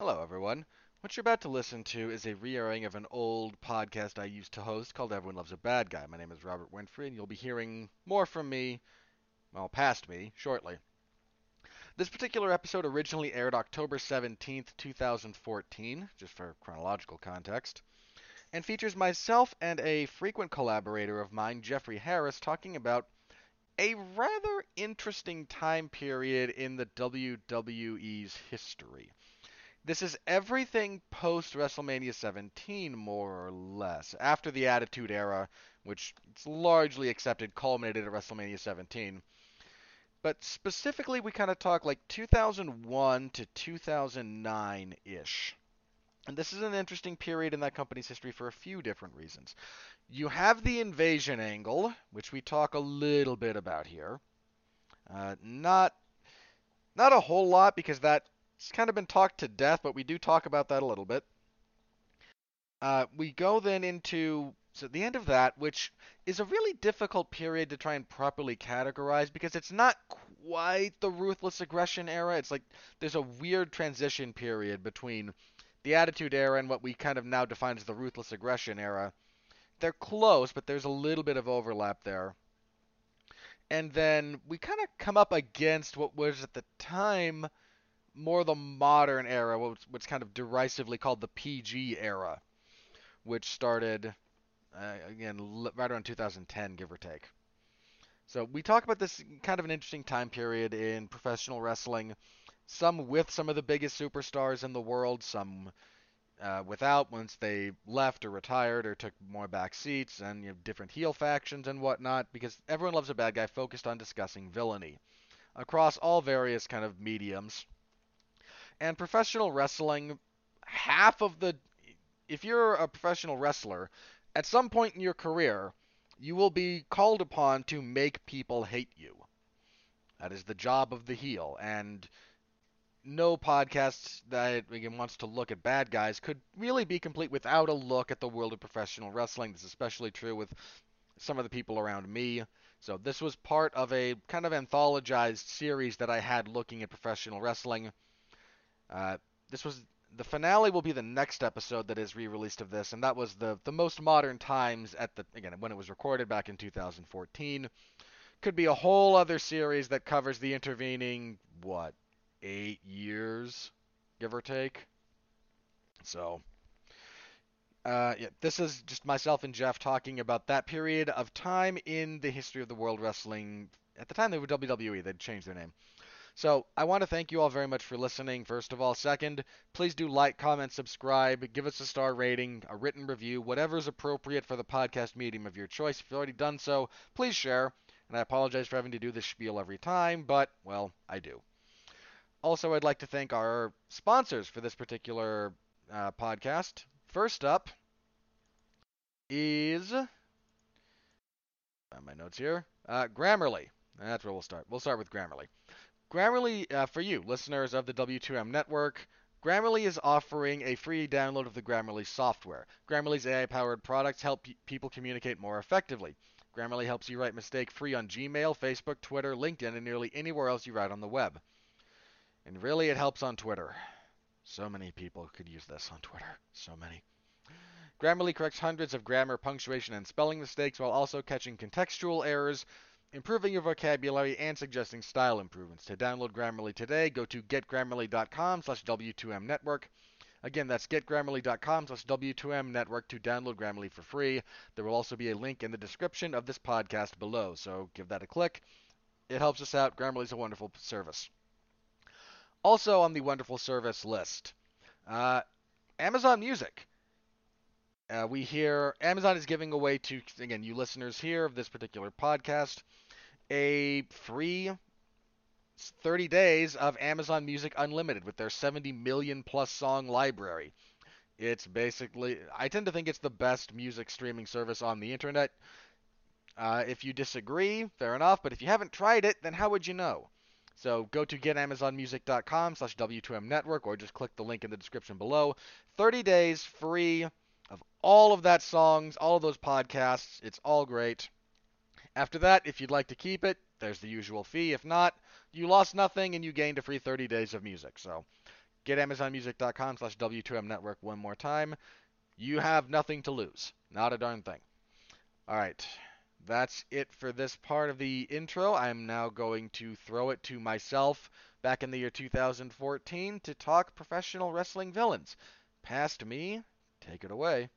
Hello, everyone. What you're about to listen to is a re-airing of an old podcast I used to host called Everyone Loves a Bad Guy. My name is Robert Winfree, and you'll be hearing more from me, well, past me, shortly. This particular episode originally aired October 17th, 2014, just for chronological context, and features myself and a frequent collaborator of mine, Jeffrey Harris, talking about a rather interesting time period in the WWE's history. This is everything post WrestleMania 17, more or less. After the Attitude Era, which it's largely accepted culminated at WrestleMania 17. But specifically, we kind of talk like 2001 to 2009 ish. And this is an interesting period in that company's history for a few different reasons. You have the invasion angle, which we talk a little bit about here. Uh, not not a whole lot because that it's kind of been talked to death, but we do talk about that a little bit. Uh, we go then into so the end of that, which is a really difficult period to try and properly categorize because it's not quite the ruthless aggression era. It's like there's a weird transition period between the Attitude Era and what we kind of now define as the ruthless aggression era. They're close, but there's a little bit of overlap there. And then we kind of come up against what was at the time more the modern era, what's, what's kind of derisively called the PG era, which started uh, again right around 2010, give or take. So we talk about this kind of an interesting time period in professional wrestling, some with some of the biggest superstars in the world, some uh, without once they left or retired or took more back seats, and you different heel factions and whatnot. Because everyone loves a bad guy, focused on discussing villainy across all various kind of mediums and professional wrestling, half of the if you're a professional wrestler, at some point in your career, you will be called upon to make people hate you. That is the job of the heel, and no podcast that wants to look at bad guys could really be complete without a look at the world of professional wrestling. This is especially true with some of the people around me. So this was part of a kind of anthologized series that I had looking at professional wrestling. Uh, this was the finale will be the next episode that is re-released of this, and that was the the most modern times at the again when it was recorded back in 2014. Could be a whole other series that covers the intervening what eight years, give or take. So. Uh, yeah, this is just myself and Jeff talking about that period of time in the history of the World Wrestling. At the time, they were WWE; they'd changed their name. So I want to thank you all very much for listening, first of all. Second, please do like, comment, subscribe, give us a star rating, a written review, whatever is appropriate for the podcast medium of your choice. If you've already done so, please share. And I apologize for having to do this spiel every time, but, well, I do. Also, I'd like to thank our sponsors for this particular uh, podcast. First up is. my notes here. Uh, Grammarly. That's where we'll start. We'll start with Grammarly. Grammarly, uh, for you, listeners of the W2M network, Grammarly is offering a free download of the Grammarly software. Grammarly's AI powered products help people communicate more effectively. Grammarly helps you write mistake free on Gmail, Facebook, Twitter, LinkedIn, and nearly anywhere else you write on the web. And really, it helps on Twitter. So many people could use this on Twitter. So many. Grammarly corrects hundreds of grammar, punctuation, and spelling mistakes while also catching contextual errors, improving your vocabulary, and suggesting style improvements. To download Grammarly today, go to getgrammarly.com slash W2M network. Again, that's getgrammarly.com slash W2M network to download Grammarly for free. There will also be a link in the description of this podcast below, so give that a click. It helps us out. Grammarly is a wonderful service. Also on the wonderful service list, uh, Amazon Music. Uh, we hear Amazon is giving away to, again, you listeners here of this particular podcast, a free 30 days of Amazon Music Unlimited with their 70 million plus song library. It's basically, I tend to think it's the best music streaming service on the internet. Uh, if you disagree, fair enough, but if you haven't tried it, then how would you know? So go to getamazonmusic.com slash W2M network or just click the link in the description below. 30 days free of all of that songs, all of those podcasts. It's all great. After that, if you'd like to keep it, there's the usual fee. If not, you lost nothing and you gained a free 30 days of music. So get AmazonMusic.com slash W2M Network one more time. You have nothing to lose. Not a darn thing. All right. That's it for this part of the intro. I'm now going to throw it to myself back in the year 2014 to talk professional wrestling villains. Past me, take it away.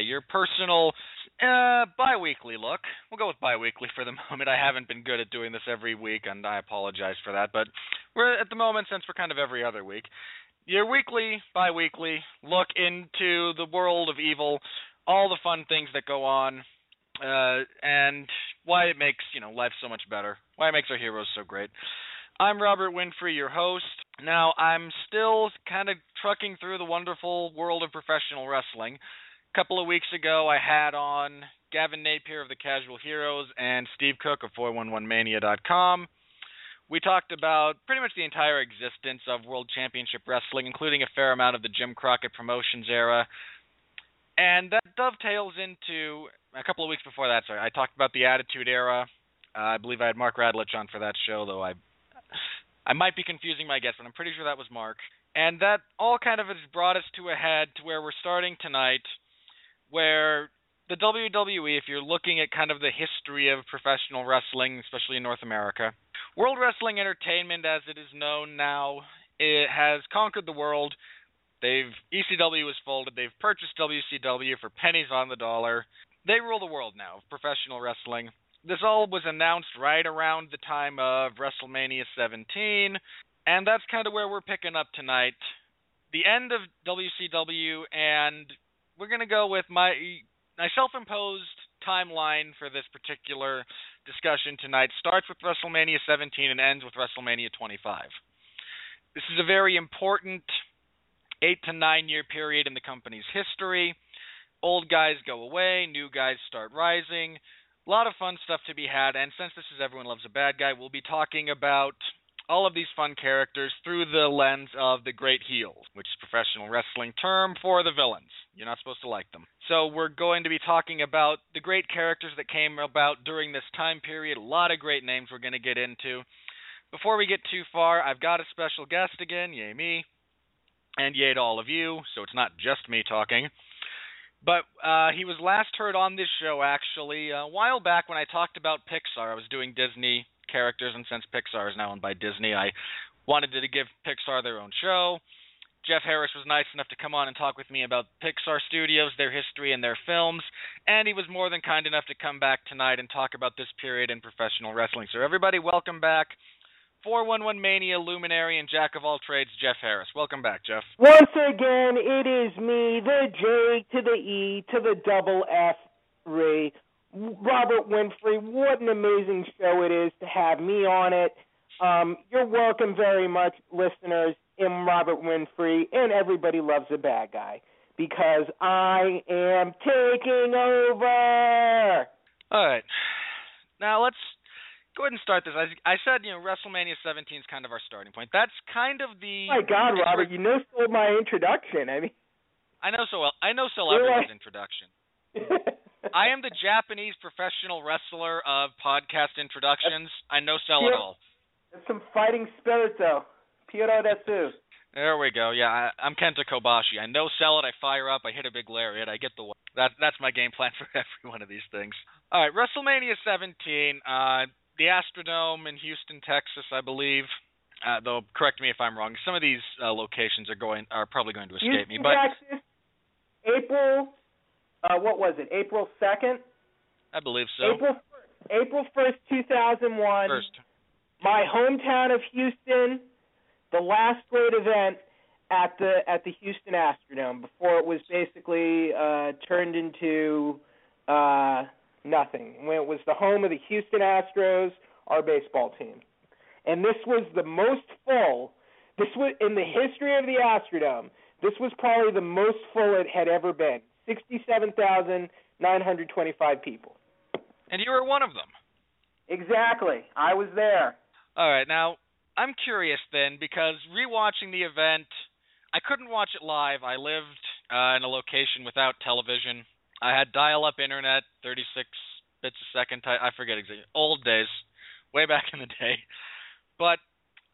Your personal uh, bi-weekly look. We'll go with bi-weekly for the moment. I haven't been good at doing this every week, and I apologize for that. But we're at the moment, since we're kind of every other week, your weekly, bi-weekly look into the world of evil, all the fun things that go on, uh, and why it makes you know life so much better. Why it makes our heroes so great. I'm Robert Winfree, your host. Now, I'm still kind of trucking through the wonderful world of professional wrestling. A couple of weeks ago, I had on Gavin Napier of the Casual Heroes and Steve Cook of 411mania.com. We talked about pretty much the entire existence of World Championship Wrestling, including a fair amount of the Jim Crockett Promotions era. And that dovetails into a couple of weeks before that. Sorry, I talked about the Attitude Era. Uh, I believe I had Mark Radulich on for that show, though I I might be confusing my guess, but I'm pretty sure that was Mark. And that all kind of has brought us to a head to where we're starting tonight, where the WWE, if you're looking at kind of the history of professional wrestling, especially in North America, World Wrestling Entertainment, as it is known now, it has conquered the world. They've ECW was folded. They've purchased WCW for pennies on the dollar. They rule the world now of professional wrestling this all was announced right around the time of WrestleMania 17, and that's kind of where we're picking up tonight. The end of WCW, and we're to go with my my self-imposed timeline for this particular discussion tonight. Starts with WrestleMania 17 and ends with WrestleMania 25. This is a very important eight to nine year period in the company's history. Old guys go away, new guys start rising a lot of fun stuff to be had. And since this is Everyone Loves a Bad Guy, we'll be talking about all of these fun characters through the lens of the great heels, which is a professional wrestling term for the villains. You're not supposed to like them. So we're going to be talking about the great characters that came about during this time period. A lot of great names we're going to get into. Before we get too far, I've got a special guest again, yay me, and yay to all of you, so it's not just me talking. But uh, he was last heard on this show actually a while back when I talked about Pixar. I was doing Disney characters, and since Pixar is now owned by Disney, I wanted to give Pixar their own show. Jeff Harris was nice enough to come on and talk with me about Pixar Studios, their history, and their films. And he was more than kind enough to come back tonight and talk about this period in professional wrestling. So, everybody, welcome back 411 Mania luminary and jack of all trades, Jeff Harris. Welcome back, Jeff. Once again, it is me, the J to the E to the double F Ray. Robert Winfree, what an amazing show it is to have me on it. Um, you're welcome very much, listeners. I'm Robert Winfree, and everybody loves a bad guy because I am taking over. All right. Now let's go ahead and start this. I, I said, you know, WrestleMania 17 is kind of our starting point. That's kind of the. My God, Robert, you know sold my introduction. I mean, I know so well. I know so everyone's introduction. I am the Japanese professional wrestler of podcast introductions. I know sell it all. That's some fighting spirit, though. Puro desu. There we go. Yeah, I, I'm Kenta Kobashi. I know sell it. I fire up. I hit a big lariat. I get the. That that's my game plan for every one of these things. All right, WrestleMania 17. Uh, the Astrodome in Houston, Texas, I believe. Uh, though, correct me if I'm wrong. Some of these uh, locations are going are probably going to escape me, Houston, but Texas, April. Uh, what was it? April second. I believe so. April April first, two thousand one. First, my hometown of Houston, the last great event at the at the Houston Astrodome before it was basically uh turned into uh nothing. When it was the home of the Houston Astros, our baseball team. And this was the most full this was in the history of the Astrodome. This was probably the most full it had ever been. 67,925 people. and you were one of them. Exactly. I was there. All right, now I'm curious then because rewatching the event, I couldn't watch it live. I lived uh, in a location without television. I had dial-up internet, 36 bits a second. I, forget exactly. Old days, way back in the day. But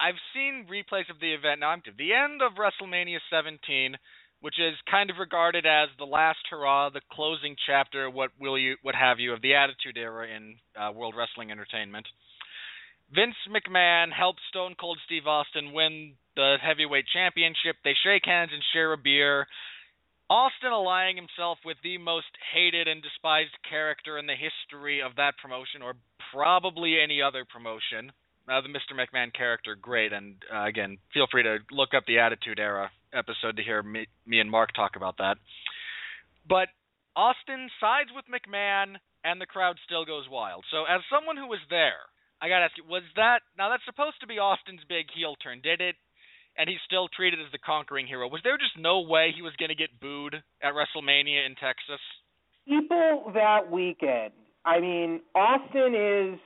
I've seen replays of the event. Now I'm to the end of WrestleMania 17, which is kind of regarded as the last hurrah, the closing chapter, what will you, what have you, of the Attitude Era in uh, World Wrestling Entertainment. Vince McMahon helped Stone Cold Steve Austin win the heavyweight championship. They shake hands and share a beer. Austin allying himself with the most hated and despised character in the history of that promotion, or probably any other promotion. Uh, the Mr. McMahon character, great. And uh, again, feel free to look up the Attitude Era episode to hear me, me and Mark talk about that. But Austin sides with McMahon, and the crowd still goes wild. So, as someone who was there, I gotta ask you, was that now that's supposed to be Austin's big heel turn? Did it? And he's still treated as the conquering hero. Was there just no way he was gonna get booed at WrestleMania in Texas? people that weekend. I mean, Austin is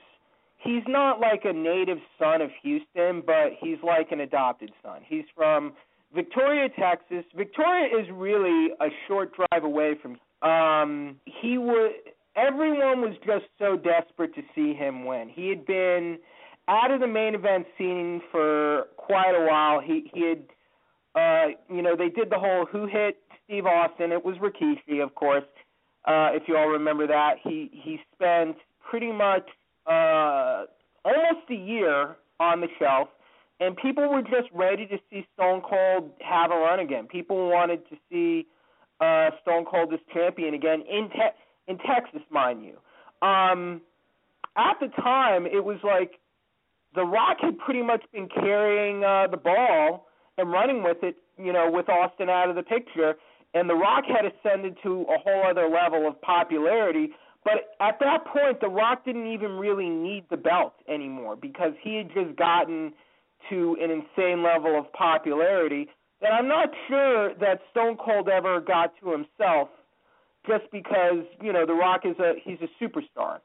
he's not like a native son of Houston, but he's like an adopted son. He's from Victoria, Texas. Victoria is really a short drive away from um he was everyone was just so desperate to see him win. He had been out of the main event scene for quite a while. He he had uh you know, they did the whole who hit Steve Austin. It was Rikishi, of course. Uh if you all remember that. He he spent pretty much uh almost a year on the shelf and people were just ready to see Stone Cold have a run again. People wanted to see uh Stone Cold as champion again in te- in Texas, mind you. Um at the time it was like the Rock had pretty much been carrying uh the ball and running with it, you know, with Austin out of the picture, and the Rock had ascended to a whole other level of popularity. But at that point, the Rock didn't even really need the belt anymore because he had just gotten to an insane level of popularity that I'm not sure that Stone Cold ever got to himself just because, you know, The Rock is a he's a superstar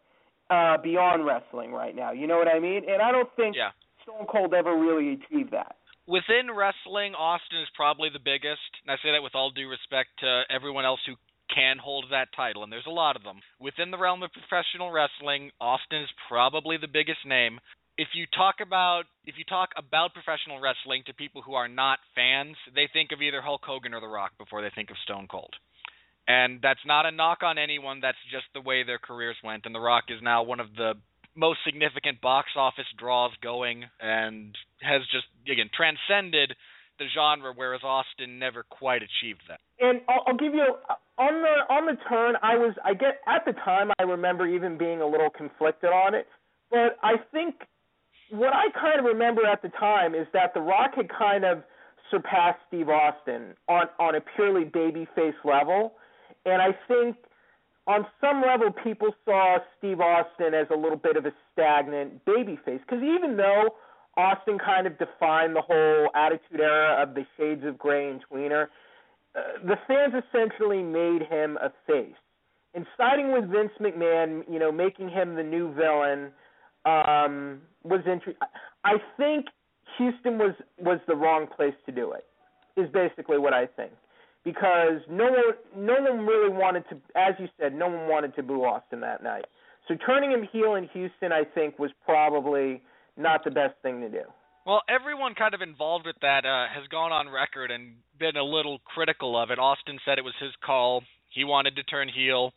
uh beyond wrestling right now. You know what I mean? And I don't think Yeah. Stone Cold ever really achieved that. Within wrestling, Austin is probably the biggest, and I say that with all due respect to everyone else who can hold that title, and there's a lot of them. Within the realm of professional wrestling, Austin is probably the biggest name. If you talk about if you talk about professional wrestling to people who are not fans, they think of either Hulk Hogan or The Rock before they think of Stone Cold. And that's not a knock on anyone, that's just the way their careers went. And The Rock is now one of the most significant box office draws going and has just again transcended the genre whereas Austin never quite achieved that. And I'll, I'll give you on the on the turn. I was I get at the time I remember even being a little conflicted on it, but I think what I kind of remember at the time is that The Rock had kind of surpassed Steve Austin on on a purely babyface level, and I think on some level people saw Steve Austin as a little bit of a stagnant babyface because even though Austin kind of defined the whole Attitude Era of the shades of gray and tweener. Uh, the fans essentially made him a face. And siding with Vince McMahon, you know, making him the new villain, um, was interesting. I think Houston was was the wrong place to do it. Is basically what I think because no one no one really wanted to as you said no one wanted to boo Austin that night. So turning him heel in Houston I think was probably not the best thing to do. Well, everyone kind of involved with that uh, has gone on record and been a little critical of it. Austin said it was his call. He wanted to turn heel.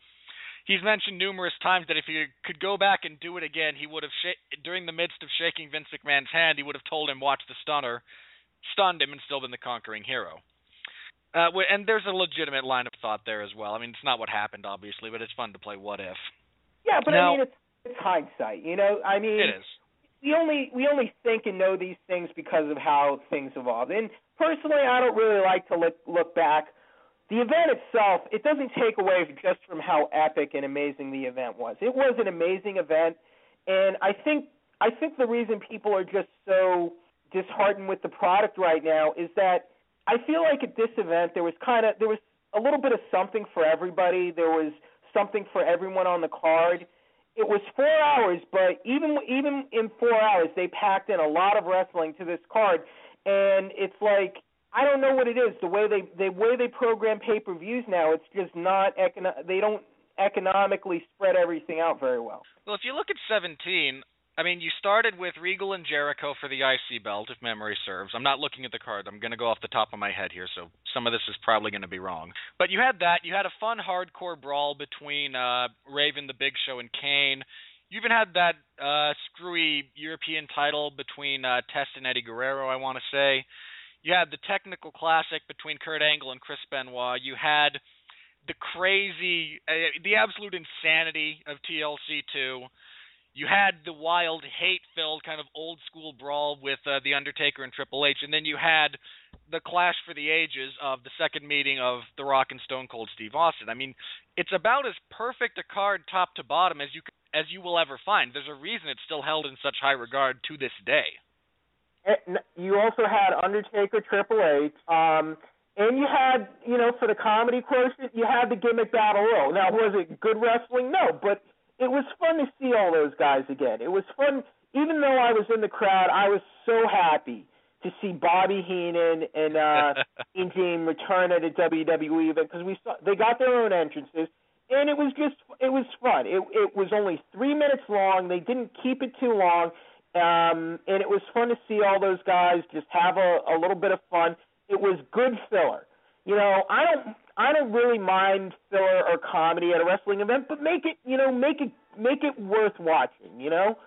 He's mentioned numerous times that if he could go back and do it again, he would have sh- during the midst of shaking Vince McMahon's hand, he would have told him, "Watch the stunner," stunned him, and still been the conquering hero. Uh, and there's a legitimate line of thought there as well. I mean, it's not what happened, obviously, but it's fun to play what if. Yeah, but Now- I mean it's it's hindsight, you know. I mean It is. we only we only think and know these things because of how things evolve. And personally, I don't really like to look look back. The event itself, it doesn't take away just from how epic and amazing the event was. It was an amazing event, and I think I think the reason people are just so disheartened with the product right now is that I feel like at this event there was kind of there was a little bit of something for everybody. There was something for everyone on the card it was four hours, but even even in four hours, they packed in a lot of wrestling to this card, and it's like I don't know what it is. The way they the way they program pay per views now, it's just not econo- They don't economically spread everything out very well. Well, if you look at 17, I mean, you started with Regal and Jericho for the IC belt, if memory serves. I'm not looking at the card. I'm going to go off the top of my head here, so some of this is probably going to be wrong. But you had that. You had a fun hardcore brawl between uh, Raven, the Big Show, and Kane. You even had that uh, screwy European title between uh, Test and Eddie Guerrero, I want to say. You had the technical classic between Kurt Angle and Chris Benoit. You had the crazy, uh, the absolute insanity of TLC 2 you had the wild, hate-filled kind of old school brawl with uh, the Undertaker and Triple H, and then you had the clash for the ages of the second meeting of The Rock and Stone Cold Steve Austin. I mean, it's about as perfect a card top to bottom as you as you will ever find. There's a reason it's still held in such high regard to this day. You also had Undertaker, Triple H, um, and you had, you know, for the comedy quotient, you had the gimmick battle royal. Now, was it good wrestling? No, but it was fun to see all those guys again. It was fun, even though I was in the crowd. I was so happy to see Bobby Heenan and uh, Gene return at a WWE event because we saw they got their own entrances, and it was just it was fun. It it was only three minutes long. They didn't keep it too long, um, and it was fun to see all those guys just have a, a little bit of fun. It was good filler. You know, I don't I don't really mind filler or comedy at a wrestling event, but make it you know make it make it worth watching. You know,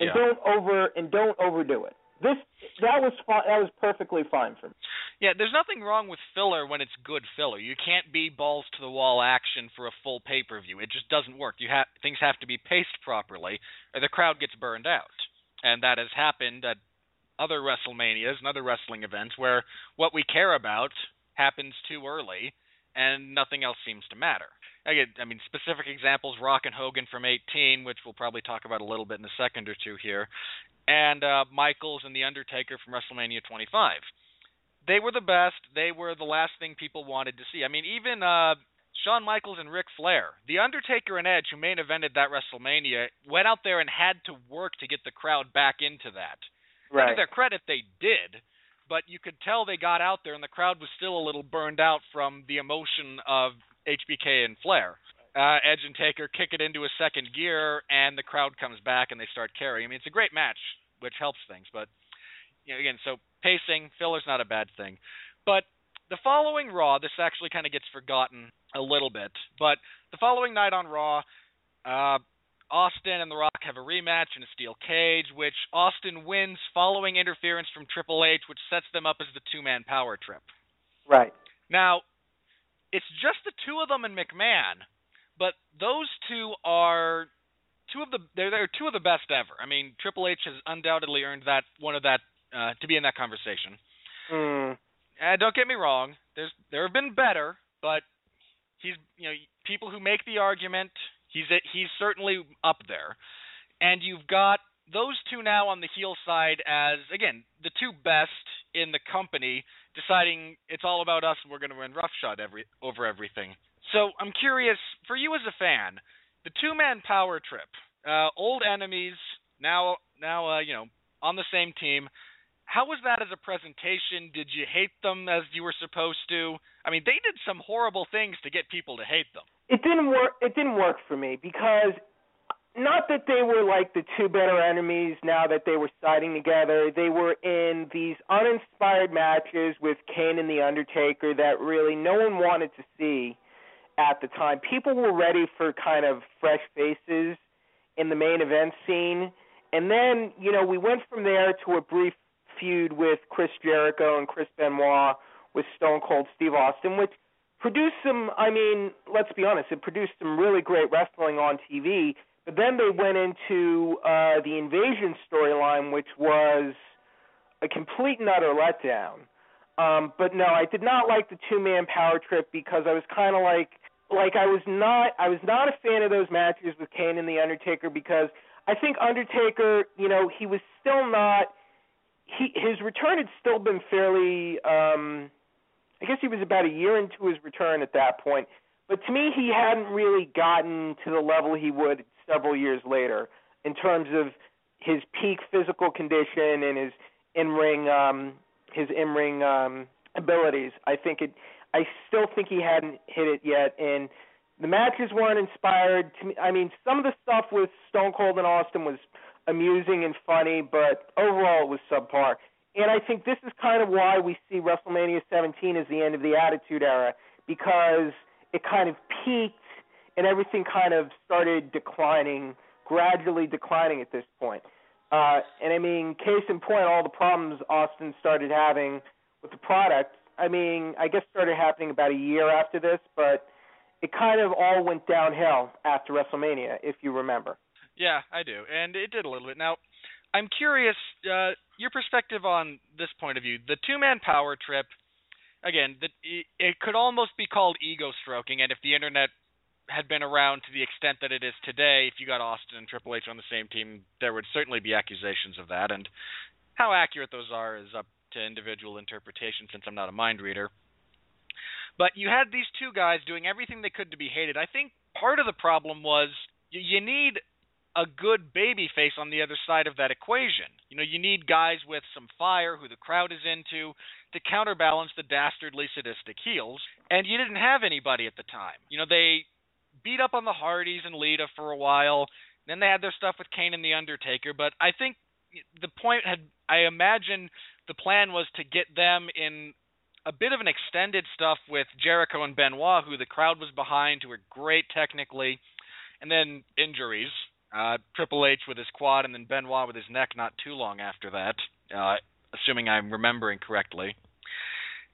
and Yeah. don't over and don't overdo it. This that was fine. That was perfectly fine for me. Yeah, there's nothing wrong with filler when it's good filler. You can't be balls to the wall action for a full pay-per-view. It just doesn't work. You have things have to be paced properly or the crowd gets burned out. And that has happened at other WrestleManias and other wrestling events where what we care about happens too early and nothing else seems to matter. I get I mean specific examples Rock and Hogan from 18, which we'll probably talk about a little bit in a second or two here, and uh Michaels and the Undertaker from WrestleMania 25 they were the best. They were the last thing people wanted to see. I mean, even uh, Shawn Michaels and Ric Flair, The Undertaker and Edge, who main evented that WrestleMania, went out there and had to work to get the crowd back into that. Now, To their credit, they did, but you could tell they got out there and the crowd was still a little burned out from the emotion of HBK and Flair. Uh, Edge and Taker kick it into a second gear, and the crowd comes back and they start carrying. I mean, it's a great match, which helps things, but you know, again, so pacing, filler's not a bad thing. But the following Raw, this actually kind of gets forgotten a little bit, but the following night on Raw, uh, Austin and The Rock have a rematch in a steel cage, which Austin wins following interference from Triple H, which sets them up as the two man power trip. Right. Now, it's just the two of them and McMahon, but those two are two of the they're, they're two of the best ever. I mean, Triple H has undoubtedly earned that one of that uh, to be in that conversation. Mm. And don't get me wrong, there's there have been better, but he's you know people who make the argument, he's he's certainly up there. And you've got those two now on the heel side as again the two best in the company, deciding it's all about us and we're going to run roughshod every over everything. So I'm curious for you as a fan, the two-man power trip, uh, old enemies now now uh, you know on the same team. How was that as a presentation? Did you hate them as you were supposed to? I mean, they did some horrible things to get people to hate them. It didn't work. It didn't work for me because not that they were like the two better enemies now that they were siding together. They were in these uninspired matches with Kane and The Undertaker that really no one wanted to see at the time. People were ready for kind of fresh faces in the main event scene. And then, you know, we went from there to a brief feud with Chris Jericho and Chris Benoit with Stone Cold Steve Austin, which produced some, I mean, let's be honest, it produced some really great wrestling on TV but then they went into uh, the invasion storyline, which was a complete and utter letdown. Um, but no, I did not like the two man power trip because I was kind of like, like I was not, I was not a fan of those matches with Kane and the Undertaker because I think Undertaker, you know, he was still not, he his return had still been fairly, um, I guess he was about a year into his return at that point. But to me, he hadn't really gotten to the level he would several years later in terms of his peak physical condition and his in ring um his in ring um abilities. I think it I still think he hadn't hit it yet and the matches weren't inspired to me I mean some of the stuff with Stone Cold and Austin was amusing and funny, but overall it was subpar. And I think this is kind of why we see WrestleMania 17 as the end of the Attitude Era because it kind of peaked and everything kind of started declining, gradually declining at this point. Uh, and I mean, case in point, all the problems Austin started having with the product. I mean, I guess started happening about a year after this, but it kind of all went downhill after WrestleMania, if you remember. Yeah, I do, and it did a little bit. Now, I'm curious uh, your perspective on this point of view. The two-man power trip. Again, the, it could almost be called ego stroking, and if the internet had been around to the extent that it is today, if you got Austin and Triple H on the same team, there would certainly be accusations of that. And how accurate those are is up to individual interpretation since I'm not a mind reader. But you had these two guys doing everything they could to be hated. I think part of the problem was you need a good baby face on the other side of that equation. You know, you need guys with some fire who the crowd is into to counterbalance the dastardly sadistic heels, and you didn't have anybody at the time. You know, they beat up on the Hardys and Lita for a while. Then they had their stuff with Kane and the Undertaker, but I think the point had I imagine the plan was to get them in a bit of an extended stuff with Jericho and Benoit, who the crowd was behind, who were great technically, and then injuries. Uh, Triple H with his quad, and then Benoit with his neck not too long after that, uh, assuming I'm remembering correctly.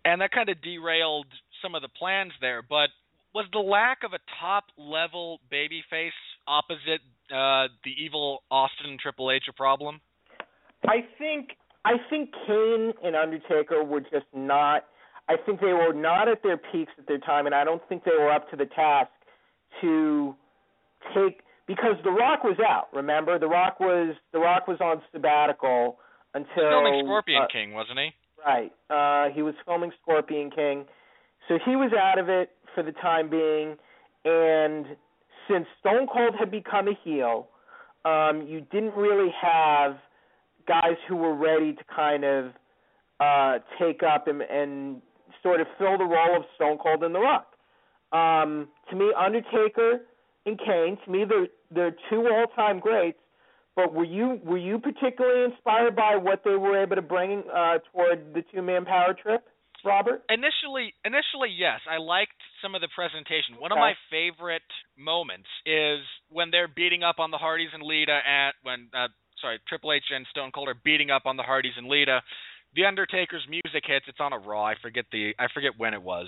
And that kind of derailed some of the plans there. But was the lack of a top level babyface opposite uh, the evil Austin and Triple H a problem? I think I think Kane and Undertaker were just not. I think they were not at their peaks at their time, and I don't think they were up to the task to take because The Rock was out. Remember, The Rock was The Rock was on sabbatical until filming Scorpion uh, King, wasn't he? Right. Uh, he was filming Scorpion King, so he was out of it for the time being. And since Stone Cold had become a heel, um, you didn't really have guys who were ready to kind of uh, take up and, and sort of fill the role of Stone Cold and The Rock. Um, to me, Undertaker and Kane, to me, they're they're two all-time greats. But were you were you particularly inspired by what they were able to bring uh, toward the two-man power trip? Robert? Initially, initially, yes, I liked some of the presentation. One Okay. of my favorite moments is when they're beating up on the Hardys and Lita at when uh, sorry Triple H and Stone Cold are beating up on the Hardys and Lita. The Undertaker's music hits. It's on a Raw. I forget the I forget when it was,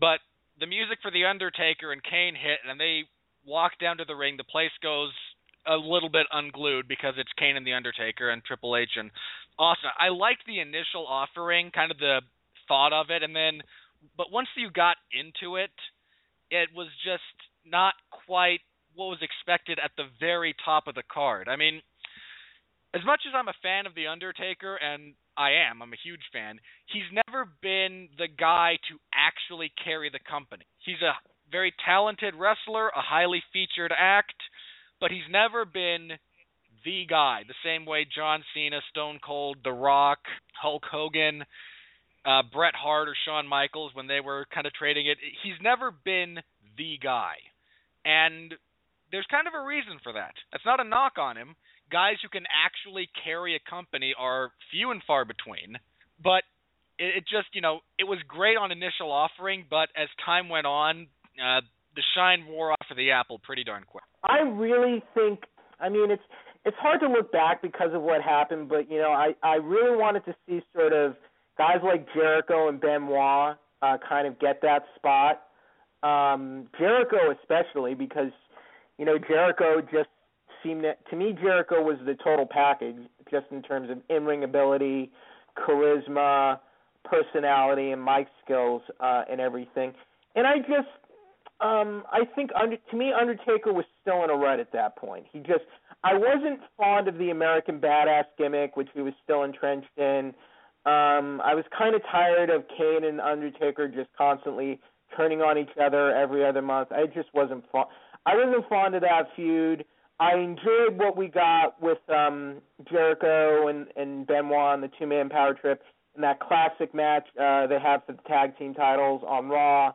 but the music for the Undertaker and Kane hit, and they walk down to the ring. The place goes a little bit unglued because it's Kane and the Undertaker and Triple H and Austin. I liked the initial offering, kind of the thought of it, and then, but once you got into it, it was just not quite what was expected at the very top of the card. I mean, as much as I'm a fan of The Undertaker, and I am, I'm a huge fan, he's never been the guy to actually carry the company. He's a very talented wrestler, a highly featured act, but he's never been the guy. The same way John Cena, Stone Cold, The Rock, Hulk Hogan, uh, Bret Hart, or Shawn Michaels, when they were kind of trading it, he's never been the guy. And there's kind of a reason for that. That's not a knock on him. Guys who can actually carry a company are few and far between. But it, it just, you know, it was great on initial offering, but as time went on, uh, the shine wore off of the apple pretty darn quick. I really think. I mean, it's it's hard to look back because of what happened, but you know, I I really wanted to see sort of guys like Jericho and Benoit uh, kind of get that spot. Um, Jericho especially because you know Jericho just seemed to, to me Jericho was the total package just in terms of in-ring ability, charisma, personality, and mic skills uh, and everything. And I just um I think under to me Undertaker was still in a rut at that point. He just I wasn't fond of the American badass gimmick which he was still entrenched in. Um I was kind of tired of Kane and Undertaker just constantly turning on each other every other month. I just wasn't fond I wasn't fond of that feud. I enjoyed what we got with um Jericho and and Benoit on the two man power trip and that classic match uh they have for the tag team titles on Raw.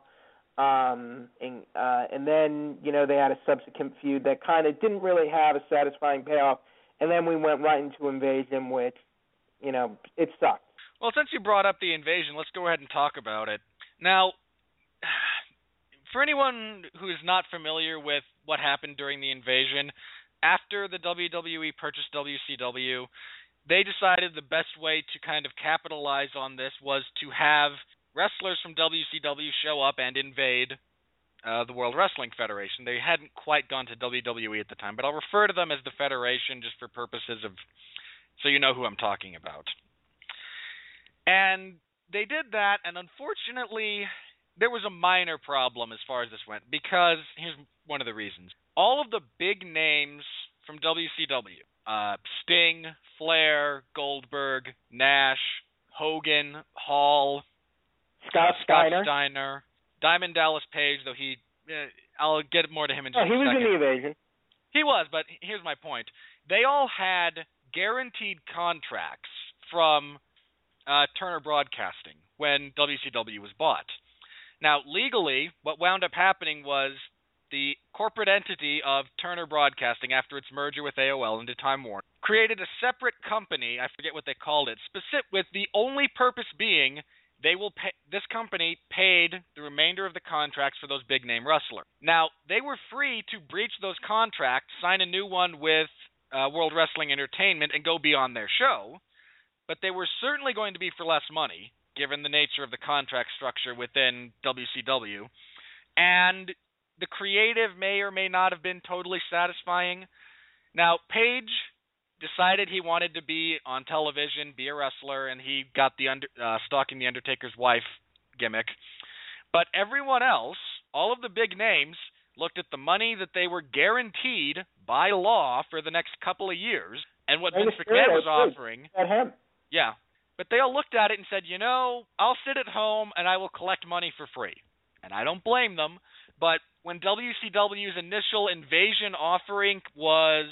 Um, and uh, and then you know they had a subsequent feud that kind of didn't really have a satisfying payoff, and then we went right into Invasion, which you know it sucked. Well, since you brought up the invasion, let's go ahead and talk about it. Now, for anyone who is not familiar with what happened during the invasion, after the WWE purchased WCW, they decided the best way to kind of capitalize on this was to have wrestlers from WCW show up and invade uh, the World Wrestling Federation. They hadn't quite gone to WWE at the time, but I'll refer to them as the Federation just for purposes of so you know who I'm talking about. And they did that, and unfortunately, there was a minor problem as far as this went because here's one of the reasons. All of the big names from WCW, uh, Sting, Flair, Goldberg, Nash, Hogan, Hall, Scott Steiner. Steiner, Diamond Dallas Page, though he, uh, I'll get more to him in just Oh, just he a was second. in the invasion. He was, but here's my point. They all had guaranteed contracts from uh, Turner Broadcasting when WCW was bought. Now, legally, what wound up happening was the corporate entity of Turner Broadcasting, after its merger with AOL into Time Warner, created a separate company. I forget what they called it, specific with the only purpose being they will pay this company paid the remainder of the contracts for those big name wrestlers. Now they were free to breach those contracts, sign a new one with uh, World Wrestling Entertainment, and go be on their show, but they were certainly going to be for less money, given the nature of the contract structure within WCW, and the creative may or may not have been totally satisfying. Now Page decided he wanted to be on television, be a wrestler, and he got the under, uh, stalking the Undertaker's wife gimmick. But everyone else, all of the big names, looked at the money that they were guaranteed by law for the next couple of years, and what Vince McMahon was offering. At him. Yeah, but they all looked at it and said, you know, I'll sit at home and I will collect money for free, and I don't blame them. But when WCW's initial invasion offering was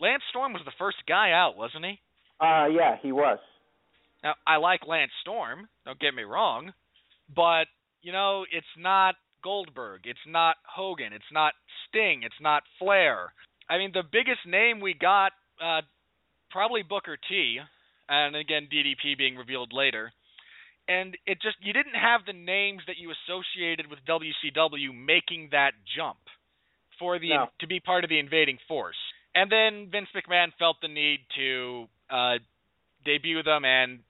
Lance Storm was the first guy out, wasn't he? Uh, yeah, he was. Now, I like Lance Storm, don't get me wrong, but you know, it's not Goldberg, it's not Hogan, it's not Sting, it's not Flair. I mean, the biggest name we got uh probably Booker T, and again DDP being revealed later. And it just you didn't have the names that you associated with WCW making that jump for the No. to be part of the invading force. And then Vince McMahon felt the need to uh debut them and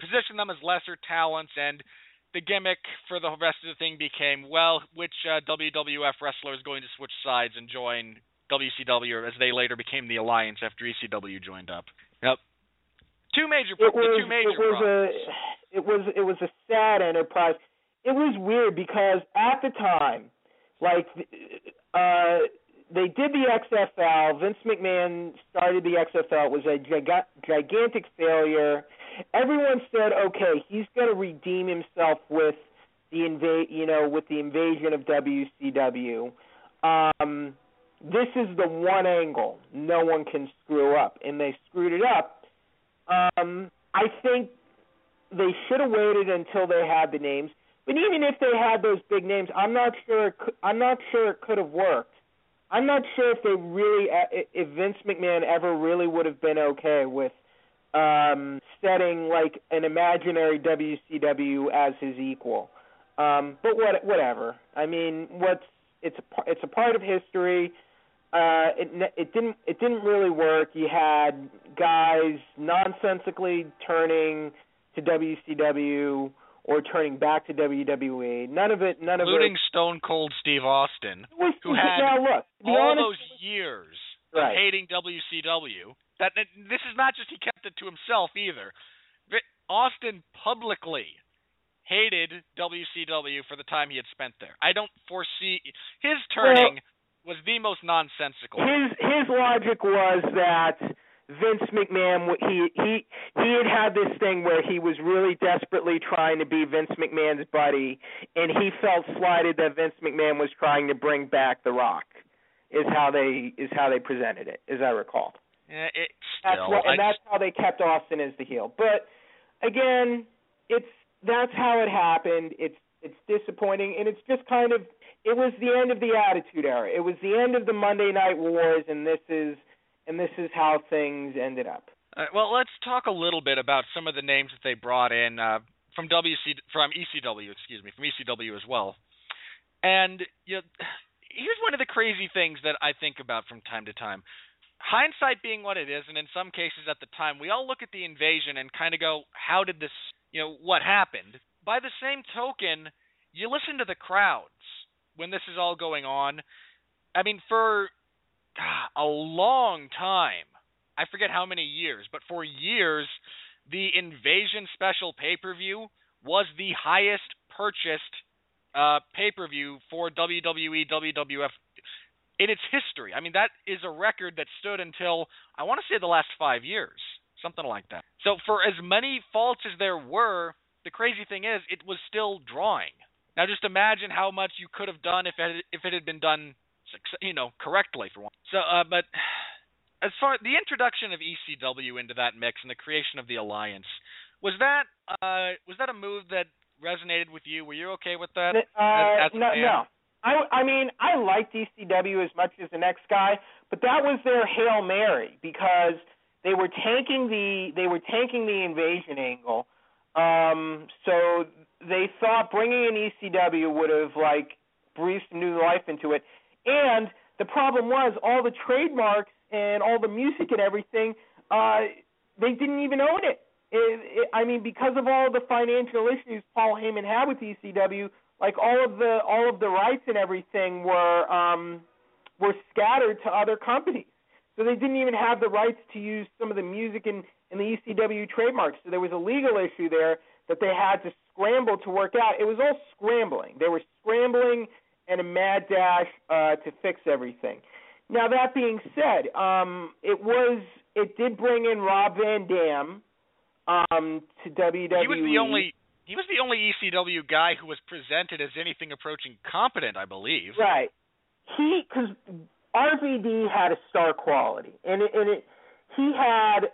position them as lesser talents and the gimmick for the rest of the thing became well which uh, WWF wrestler is going to switch sides and join WCW as they later became the alliance after ECW joined up. Yep. Two major It was. two major it was problems. a. It was. It was a sad enterprise. It was weird because at the time, like, uh, they did the XFL. Vince McMahon started the XFL. It was a giga- gigantic failure. Everyone said, okay, he's going to redeem himself with the inva- you know, with the invasion of WCW. Um, this is the one angle no one can screw up, and they screwed it up. Um, I think they should have waited until they had the names. But even if they had those big names, I'm not sure. It could, I'm not sure it could have worked. I'm not sure if they really, if Vince McMahon ever really would have been okay with um, setting like an imaginary WCW as his equal. Um, but what, whatever. I mean, what's it's a it's a part of history. Uh, it it didn't it didn't really work. You had guys nonsensically turning to WCW or turning back to WWE. None of it. None of it. Including Stone Cold Steve Austin, was, who had now look, all honest, those years right. of hating WCW. That this is not just he kept it to himself either. Austin publicly hated WCW for the time he had spent there. I don't foresee his turning was the most nonsensical. his his logic was that Vince McMahon he he he had had this thing where he was really desperately trying to be Vince McMahon's buddy, and he felt slighted that Vince McMahon was trying to bring back The Rock. Is how they is how they presented it, as I recall. Eh, it, That's still, what, and that's how they kept Austin as the heel. But again, it's that's how it happened. It's it's disappointing, and it's just kind of it was the end of the Attitude Era. It was the end of the Monday Night Wars, and this is and this is how things ended up. Uh, well, let's talk a little bit about some of the names that they brought in uh, from WC from ECW, excuse me, from ECW as well. And you know, here's one of the crazy things that I think about from time to time. Hindsight being what it is, and in some cases at the time, we all look at the invasion and kind of go, "How did this? You know, what happened?" By the same token, you listen to the crowds when this is all going on. I mean, for a long time, I forget how many years, but for years, the Invasion Special pay per view was the highest purchased uh, pay per view for WWE, WWF in its history. I mean, that is a record that stood until, I want to say, the last five years, something like that. So, for as many faults as there were, the crazy thing is, it was still drawing. Now, just imagine how much you could have done if it, if it had been done you know, correctly for one. So, uh, but as far the introduction of ECW into that mix and the creation of the alliance was that uh, was that a move that resonated with you? Were you okay with that? Uh, as a no, no. I I mean I liked ECW as much as the next guy, but that was their hail mary because they were tanking the they were tanking the invasion angle. Um, so they thought bringing in ECW would have like breathed some new life into it. And the problem was all the trademarks and all the music and everything, uh, they didn't even own it. It, it. I mean, because of all the financial issues Paul Heyman had with ECW, like all of the all of the rights and everything were um, were scattered to other companies. So they didn't even have the rights to use some of the music in, in the ECW trademarks. So there was a legal issue there that they had to scramble to work out. It was all scrambling. They were scrambling and a mad dash uh, to fix everything. Now that being said, um, it was it did bring in Rob Van Dam um, to WWE. He was the only he was the only ECW guy who was presented as anything approaching competent, I believe. Right. He because RVD had a star quality, and it, and it he had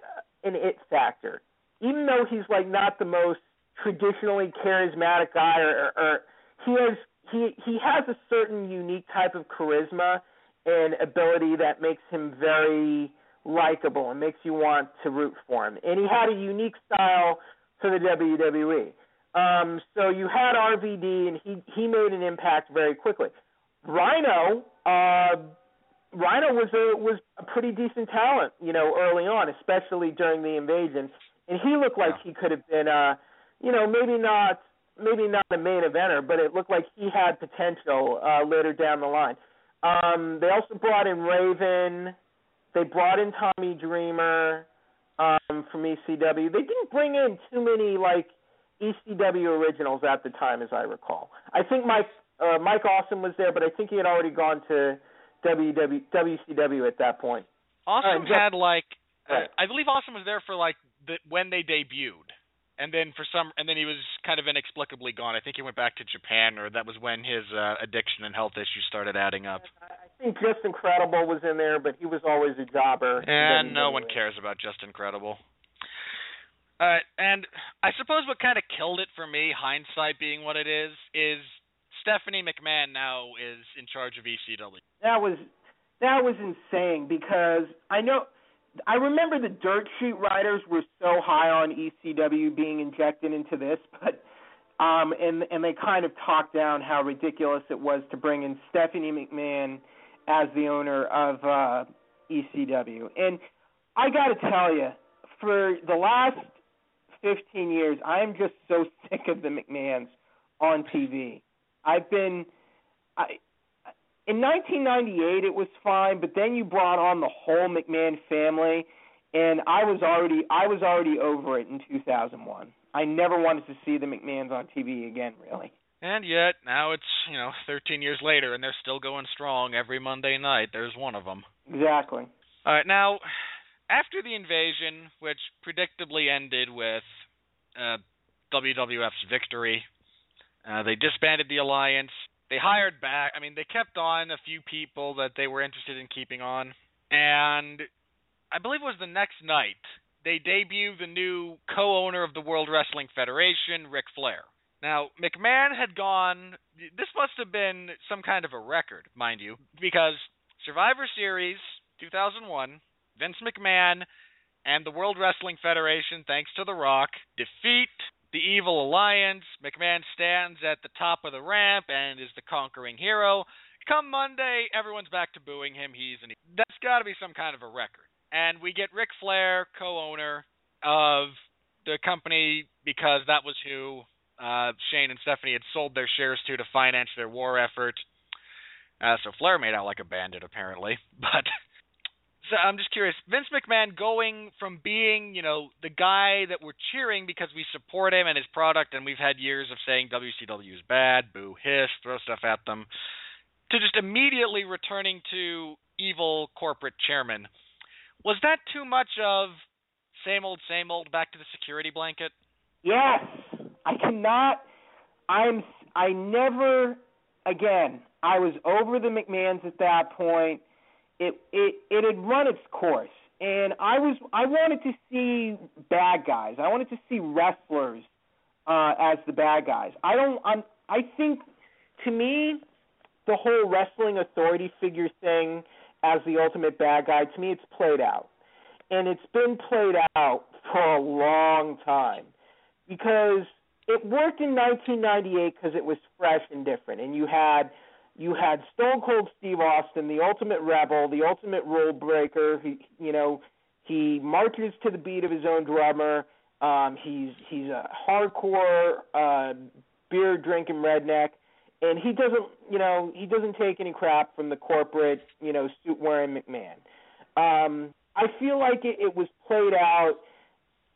an it factor. Even though he's like not the most traditionally charismatic guy, or, or, or he has he he has a certain unique type of charisma and ability that makes him very likable and makes you want to root for him. And he had a unique style for the WWE. Um, so you had RVD, and he he made an impact very quickly. Rhino, uh, Rhino was a was a pretty decent talent, you know, early on, especially during the invasion, and he looked like he could have been, uh, you know, maybe not maybe not a main eventer, but it looked like he had potential uh, later down the line. Um, they also brought in Raven. They brought in Tommy Dreamer um, from ECW. They didn't bring in too many like ECW originals at the time, as I recall. I think Mike uh, Mike Awesome was there, but I think he had already gone to WW, WCW at that point. Awesome Jeff- had like uh, Right. I believe Awesome was there for like the when they debuted. And then for some and then he was kind of inexplicably gone. I think he went back to Japan or that was when his uh, addiction and health issues started adding up. I think Justin Credible was in there, but he was always a jobber. And no one cares about Justin Credible. Uh, and I suppose what kind of killed it for me, hindsight being what it is, is Stephanie McMahon now is in charge of ECW. That was that was insane because I know I remember the dirt sheet writers were so high on ECW being injected into this, but um and and they kind of talked down how ridiculous it was to bring in Stephanie McMahon as the owner of uh ECW. And I got to tell you, for the last 15 years, I am just so sick of the McMahons on TV. I've been I in 1998 it was fine, but then you brought on the whole McMahon family, and I was already I was already over it in 2001. I never wanted to see the McMahons on TV again, really. And yet now it's you know 13 years later and they're still going strong every Monday night. There's one of them. Exactly. All right, now after the invasion, which predictably ended with uh, WWF's victory, uh, they disbanded the alliance. They hired back. I mean, they kept on a few people that they were interested in keeping on, and I believe it was the next night they debuted the new co-owner of the World Wrestling Federation, Ric Flair. Now, McMahon had gone. This must have been some kind of a record, mind you, because Survivor Series 2001, Vince McMahon and the World Wrestling Federation, thanks to The Rock, defeat the Evil Alliance. McMahon stands at the top of the ramp and is the conquering hero. Come Monday, everyone's back to booing him. He's an. That's got to be some kind of a record. And we get Ric Flair, co-owner of the company, because that was who uh, Shane and Stephanie had sold their shares to to finance their war effort. Uh, so Flair made out like a bandit, apparently. But so I'm just curious, Vince McMahon going from being, you know, the guy that we're cheering because we support him and his product, and we've had years of saying WCW is bad, boo, hiss, throw stuff at them, to just immediately returning to evil corporate chairman. Was that too much of same old, same old, back to the security blanket? Yes, I cannot. I'm. I never. Again, I was over the McMahons at that point. It it it had run its course, and I was. I wanted to see bad guys. I wanted to see wrestlers uh, as the bad guys. I don't. I'm. I think, to me, the whole wrestling authority figure thing as the ultimate bad guy. To me, it's played out, and it's been played out for a long time because it worked in 1998 because it was fresh and different, and you had you had Stone Cold Steve Austin, the ultimate rebel, the ultimate rule breaker. He, you know, he marches to the beat of his own drummer. Um, he's he's a hardcore uh, beer drinking redneck, and he doesn't, you know, he doesn't take any crap from the corporate, you know, suit wearing McMahon. Um, I feel like it, it was played out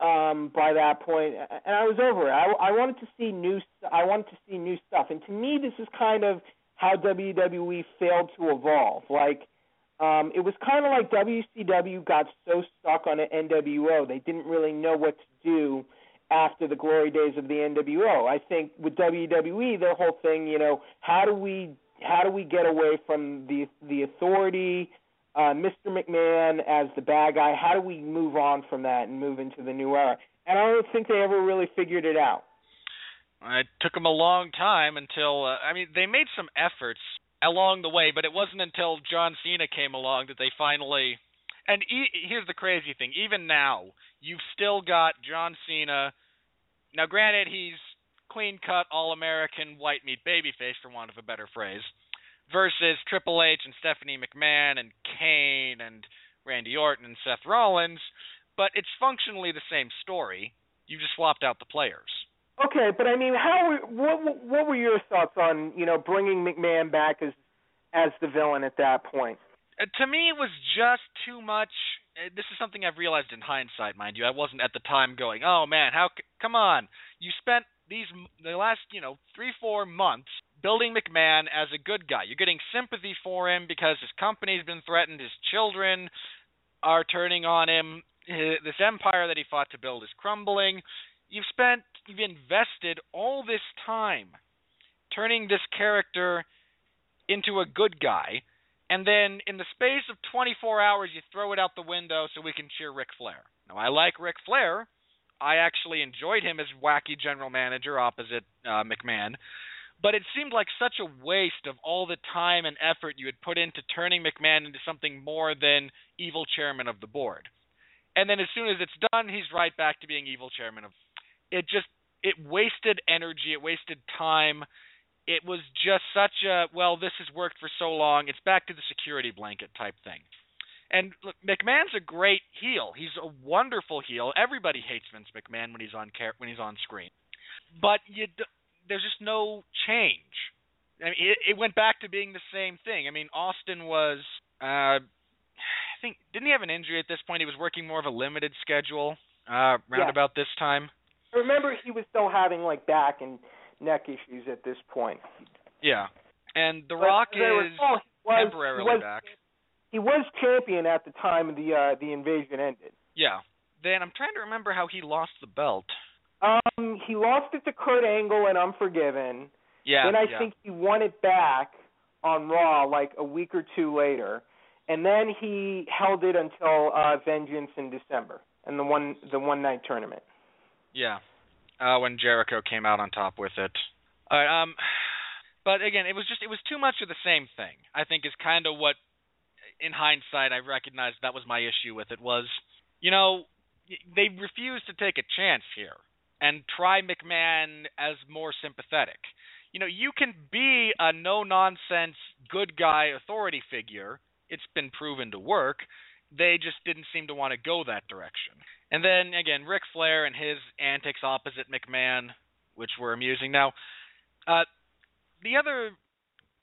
um by that point and I was over it. I I wanted to see new I wanted to see new stuff. And to me this is kind of how WWE failed to evolve. Like um it was kind of like WCW got so stuck on the NWO. They didn't really know what to do after the glory days of the NWO. I think with WWE their whole thing, you know, how do we how do we get away from the the authority uh, Mr. McMahon as the bad guy. How do we move on from that and move into the new era? And I don't think they ever really figured it out. It took them a long time until uh, I mean they made some efforts along the way, but it wasn't until John Cena came along that they finally. And e- here's the crazy thing: even now, you've still got John Cena. Now, granted, he's clean cut, all American, white meat babyface, for want of a better phrase, versus Triple H and Stephanie McMahon and Kane and Randy Orton and Seth Rollins. But it's functionally the same story. You've just swapped out the players. Okay, but I mean, how what what were your thoughts on you know bringing McMahon back as as the villain at that point? Uh, to me, it was just too much. Uh, this is something I've realized in hindsight, mind you. I wasn't at the time going, "Oh man, how? C- come on! You spent these the last you know three four months building McMahon as a good guy. You're getting sympathy for him because his company's been threatened, his children are turning on him, his, this empire that he fought to build is crumbling. You've spent, you've invested all this time turning this character into a good guy, and then in the space of 24 hours, you throw it out the window so we can cheer Ric Flair. Now, I like Ric Flair. I actually enjoyed him as wacky general manager opposite uh, McMahon. But it seemed like such a waste of all the time and effort you had put into turning McMahon into something more than evil chairman of the board. And then as soon as it's done, he's right back to being evil chairman of. It just it wasted energy, it wasted time. It was just such a well, this has worked for so long. It's back to the security blanket type thing. And look, McMahon's a great heel. He's a wonderful heel. Everybody hates Vince McMahon when he's on car- when he's on screen. But you d- there's just no change. I mean, it, it went back to being the same thing. I mean, Austin was, uh, I think, didn't he have an injury at this point? He was working more of a limited schedule uh, round Yeah. about this time. I remember he was still having like back and neck issues at this point. Yeah, and The But Rock is recall, was, temporarily he was, back. He was champion at the time the uh, the invasion ended. Yeah. Then I'm trying to remember how he lost the belt. Um, he lost it to Kurt Angle and Unforgiven. Yeah. then I yeah. think he won it back on Raw like a week or two later, and then he held it until uh, Vengeance in December and the one the one night tournament. Yeah. Uh when Jericho came out on top with it. All right, um but again, it was just it was too much of the same thing. I think is kind of what in hindsight I recognized that was my issue with it was, you know, they refused to take a chance here and try McMahon as more sympathetic. You know, you can be a no nonsense good guy authority figure. It's been proven to work. They just didn't seem to want to go that direction. And then again, Ric Flair and his antics opposite McMahon, which were amusing. Now, uh, the other,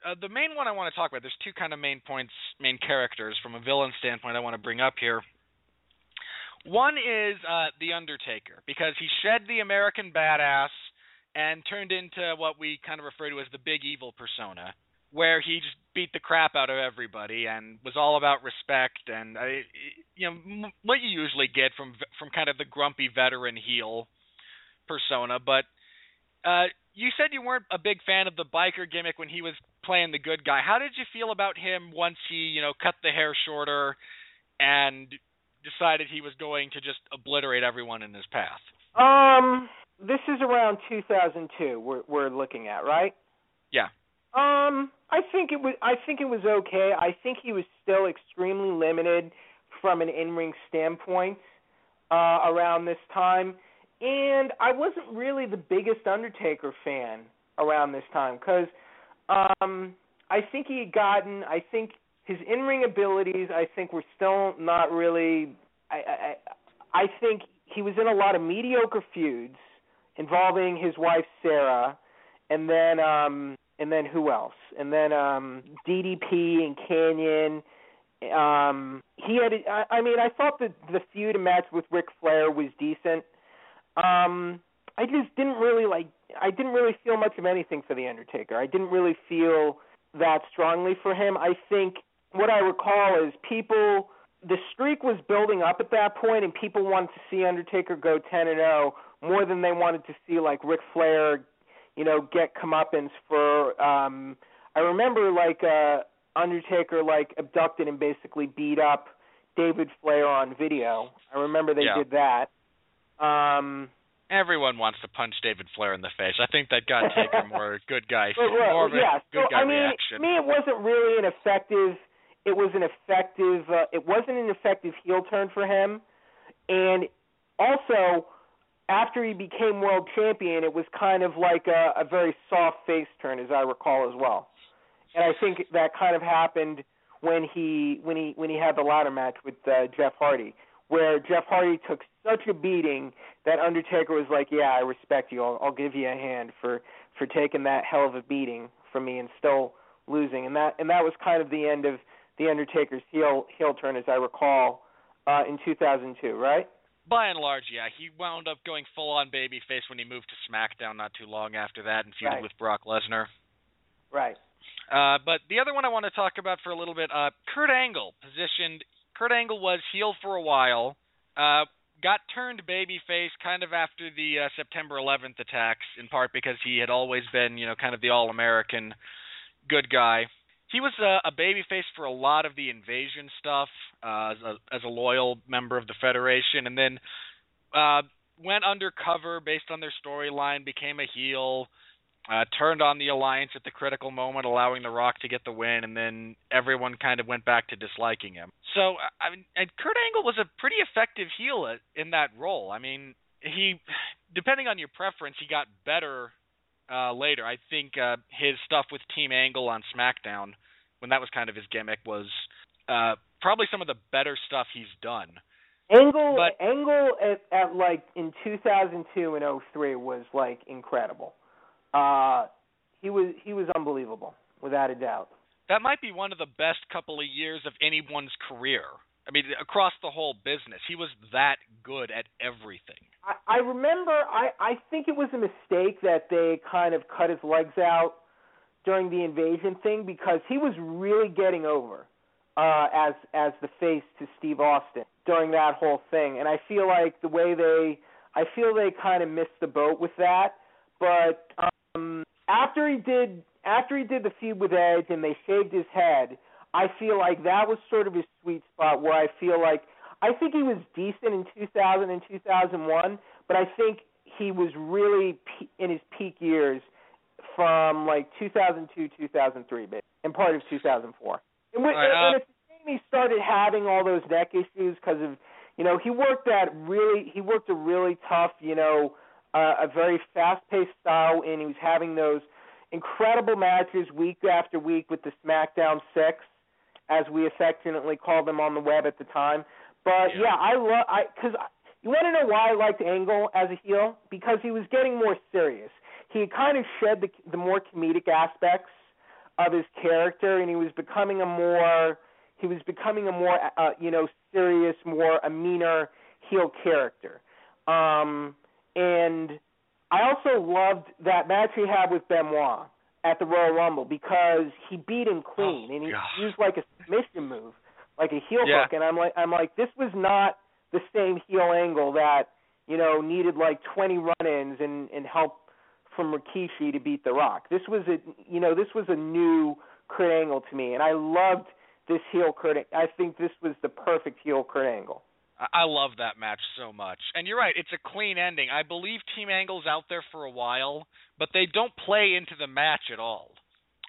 uh, the main one I want to talk about. There's two kind of main points, main characters from a villain standpoint I want to bring up here. One is uh, the Undertaker because he shed the American badass and turned into what we kind of refer to as the big evil persona, where he just beat the crap out of everybody and was all about respect and uh, you know m- what you usually get from from kind of the grumpy veteran heel persona. But uh, you said you weren't a big fan of the biker gimmick when he was playing the good guy. How did you feel about him once he you know cut the hair shorter and decided he was going to just obliterate everyone in his path? Um, this is around 2002. We're we're looking at right. Yeah. Um, I think it was. I think it was okay. I think he was still extremely limited from an in-ring standpoint uh, around this time, and I wasn't really the biggest Undertaker fan around this time because um, I think he had gotten. I think his in-ring abilities. I think were still not really. I I, I think he was in a lot of mediocre feuds involving his wife Sarah, and then um and then who else? And then um DDP and Kanyon. Um he had I, I mean I thought the the feud and match with Ric Flair was decent. Um I just didn't really like I didn't really feel much of anything for the Undertaker. I didn't really feel that strongly for him. I think what I recall is people the streak was building up at that point and people wanted to see Undertaker go 10 and 0 more than they wanted to see like Ric Flair you know, get comeuppance for um I remember like uh Undertaker like abducted and basically beat up David Flair on video. I remember they Yeah. did that. Um Everyone wants to punch David Flair in the face. I think that got Taker more good guy, but, more of yeah, good so guy I mean, reaction. to me it wasn't really an effective it was an effective uh, it wasn't an effective heel turn for him. And also after he became world champion, it was kind of like a, a very soft face turn, as I recall as well. And I think that kind of happened when he when he when he had the ladder match with uh, Jeff Hardy, where Jeff Hardy took such a beating that Undertaker was like, "Yeah, I respect you. I'll, I'll give you a hand for for taking that hell of a beating from me and still losing." And that and that was kind of the end of the Undertaker's heel heel turn, as I recall, uh, in 2002, right? By and large, yeah, he wound up going full on babyface when he moved to SmackDown not too long after that and feuded Right. with Brock Lesnar. Right. Uh, but the other one I want to talk about for a little bit, uh, Kurt Angle positioned. Kurt Angle was heel for a while. Uh, got turned babyface kind of after the uh, September 11th attacks, in part because he had always been, you know, kind of the all-American good guy. He was a, a babyface for a lot of the invasion stuff uh, as, a, as a loyal member of the Federation, and then uh, went undercover based on their storyline, became a heel uh, turned on the alliance at the critical moment, allowing The Rock to get the win, and then everyone kind of went back to disliking him. So, I mean, and Kurt Angle was a pretty effective heel in that role. I mean, he, depending on your preference, he got better uh, later. I think uh, his stuff with Team Angle on SmackDown, when that was kind of his gimmick, was uh, probably some of the better stuff he's done. Angle But- Angle at, at like in 2002 and 03 was like incredible. Uh he was he was unbelievable without a doubt. That might be one of the best couple of years of anyone's career. I mean, across the whole business, he was that good at everything. I, remember I I think it was a mistake that they kind of cut his legs out during the invasion thing because he was really getting over uh as as the face to Steve Austin during that whole thing. And I feel like the way they I feel they kind of missed the boat with that. But um after he did after he did the feud with Edge and they shaved his head I feel like that was sort of his sweet spot where I feel like I think he was decent in 2000 and 2001 but I think he was really pe- in his peak years from like 2002 2003 maybe, and part of 2004 and, when, right, uh, and it's a shame he started having all those neck issues because of you know he worked that really he worked a really tough you know uh, a very fast paced style and he was having those incredible matches week after week with the SmackDown Six as we affectionately called them on the web at the time but Yeah. yeah, I love I because you want to know why I liked Angle as a heel because he was getting more serious. He kind of shed the the more comedic aspects of his character, and he was becoming a more he was becoming a more uh, you know serious, more a meaner heel character. Um, and I also loved that match he had with Benoit at the Royal Rumble because he beat him clean Oh, and he gosh. used like a submission move, like a heel Yeah. hook, and I'm like I'm like this was not the same heel angle that you know needed like 20 run-ins and and help from Rikishi to beat The Rock. This was a you know this was a new Kurt Angle to me, and I loved this heel Kurt. I think this was the perfect heel Kurt Angle. I love that match so much. And you're right, it's a clean ending. I believe Team Angle's out there for a while, but they don't play into the match at all.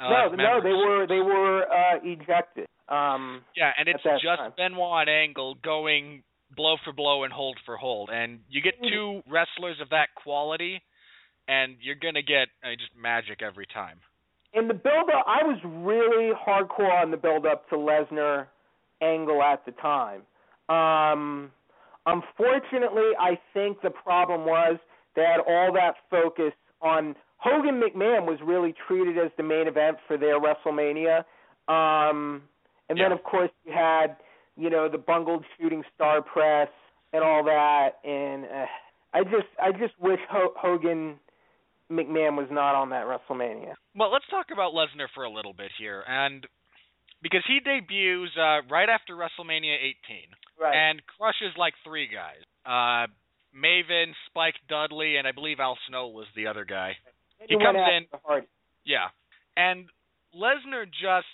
Uh, no, no, they were they were uh ejected. Um Yeah, and it's just time. Benoit and Angle going blow for blow and hold for hold, and you get two wrestlers of that quality, and you're gonna get uh, just magic every time. in the build up I was really hardcore on the build up to Lesnar Angle at the time. Um unfortunately I think the problem was they had all that focus on Hogan McMahon was really treated as the main event for their WrestleMania. Um and then of course you had, you know, the bungled shooting star press and all that and uh, I just I just wish Ho- Hogan McMahon was not on that WrestleMania. Well, let's talk about Lesnar for a little bit here, and because he debuts uh, right after WrestleMania 18 Right. and crushes like three guys. Uh, Maven, Spike Dudley, and I believe Al Snow was the other guy. he comes in- Yeah, and Lesnar just.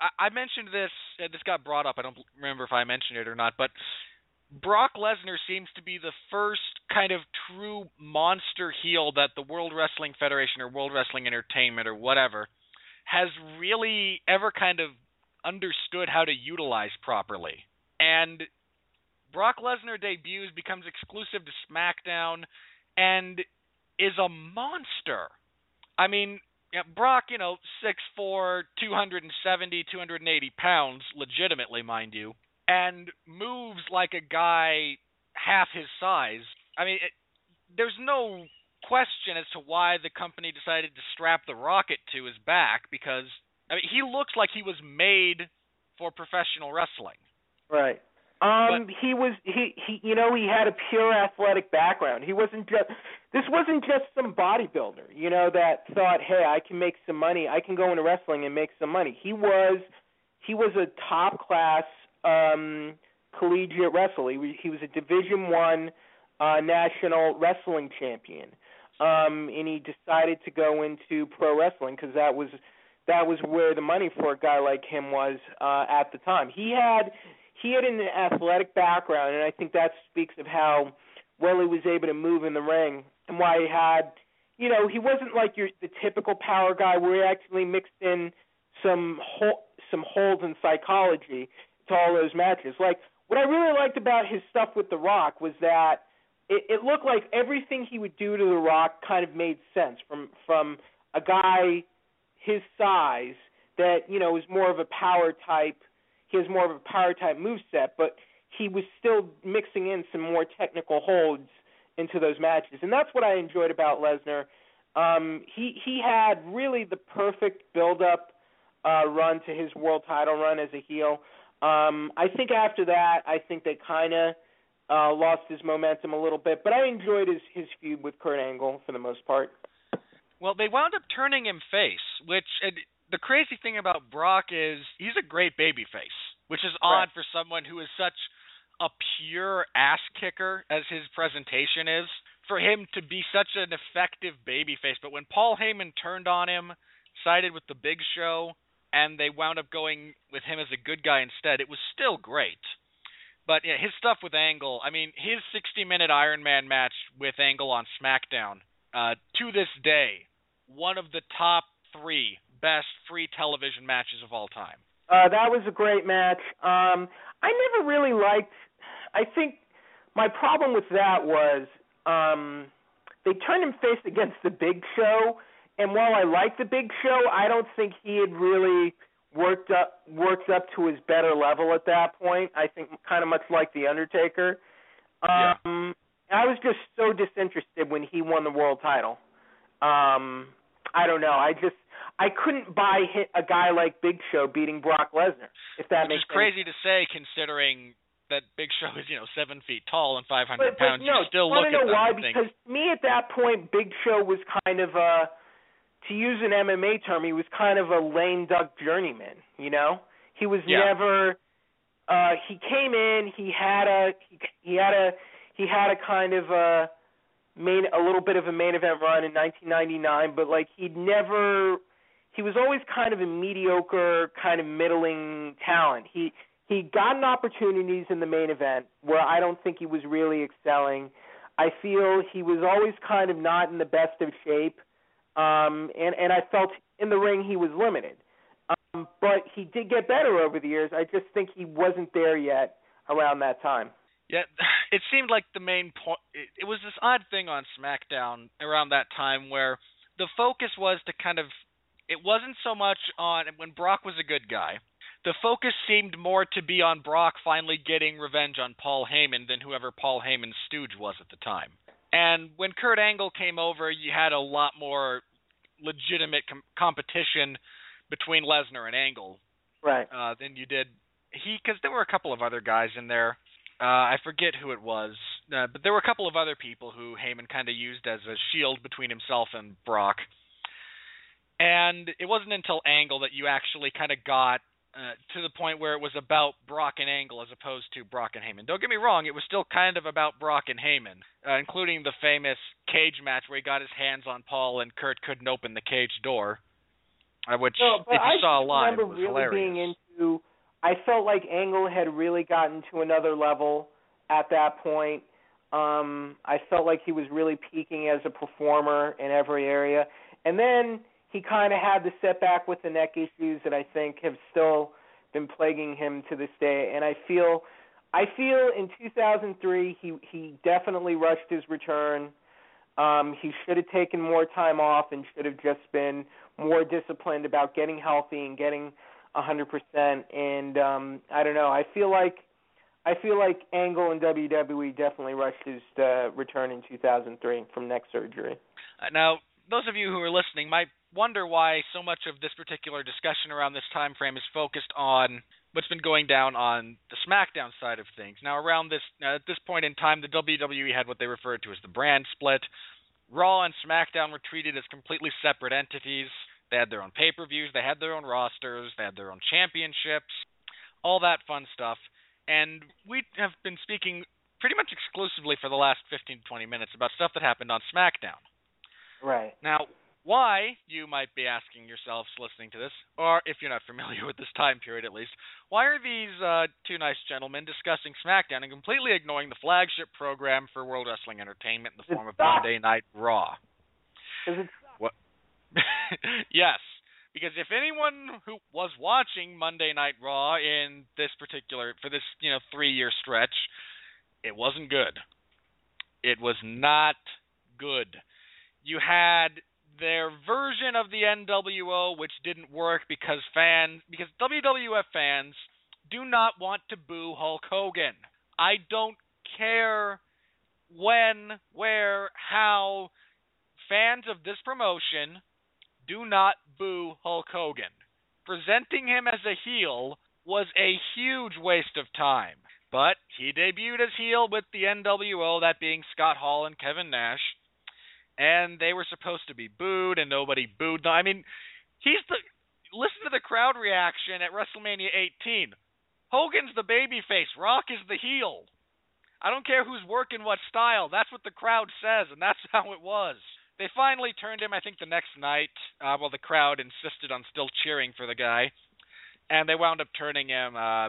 I, I mentioned this. Uh, this got brought up. I don't remember if I mentioned it or not, but Brock Lesnar seems to be the first kind of true monster heel that the World Wrestling Federation or World Wrestling Entertainment or whatever has really ever kind of understood how to utilize properly. And Brock Lesnar debuts, becomes exclusive to SmackDown, and is a monster. I mean, yeah, Brock, you know, six four, two hundred and seventy, two hundred and eighty pounds, legitimately, mind you, and moves like a guy half his size. I mean, it, there's no question as to why the company decided to strap the rocket to his back because I mean, he looks like he was made for professional wrestling. Right. Um, he was he he you know he had a pure athletic background. He wasn't just this wasn't just some bodybuilder, you know, that thought, hey, I can make some money. I can go into wrestling and make some money. He was he was a top class um collegiate wrestler. He he was a Division One uh, national wrestling champion, um, and he decided to go into pro wrestling because that was that was where the money for a guy like him was uh, at the time. He had he had an athletic background, and I think that speaks of how well he was able to move in the ring and why he had, you know, he wasn't like your the typical power guy where he actually mixed in some hole, some holes in psychology to all those matches. Like what I really liked about his stuff with The Rock was that it, it looked like everything he would do to The Rock kind of made sense from from a guy his size that you know is more of a power type. He has more of a power type move set, but he was still mixing in some more technical holds into those matches, and that's what I enjoyed about Lesnar. Um, he he had really the perfect build up uh, run to his world title run as a heel. Um, I think after that, I think they kind of uh, lost his momentum a little bit, but I enjoyed his his feud with Kurt Angle for the most part. Well, they wound up turning him face, which the crazy thing about Brock is he's a great baby face, which is odd Right. for someone who is such a pure ass kicker as his presentation is. For him to be such an effective baby face, but when Paul Heyman turned on him, sided with the Big Show, and they wound up going with him as a good guy instead, it was still great. But yeah, his stuff with Angle, I mean, his 60-minute Iron Man match with Angle on SmackDown, uh, to this day, one of the top three best free television matches of all time. Uh, that was a great match. Um, I never really liked. I think my problem with that was um, they turned him face against the Big Show, and while I like the Big Show, I don't think he had really worked up worked up to his better level at that point. I think kind of much like the Undertaker. Yeah. Um, I was just so disinterested when he won the world title. Um, I don't know. I just I couldn't buy hit a guy like Big Show beating Brock Lesnar. If that Which makes is crazy to say considering that Big Show is, you know, seven feet tall and 500 But, but pounds. no, you still look to at know them why? think, Because to me at that point, Big Show was kind of a, to use an MMA term, he was kind of a lame duck journeyman. You know, he was Yeah. never. Uh, he came in. He had a. He, he had a. He had a kind of a main, a little bit of a main event run in 1999, but like he'd never. He was always kind of a mediocre, kind of middling talent. He he gotten opportunities in the main event where I don't think he was really excelling. I feel he was always kind of not in the best of shape, um, and and I felt in the ring he was limited. Um, but he did get better over the years. I just think he wasn't there yet around that time. Yeah, it seemed like the main point. It, it was this odd thing on SmackDown around that time where the focus was to kind of. It wasn't so much on when Brock was a good guy. The focus seemed more to be on Brock finally getting revenge on Paul Heyman than whoever Paul Heyman's stooge was at the time. And when Kurt Angle came over, you had a lot more legitimate com- competition between Lesnar and Angle Right. uh, than you did he because there were a couple of other guys in there. Uh, I forget who it was, uh, but there were a couple of other people who Heyman kind of used as a shield between himself and Brock. And it wasn't until Angle that you actually kind of got uh, to the point where it was about Brock and Angle as opposed to Brock and Heyman. Don't get me wrong, it was still kind of about Brock and Heyman, uh, including the famous cage match where he got his hands on Paul and Kurt couldn't open the cage door. Uh, which, No, if you I saw live, remember was really hilarious. being into. I felt like Angle had really gotten to another level at that point. Um, I felt like he was really peaking as a performer in every area, and then he kind of had the setback with the neck issues that I think have still been plaguing him to this day. And I feel, I feel in 2003 he he definitely rushed his return. Um, he should have taken more time off and should have just been more disciplined about getting healthy and getting a hundred percent. And um, I don't know. I feel like I feel like Angle and WWE definitely rushed his uh, return in 2003 from neck surgery. Uh, Now, those of you who are listening might wonder why so much of this particular discussion around this time frame is focused on what's been going down on the SmackDown side of things. Now, around this uh, at this point in time, the WWE had what they referred to as the brand split. Raw and SmackDown were treated as completely separate entities. They had their own pay-per-views, they had their own rosters, they had their own championships, all that fun stuff. And we have been speaking pretty much exclusively for the last 15 to 20 minutes about stuff that happened on SmackDown. Right. Now, why, you might be asking yourselves listening to this, or if you're not familiar with this time period at least, why are these uh, two nice gentlemen discussing SmackDown and completely ignoring the flagship program for World Wrestling Entertainment in the form of Monday Night Raw? Because yes, because if anyone who was watching Monday Night Raw in this particular for this you know three year stretch, it wasn't good. It was not good. You had their version of the NWO, which didn't work because fans, because WWF fans do not want to boo Hulk Hogan. I don't care when, where, how fans of this promotion do not boo Hulk Hogan. Presenting him as a heel was a huge waste of time. But he debuted as heel with the NWO, that being Scott Hall and Kevin Nash and they were supposed to be booed, and nobody booed them. I mean, he's the listen to the crowd reaction at WrestleMania 18. Hogan's the babyface, Rock is the heel. I don't care who's working what style. That's what the crowd says, and that's how it was. They finally turned him, I think, the next night. Uh, well, the crowd insisted on still cheering for the guy, and they wound up turning him uh,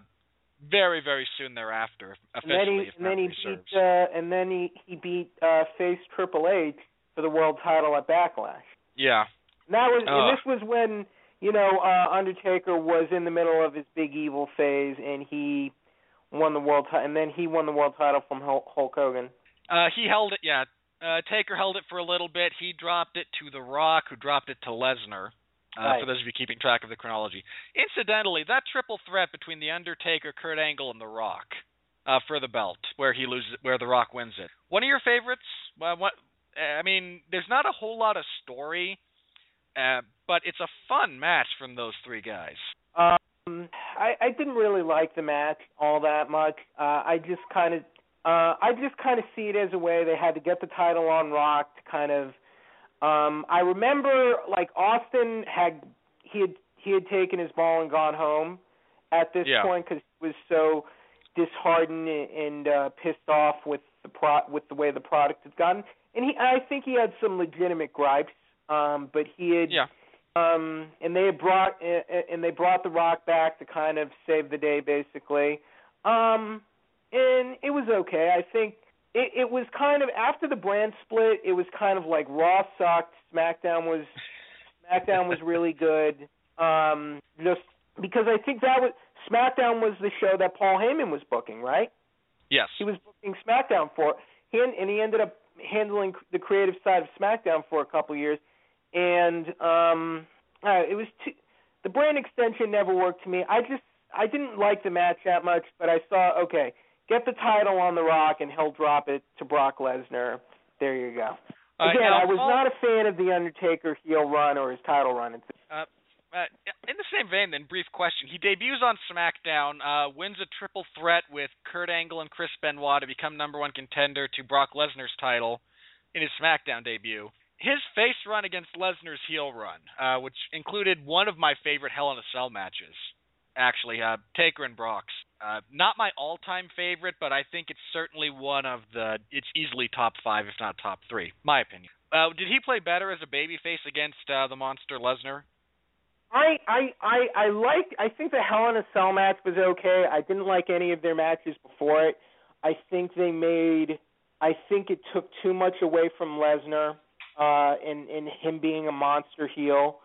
very, very soon thereafter. and then he Officially, and then he beat uh, and then he he beat uh, face Triple H for the world title at Backlash. yeah. And that was and this was when you know uh, Undertaker was in the middle of his big evil phase, and he won the world title, and then he won the world title from Hulk Hulk Hogan. Uh, he held it, yeah. Uh, Taker held it for a little bit. He dropped it to The Rock, who dropped it to Lesnar. Uh, Right. For those of you keeping track of the chronology. Incidentally, that triple threat between The Undertaker, Kurt Angle, and The Rock uh, for the belt, where he loses, where The Rock wins it. One of your favorites? Well, what? I mean, there's not a whole lot of story, uh, but it's a fun match from those three guys. Um, I, I didn't really like the match all that much. Uh, I just kind of, uh, I just kind of see it as a way they had to get the title on Rock to kind of. Um, I remember like Austin had he had he had taken his ball and gone home at this Yeah. point because he was so disheartened and uh, pissed off with the pro with the way the product had gotten, and he I think he had some legitimate gripes. Um, but he had Yeah. um and they had brought and they brought the rock back to kind of save the day basically um and it was okay. I think it it was kind of after the brand split it was kind of like raw sucked. Smackdown was smackdown was really good. Um just because i think that was smackdown was the show that paul heyman was booking right? Yes. he was booking SmackDown for he and, he ended up handling the creative side of SmackDown for a couple years, and um, uh, it was too, the brand extension never worked to me. I just I didn't like the match that much, but I saw okay, get the title on The Rock and he'll drop it to Brock Lesnar. There you go. Again, now, I was Paul- not a fan of the Undertaker heel run or his title run. It's, Uh, in the same vein, then, brief question. He debuts on SmackDown, uh, wins a triple threat with Kurt Angle and Chris Benoit to become number one contender to Brock Lesnar's title in his SmackDown debut. His face run against Lesnar's heel run, uh, which included one of my favorite Hell in a Cell matches, actually, uh, Taker and Brock's. Uh, not my all-time favorite, but I think it's certainly one of the. It's easily top five, if not top three, my opinion. Uh, did he play better as a babyface against uh, the monster Lesnar? I I I I liked. I think the Hell in a Cell match was okay. I didn't like any of their matches before it. I think they made. I think it took too much away from Lesnar, uh, in in him being a monster heel.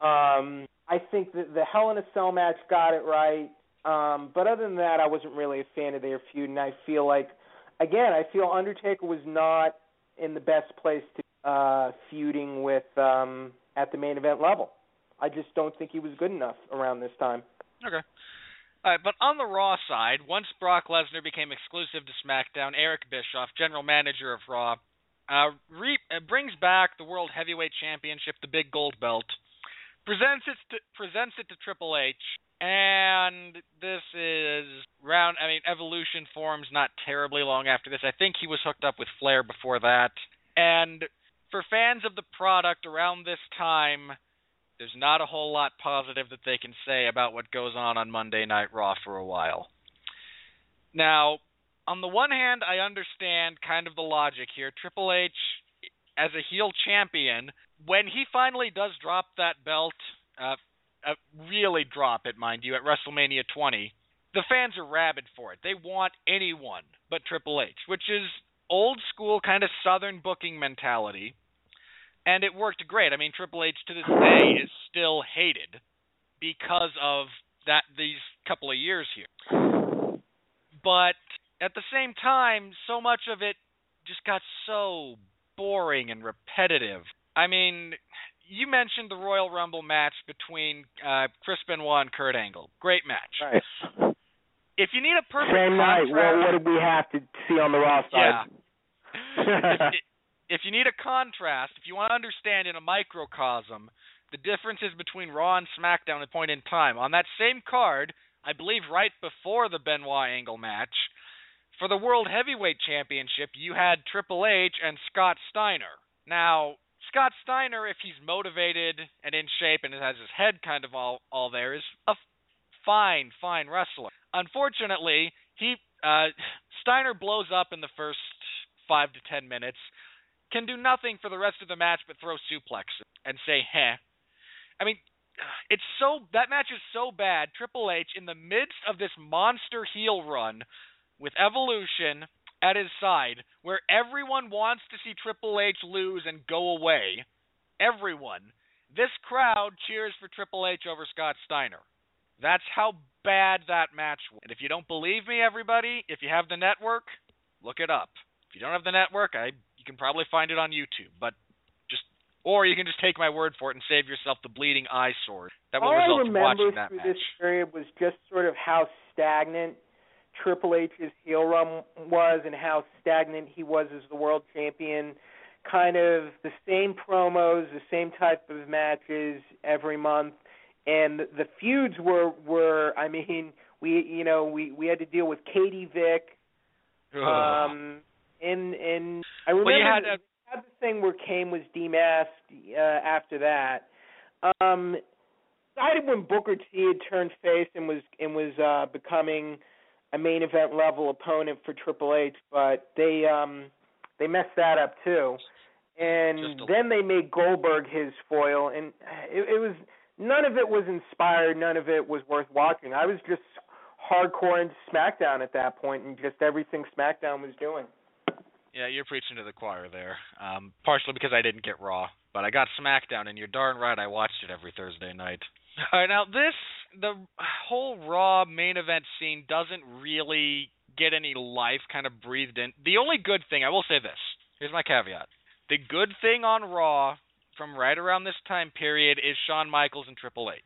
Um, I think that the Hell in a Cell match got it right. Um, but other than that, I wasn't really a fan of their feud, and I feel like, again, I feel Undertaker was not in the best place to uh, feuding with um, at the main event level. I just don't think he was good enough around this time. Okay. All right, but on the Raw side, once Brock Lesnar became exclusive to SmackDown, Eric Bischoff, general manager of Raw, uh, re- uh, brings back the World Heavyweight Championship, the big gold belt, presents it to, presents it to Triple H, And this is round. I mean, Evolution forms not terribly long after this. I think he was hooked up with Flair before that. And for fans of the product around this time, there's not a whole lot positive that they can say about what goes on on Monday Night Raw for a while. Now, on the one hand, I understand kind of the logic here. Triple H, as a heel champion, when he finally does drop that belt, uh, uh, really drop it, mind you, at WrestleMania 20, the fans are rabid for it. They want anyone but Triple H, which is old school kind of Southern booking mentality, and it worked great. I mean, Triple H to this day is still hated because of that these couple of years here. But at the same time, so much of it just got so boring and repetitive. I mean, you mentioned the Royal Rumble match between uh, Chris Benoit and Kurt Angle. Great match. Right. If you need a perfect Same night. Well, what did we have to see on the Raw yeah. side? if, if you need a contrast, if you want to understand in a microcosm the differences between Raw and SmackDown at a point in time, on that same card, I believe right before the Benoit Angle match, for the World Heavyweight Championship, you had Triple H and Scott Steiner. Now, Scott Steiner, if he's motivated and in shape and has his head kind of all all there, is a fine, fine wrestler. Unfortunately, he uh, Steiner blows up in the first five to ten minutes, can do nothing for the rest of the match but throw suplexes and say heh. I mean, it's so that match is so bad. Triple H in the midst of this monster heel run with Evolution at his side, where everyone wants to see Triple H lose and go away. Everyone. This crowd cheers for Triple H over Scott Steiner. That's how bad that match was. And if you don't believe me, everybody, if you have the network, look it up. If you don't have the network, I you can probably find it on YouTube. But just or you can just take my word for it and save yourself the bleeding eye eyesore that will All I result from watching that through match. this period was just sort of how stagnant Triple H's heel run was and how stagnant he was as the world champion. Kind of the same promos, the same type of matches every month, and the, feuds were were. I mean, we you know we we had to deal with Katie Vick, um, and and I remember well, you had a, had the thing where Kane was demasked uh, after that. Um, decided when Booker T had turned face and was and was uh, becoming a main event level opponent for Triple H, but they um, they messed that up too. And then they made Goldberg his foil, and it, it was none of it was inspired, none of it was worth watching. I was just hardcore into SmackDown at that point, and just everything SmackDown was doing. Yeah, you're preaching to the choir there. Um, partially because I didn't get Raw, but I got SmackDown, and you're darn right I watched it every Thursday night. All right, now this the whole Raw main event scene doesn't really get any life kind of breathed in. The only good thing I will say this. Here's my caveat. The good thing on Raw from right around this time period is Shawn Michaels and Triple H,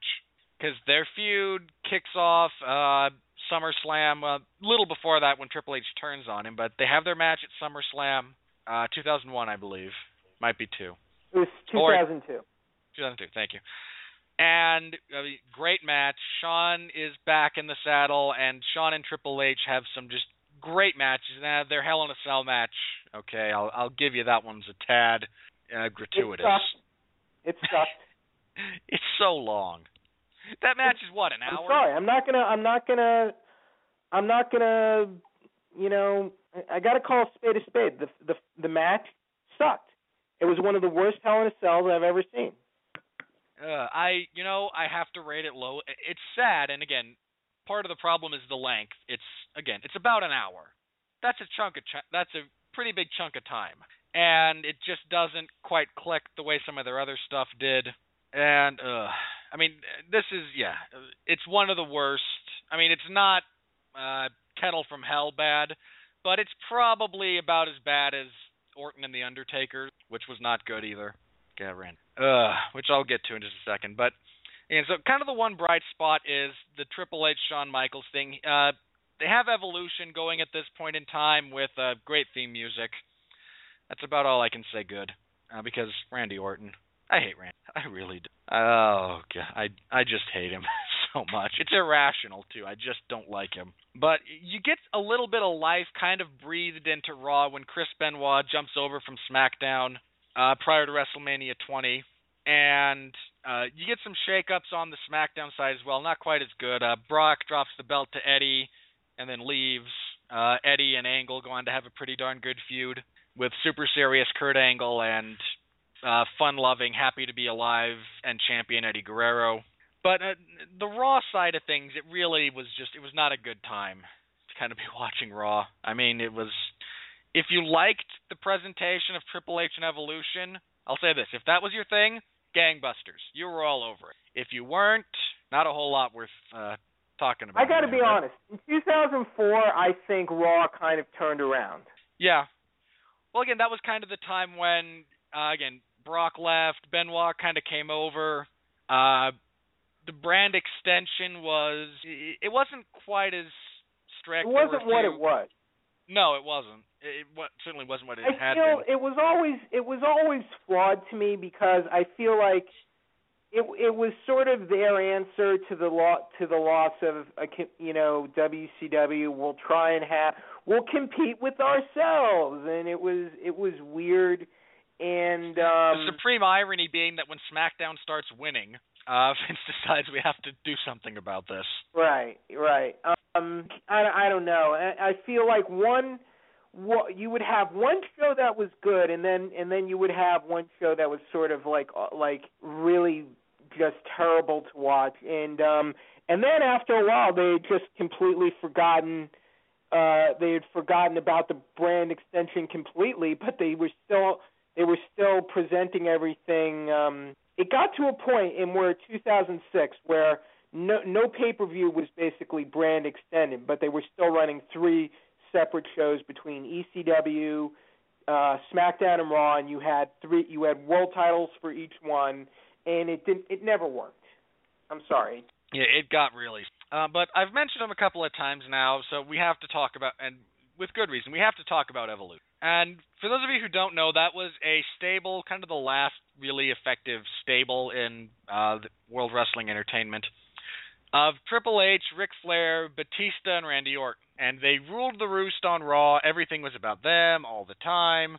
because their feud kicks off uh, SummerSlam a little before that when Triple H turns on him, but they have their match at SummerSlam, uh, 2001, I believe, might be two. It was Or- 2002. 2002. Thank you. And uh, great match. Shawn is back in the saddle, and Shawn and Triple H have some just great matches. Now their Hell in a Cell match. Okay, I'll I'll give you that one's a tad uh, gratuitous. It sucked. it's so long. That match is what an I'm hour. sorry. I'm not gonna. I'm not gonna. I'm not gonna. You know, I, I got to call a spade a spade. The the the match sucked. It was one of the worst Hell in a Cells I've ever seen. Uh, I, you know, I have to rate it low. It's sad, and again, part of the problem is the length. It's again, it's about an hour. That's a chunk of ch- that's a pretty big chunk of time, and it just doesn't quite click the way some of their other stuff did. And uh, I mean, this is yeah, it's one of the worst. I mean, it's not uh, Kennel from Hell bad, but it's probably about as bad as Orton and the Undertaker, which was not good either. Yeah, Ran. Uh, which I'll get to in just a second. But and so kind of the one bright spot is the Triple H Shawn Michaels thing. Uh, they have Evolution going at this point in time with uh, great theme music. That's about all I can say good. Uh, because Randy Orton, I hate Randy. I really do. Oh god, I I just hate him so much. It's irrational too. I just don't like him. But you get a little bit of life kind of breathed into Raw when Chris Benoit jumps over from SmackDown uh, prior to WrestleMania 20, and uh, you get some shakeups on the SmackDown side as well. Not quite as good. Uh, Brock drops the belt to Eddie and then leaves. Uh, Eddie and Angle go on to have a pretty darn good feud with super serious Kurt Angle and uh, fun-loving, happy to be alive and champion Eddie Guerrero. But uh, the Raw side of things, it really was just it was not a good time to kind of be watching Raw. I mean, it was if you liked the presentation of Triple H and Evolution, I'll say this: if that was your thing, gangbusters, you were all over it. If you weren't, not a whole lot worth uh, talking about. I got to be honest. In 2004, I think Raw kind of turned around. Yeah. Well, again, that was kind of the time when, uh, again, Brock left, Benoit kind of came over. Uh, the brand extension was it wasn't quite as strict. It wasn't what it was. No, it wasn't. It, it certainly wasn't what it I had feel been. it was always it was always flawed to me because I feel like it it was sort of their answer to the law to the loss of a you know WCW. We'll try and have we'll compete with ourselves, and it was it was weird. And um, the supreme irony being that when SmackDown starts winning, uh, Vince decides we have to do something about this. Right, right. Um, I, I don't know. I, I feel like one, what you would have one show that was good, and then and then you would have one show that was sort of like uh, like really just terrible to watch, and um, and then after a while they had just completely forgotten. Uh, they had forgotten about the brand extension completely, but they were still they were still presenting everything. Um, it got to a point in where 2006 where no no pay per view was basically brand extended, but they were still running three separate shows between ECW, uh, SmackDown, and Raw, and you had three you had world titles for each one, and it didn't it never worked. I'm sorry. Yeah, it got really. Uh, but I've mentioned them a couple of times now, so we have to talk about, and with good reason, we have to talk about Evolution. And for those of you who don't know, that was a stable, kind of the last really effective stable in uh, World Wrestling Entertainment of Triple H, Ric Flair, Batista, and Randy Orton. And they ruled the roost on Raw. Everything was about them all the time.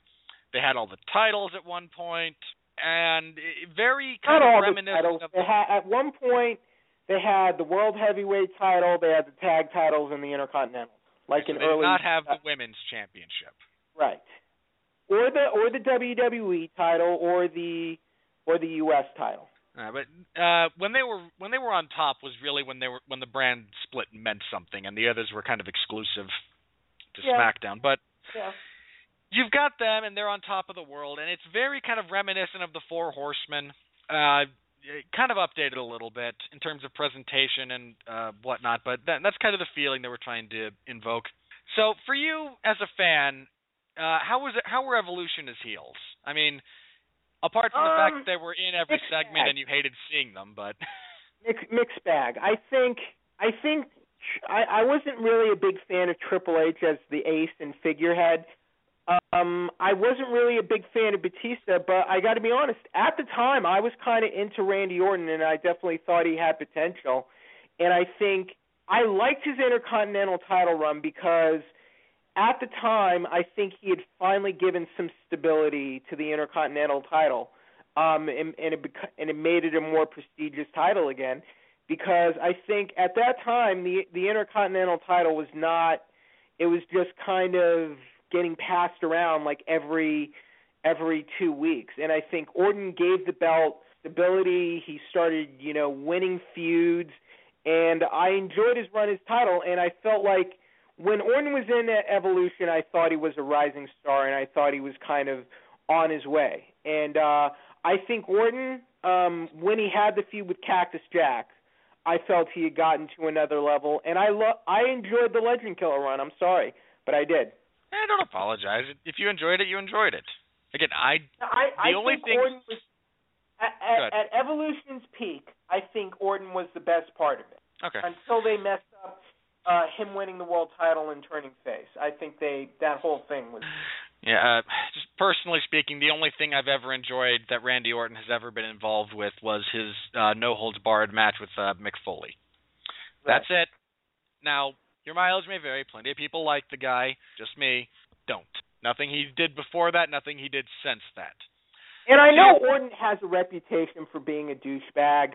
They had all the titles at one point, and very Not kind all of the reminiscent titles. of They had at one point they had the world heavyweight title, they had the tag titles, and the intercontinental. Like so an they early did not have the women's championship. Right. Or the or the WWE title or the or the US title. Uh, but uh, when they were when they were on top was really when they were when the brand split meant something, and the others were kind of exclusive to Yeah. SmackDown. But Yeah. you've got them, and they're on top of the world, and it's very kind of reminiscent of the Four Horsemen. Uh, kind of updated a little bit in terms of presentation and uh, whatnot, but that, that's kind of the feeling they were trying to invoke. So, for you as a fan, uh, how was it? How were Evolution as heels? I mean, apart from the fact Um, that they were in every segment bag. and you hated seeing them, but Mix, mixed bag. I think I think I, I wasn't really a big fan of Triple H as the ace and figurehead. Um, I wasn't really a big fan of Batista, but I got to be honest. At the time, I was kind of into Randy Orton, and I definitely thought he had potential. And I think I liked his Intercontinental title run because at the time, I think he had finally given some stability to the Intercontinental title, um, and, and it bec- and it made it a more prestigious title again. Because I think at that time, the the Intercontinental title was not. It was just kind of getting passed around like every every two weeks, and I think Orton gave the belt stability. He started, you know, winning feuds, and I enjoyed his run his title, and I felt like when Orton was in Evolution, I thought he was a rising star, and I thought he was kind of on his way. And uh, I think Orton, um, when he had the feud with Cactus Jack, I felt he had gotten to another level, and I lo- I enjoyed the Legend Killer run. I'm sorry, but I did. I don't apologize. If you enjoyed it, you enjoyed it. Again, I I, I The only think thing- Orton was at, at, at Evolution's peak. I think Orton was the best part of it okay. until they messed up uh, him winning the world title and turning face. I think they that whole thing was Yeah, uh, just personally speaking, the only thing I've ever enjoyed that Randy Orton has ever been involved with was his uh, no holds barred match with uh, Mick Foley. That's it. Now, your mileage may vary. Plenty of people like the guy. Just me, don't. Nothing he did before that, nothing he did since that. And I know Orton has a reputation for being a douchebag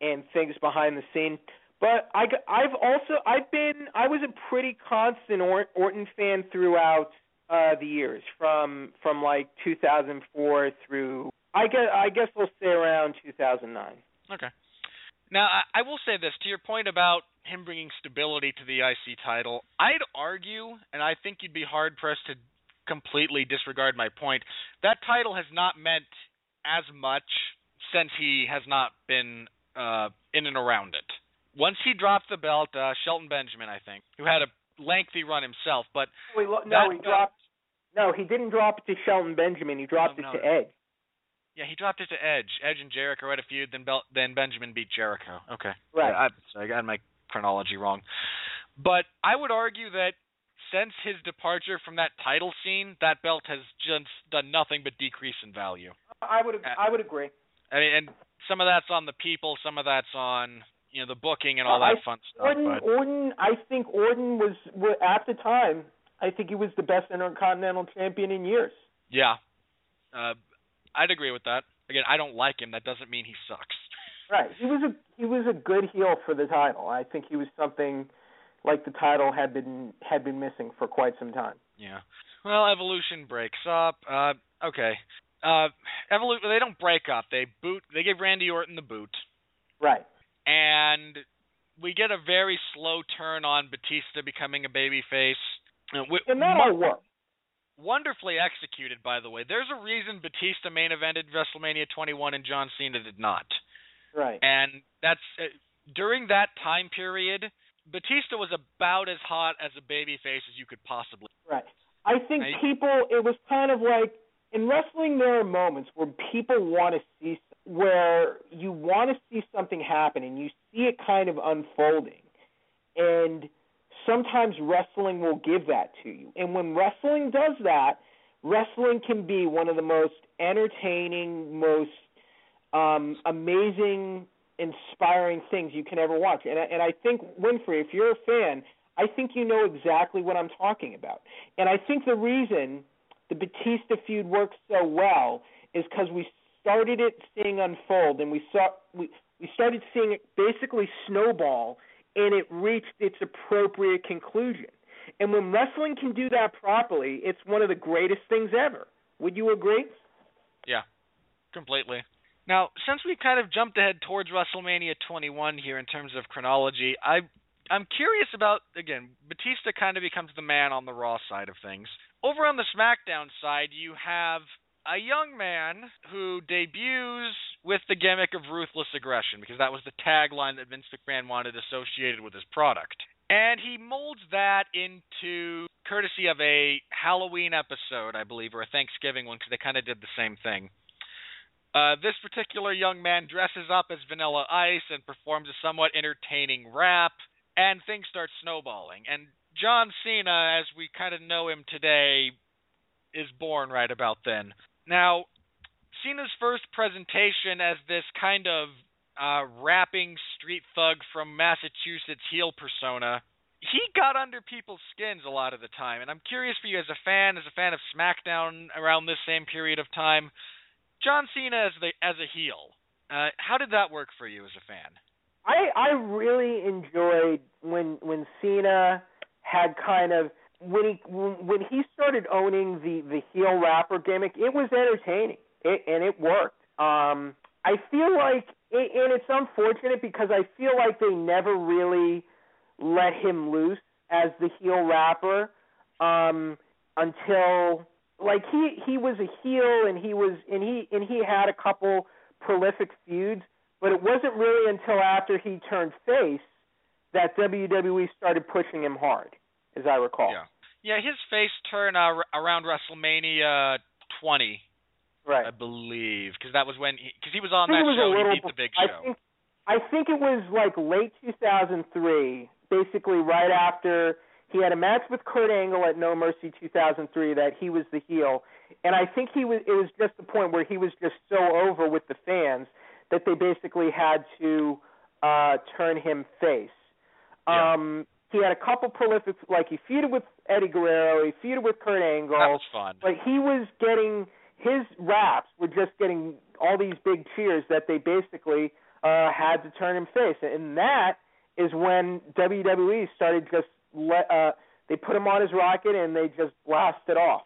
and things behind the scene, but I, I've also I've been I was a pretty constant Orton fan throughout uh the years from from like 2004 through I guess I guess we'll say around 2009. Okay. Now, I, I will say this to your point about him bringing stability to the IC title. I'd argue, and I think you'd be hard pressed to completely disregard my point. That title has not meant as much since he has not been uh, in and around it. Once he dropped the belt, uh, Shelton Benjamin, I think, who had a lengthy run himself, but Wait, lo- that no, he dropped. No, he didn't drop it to Shelton Benjamin. He dropped Oh, it no. to Edge. Yeah, he dropped it to Edge. Edge and Jericho had a feud. Then Bel- then Benjamin beat Jericho. Okay, Right. Yeah, I, sorry, I got my chronology wrong. But I would argue that since his departure from that title scene, that belt has just done nothing but decrease in value. I would Uh, I would agree. I mean, and some of that's on the people, some of that's on you know the booking and all that I- fun stuff. Orton, But Orton, I think Orton was, was at the time. I think he was the best Intercontinental Champion in years. yeah, uh, I'd agree with that. Again, I don't like him. That doesn't mean he sucks. Right. He was a he was a good heel for the title. I think he was something like the title had been had been missing for quite some time. Yeah. Well, Evolution breaks up. Uh, okay. Uh, Evolution. They don't break up. They boot. They give Randy Orton the boot, Right. And we get a very slow turn on Batista becoming a babyface. And that all worked. wonderfully executed, by the way. There's a reason Batista main evented WrestleMania 21 and John Cena did not. Right. And that's uh, during that time period. Batista was about as hot as a babyface as you could possibly. Right. I think people. It was kind of like in wrestling. There are moments where people want to see where you want to see something happen, and you see it kind of unfolding, and sometimes wrestling will give that to you. And when wrestling does that, wrestling can be one of the most entertaining, most um, amazing, inspiring things you can ever watch. And I- and I think Winfree, if you're a fan, I think you know exactly what I'm talking about. And I think the reason the Batista feud works so well is because we started it seeing unfold, and we saw we we started seeing it basically snowball, and it reached its appropriate conclusion. And when wrestling can do that properly, it's one of the greatest things ever. Would you agree? Yeah, completely. Now, since we kind of jumped ahead towards WrestleMania 21 here in terms of chronology, I I'm curious about again, Batista kind of becomes the man on the Raw side of things. Over on the SmackDown side, you have a young man who debuts with the gimmick of ruthless aggression because that was the tagline that Vince McMahon wanted associated with his product. And he molds that into courtesy of a Halloween episode, I believe, or a Thanksgiving one because they kind of did the same thing. Uh, this particular young man dresses up as Vanilla Ice and performs a somewhat entertaining rap, and things start snowballing. And John Cena, as we kind of know him today, is born right about then. Now, Cena's first presentation as this kind of uh, rapping street thug from Massachusetts heel persona, he got under people's skins a lot of the time. And I'm curious for you as a fan, as a fan of SmackDown around this same period of time, John Cena as the as a heel. Uh, how did that work for you as a fan? I I really enjoyed when when Cena had kind of when he when he started owning the the heel rapper gimmick. It was entertaining, it, and it worked. Um, I feel like, it, and it's unfortunate because I feel like they never really let him loose as the heel rapper um, until like he he was a heel and he was and he and he had a couple prolific feuds, but it wasn't really until after he turned face that WWE started pushing him hard, as I recall. Yeah. Yeah, his face turn uh, around WrestleMania 20, Right. I believe, because that was when because he, was on that was show. little He beat the Big I Show. think I think it was like late 2003, basically right after he had a match with Kurt Angle at No Mercy 2003 that he was the heel, and I think he was it was just the point where he was just so over with the fans that they basically had to uh turn him face. Yeah. Um, he had a couple prolific, like he feuded with Eddie Guerrero, he feuded with Kurt Angle. That was fun. But he was getting his raps were just getting all these big cheers that they basically uh had to turn him face, and that is when WWE started just let uh they put him on his rocket and they just blasted off.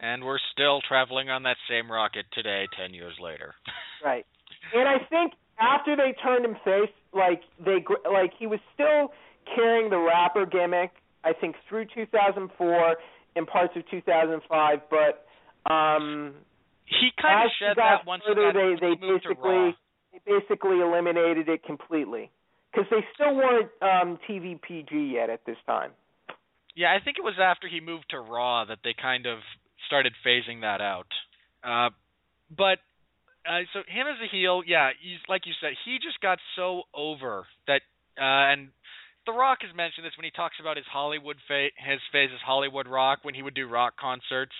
And we're still traveling on that same rocket today, ten years later. Right. And I think after they turned him face, like they gr- like he was still carrying the rapper gimmick. I think through 2004 and parts of 2005, but um He kind of got that once further, he they they he moved to basically they basically eliminated it completely because they still weren't um TV PG yet at this time. Yeah, I think it was after he moved to Raw that they kind of started phasing that out. Uh, but uh, so him as a heel, yeah, he's like you said, he just got so over that. Uh, and The Rock has mentioned this when he talks about his Hollywood fa- his phase as Hollywood Rock when he would do rock concerts,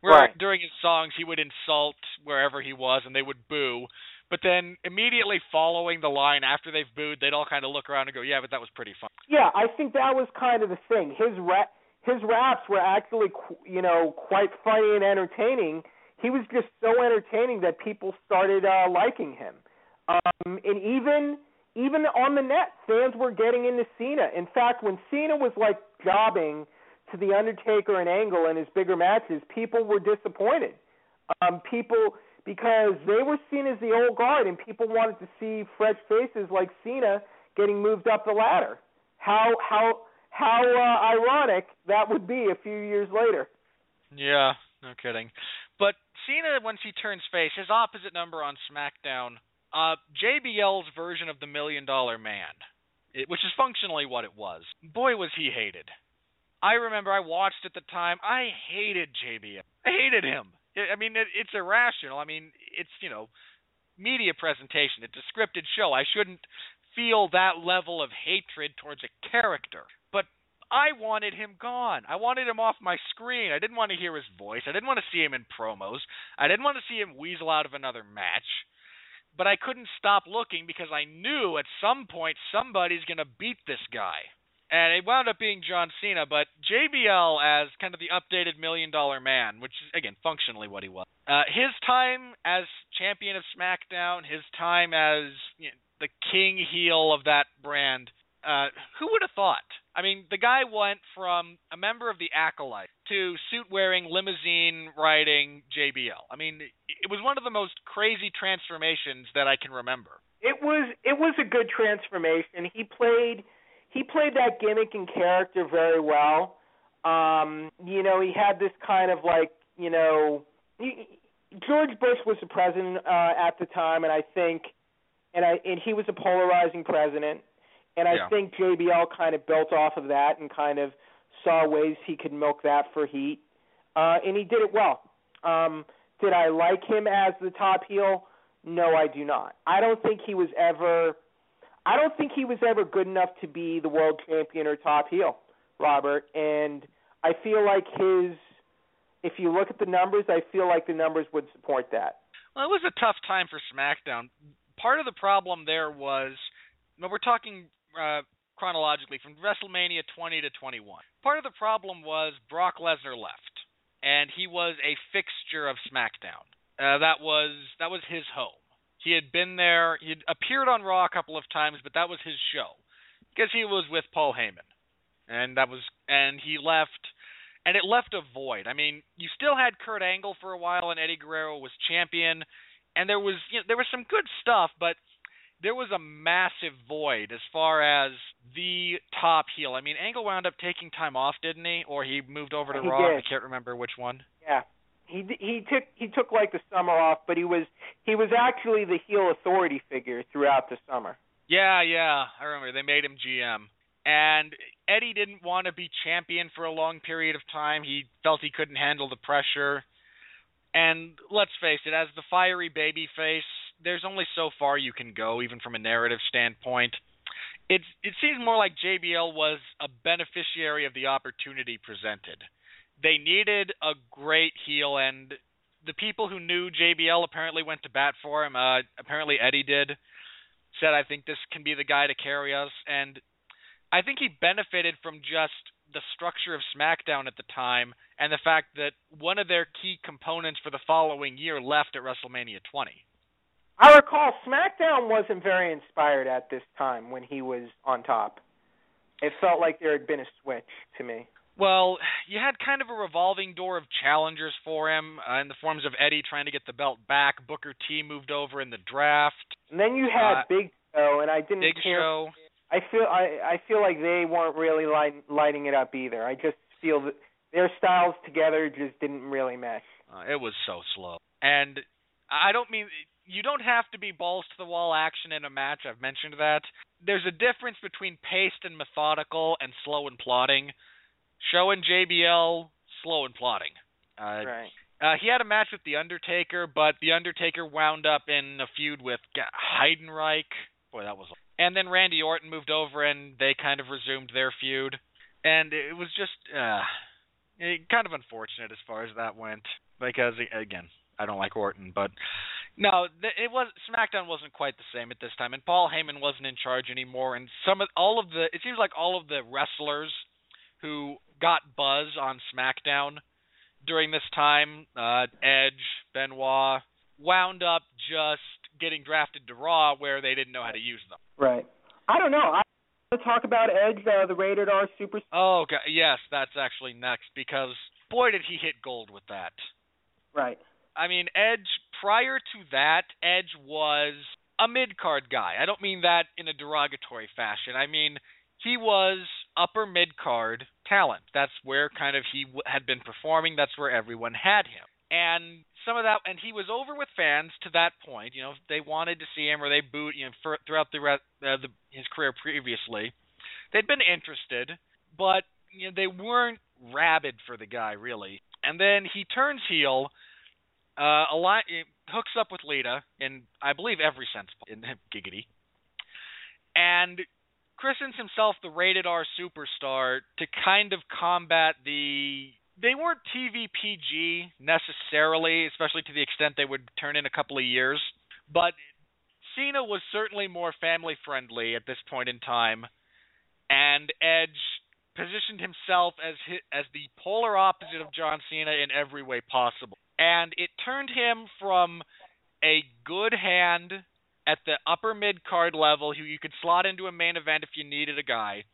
where Right. during his songs he would insult wherever he was and they would boo. But then immediately following the line after they've booed, they'd all kind of look around and go, "Yeah, but that was pretty fun." Yeah, I think that was kind of the thing. His rap, his raps were actually, qu- you know, quite funny and entertaining. He was just so entertaining that people started uh, liking him. Um, and even even on the net, fans were getting into Cena. In fact, when Cena was like jobbing to the Undertaker and Angle in his bigger matches, people were disappointed. Um, people because they were seen as the old guard, and people wanted to see fresh faces like Cena getting moved up the ladder. How how how uh, ironic that would be a few years later. Yeah, no kidding. But Cena, once he turns face, his opposite number on SmackDown, uh, JBL's version of the Million Dollar Man, it, which is functionally what it was. Boy, was he hated. I remember I watched at the time. I hated JBL. I hated him. I mean, it, it's irrational. I mean, it's you know, media presentation. It's a scripted show. I shouldn't feel that level of hatred towards a character. But I wanted him gone. I wanted him off my screen. I didn't want to hear his voice. I didn't want to see him in promos. I didn't want to see him weasel out of another match. But I couldn't stop looking because I knew at some point somebody's going to beat this guy. And it wound up being John Cena, but JBL as kind of the updated Million Dollar Man, which is, again, functionally what he was. Uh, his time as champion of SmackDown, his time as you know, the king heel of that brand, uh, who would have thought? I mean, the guy went from a member of the Acolyte to suit wearing, limousine riding JBL. I mean, it was one of the most crazy transformations that I can remember. It was it was a good transformation. He played he played that gimmick and character very well. Um, you know, he had this kind of like, you know, he, George Bush was the president uh, at the time, and I think, and I and he was a polarizing president, and I Yeah. think JBL kind of built off of that and kind of saw ways he could milk that for heat, uh, and he did it well. Um, did I like him as the top heel? No, I do not. I don't think he was ever. I don't think he was ever good enough to be the world champion or top heel, Robert. And I feel like his. If you look at the numbers, I feel like the numbers would support that. Well, it was a tough time for SmackDown. Part of the problem there was, well, we're talking uh, chronologically from WrestleMania 20 to 21. Part of the problem was Brock Lesnar left, and he was a fixture of SmackDown. Uh, that was that was his home. He had been there. He had appeared on Raw a couple of times, but that was his show because he was with Paul Heyman, and that was and he left and it left a void. I mean, you still had Kurt Angle for a while, and Eddie Guerrero was champion, and there was you know, there was some good stuff, but there was a massive void as far as the top heel. I mean, Angle wound up taking time off, didn't he? Or he moved over to He Raw. did. I can't remember which one. Yeah. He he took he took like the summer off, but he was he was actually the heel authority figure throughout the summer. Yeah, yeah, I remember they made him GM. And Eddie didn't want to be champion for a long period of time. He felt he couldn't handle the pressure. And let's face it, as the fiery baby face, there's only so far you can go, even from a narrative standpoint. It it seems more like JBL was a beneficiary of the opportunity presented. They needed a great heel, and the people who knew JBL apparently went to bat for him. Uh, apparently Eddie did. Said, "I think this can be the guy to carry us." And I think he benefited from just the structure of SmackDown at the time and the fact that one of their key components for the following year left at WrestleMania 20. I recall SmackDown wasn't very inspired at this time when he was on top. It felt like there had been a switch to me. Well, you had kind of a revolving door of challengers for him uh, in the forms of Eddie trying to get the belt back. Booker T moved over in the draft. And then you had Uh, Big Show, and I didn't Big care. Show. I feel I I feel like they weren't really light, lighting it up either. I just feel that their styles together just didn't really mesh. Uh, it was so slow. And I don't mean you don't have to be balls to the wall action in a match. I've mentioned that. There's a difference between paced and methodical and slow and plotting. Show and JBL slow and plotting. Uh, right. uh, he had a match with The Undertaker, but The Undertaker wound up in a feud with Heidenreich. Boy, that was. And then Randy Orton moved over, and they kind of resumed their feud. And it was just uh, it, kind of unfortunate as far as that went, because again, I don't like Orton, but no, it was SmackDown wasn't quite the same at this time, and Paul Heyman wasn't in charge anymore, and some of all of the it seems like all of the wrestlers who got buzz on SmackDown during this time, uh, Edge, Benoit, wound up just getting drafted to Raw where they didn't know how to use them. Right. I don't know. I want to talk about Edge, uh, the rated R super. Oh, okay. yes, that's actually next because boy did he hit gold with that. Right. I mean, Edge prior to that, Edge was a mid card guy. I don't mean that in a derogatory fashion. I mean he was upper mid card talent. That's where kind of he w- had been performing. That's where everyone had him. And some of that, and he was over with fans to that point. You know, they wanted to see him or they booed. You know, for, throughout the, uh, the his career previously, they'd been interested, but you know they weren't rabid for the guy really. And then he turns heel, uh, align, hooks up with Lita in I believe every sense in giggity, and christens himself the rated R superstar to kind of combat the they weren't TV PG necessarily, especially to the extent they would turn in a couple of years, but Cena was certainly more family friendly at this point in time, and Edge positioned himself as hi as the polar opposite of John Cena in every way possible, and it turned him from a good hand at the upper mid card level who you could slot into a main event if you needed a guy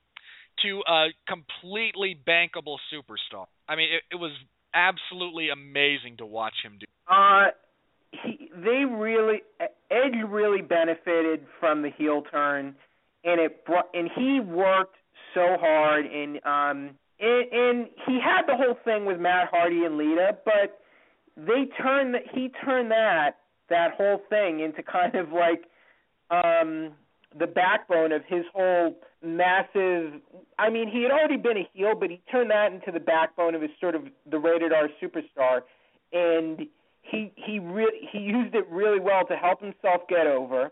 to a completely bankable superstar. I mean, it, it was absolutely amazing to watch him do. Uh, he they really Edge really benefited from the heel turn, and it brought and he worked so hard and um and, and he had the whole thing with Matt Hardy and Lita, but they turned he turned that that whole thing into kind of like um the backbone of his whole massive I mean he had already been a heel but he turned that into the backbone of his sort of the rated R superstar. And he he really he used it really well to help himself get over.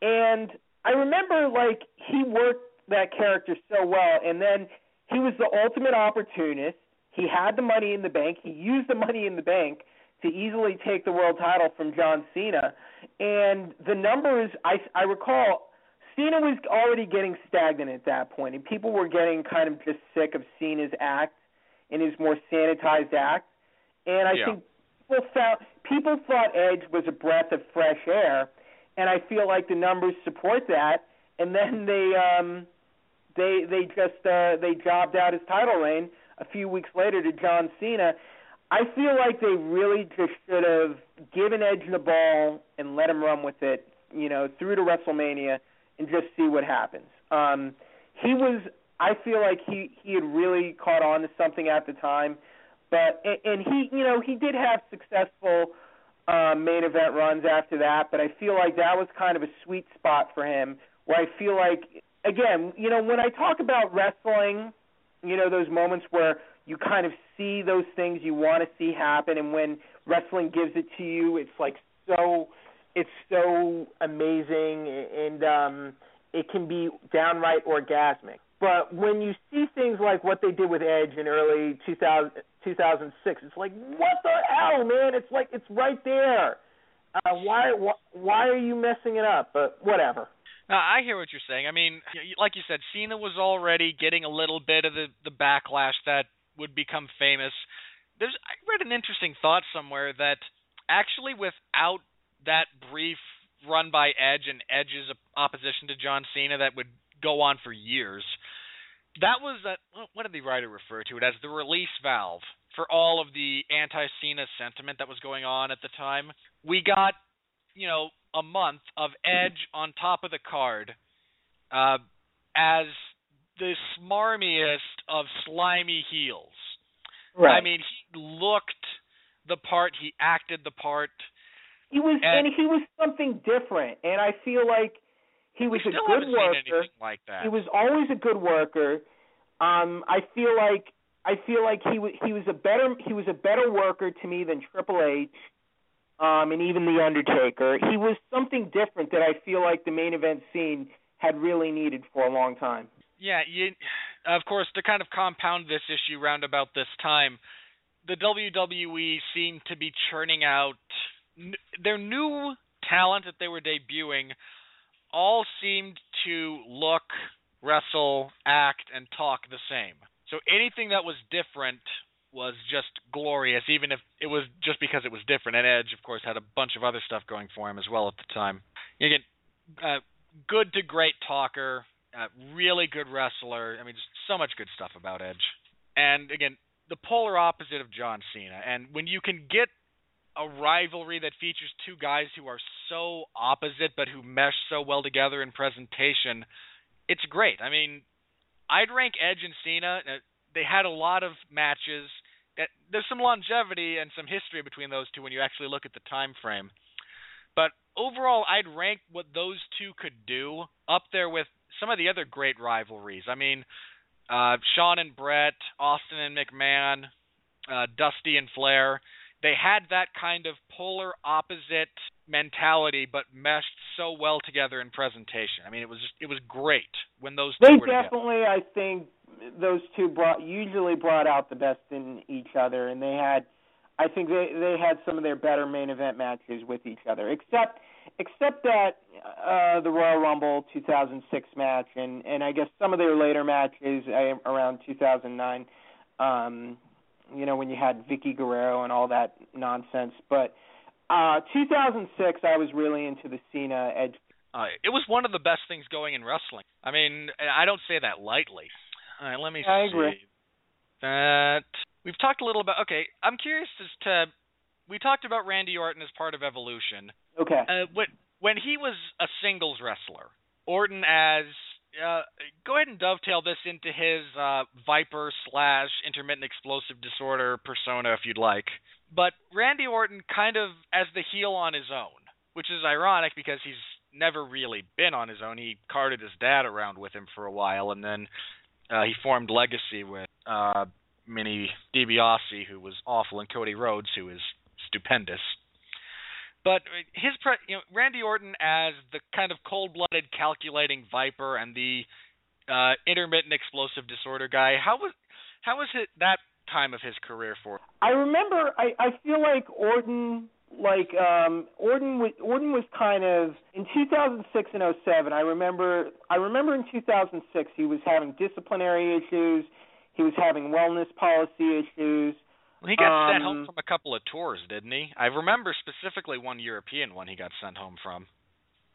And I remember like he worked that character so well. And then he was the ultimate opportunist he had the money in the bank he used the money in the bank to easily take the world title from John Cena and the numbers I I recall Cena was already getting stagnant at that point, and people were getting kind of just sick of Cena's act and his more sanitized act. And I Yeah. think people found people thought Edge was a breath of fresh air, and I feel like the numbers support that. And then they um they they just uh they jobbed out his title reign a few weeks later to John Cena. I feel like they really just should have given Edge the ball and let him run with it, you know, through to WrestleMania and just see what happens. Um, he was, I feel like he he had really caught on to something at the time, but and, he, you know, he did have successful uh, main event runs after that, but I feel like that was kind of a sweet spot for him, where I feel like, again, you know, when I talk about wrestling, you know, those moments where you kind of see those things you want to see happen, and when wrestling gives it to you, it's like so it's so amazing and um it can be downright orgasmic. But when you see things like what they did with Edge in early 2000, 2006, it's like what the hell, man? It's like it's right there. Uh, why, why why are you messing it up? But whatever. Uh, I hear what you're saying. I mean, like you said, Cena was already getting a little bit of the the backlash that would become famous. There's I read an interesting thought somewhere that actually without that brief run by Edge and Edge's opposition to John Cena that would go on for years, that was that what did the writer refer to it as the release valve for all of the anti-Cena sentiment that was going on at the time. We got, you know, a month of Edge on top of the card uh, as the smarmiest of slimy heels. Right. I mean, he looked the part, he acted the part. He was, and, and, he was something different, and I feel like he was a good worker. Like that. He was always a good worker. Um, I feel like I feel like he was he was a better he was a better worker to me than Triple H, um, and even the Undertaker. He was something different that I feel like the main event scene had really needed for a long time. Yeah, you, of course, to kind of compound this issue round about this time, the WWE seemed to be churning out their new talent that they were debuting. All seemed to look, wrestle, act, and talk the same. So anything that was different was just glorious, even if it was just because it was different. And Edge, of course, had a bunch of other stuff going for him as well at the time. Again, uh, good to great talker, uh, really good wrestler. I mean, just so much good stuff about Edge. And again, the polar opposite of John Cena. And when you can get a rivalry that features two guys who are so opposite but who mesh so well together in presentation, it's great. I mean, I'd rank Edge and Cena. uh, They had a lot of matches. That there's some longevity and some history between those two when you actually look at the time frame. But overall, I'd rank what those two could do up there with some of the other great rivalries. I mean, uh, Shawn and Bret, Austin and McMahon, uh, Dusty and Flair. They had that kind of polar opposite mentality, but meshed so well together in presentation. I mean, it was just, it was great when those two They were together. definitely, I think, those two brought usually brought out the best in each other, and they had, I think they they had some of their better main event matches with each other, except except that uh the Royal Rumble 2006 match, and and I guess some of their later matches around 2009. Um, you know when you had Vickie Guerrero and all that nonsense, but. Uh, 2006, I was really into the Cena Edge Uh, it was one of the best things going in wrestling. I mean, I don't say that lightly. All right, let me I see. agree. That we've talked a little about. Okay, I'm curious as to. We talked about Randy Orton as part of Evolution. Okay. Uh, when when he was a singles wrestler, Orton as uh, go ahead and dovetail this into his uh, Viper slash intermittent explosive disorder persona if you'd like. But Randy Orton kind of as the heel on his own, which is ironic because he's never really been on his own. He carted his dad around with him for a while, and then uh, he formed Legacy with uh, Minnie DiBiase, who was awful, and Cody Rhodes, who is stupendous. But his, pre- you know, Randy Orton as the kind of cold-blooded, calculating Viper and the uh, intermittent explosive disorder guy. How was how was it that time of his career for? I remember. I I feel like Orton, like um Orton was Orton was kind of in 2006 and 07. I remember. I remember in 2006 he was having disciplinary issues. He was having wellness policy issues. Well, he got sent Um, home from a couple of tours, didn't he? I remember specifically one European one he got sent home from.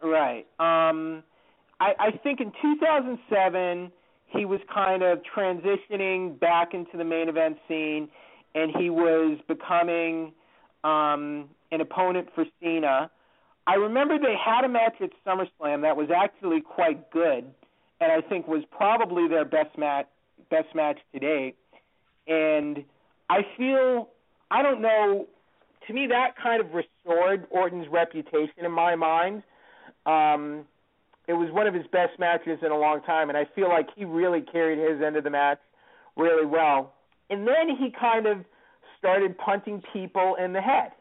Right. Um I I think in 2007 he was kind of transitioning back into the main event scene and he was becoming um an opponent for Cena. I remember they had a match at SummerSlam that was actually quite good and I think was probably their best match best match to date. And I feel I don't know to me that kind of restored Orton's reputation in my mind. Um it was one of his best matches in a long time and I feel like he really carried his end of the match really well. And then he kind of started punting people in the head.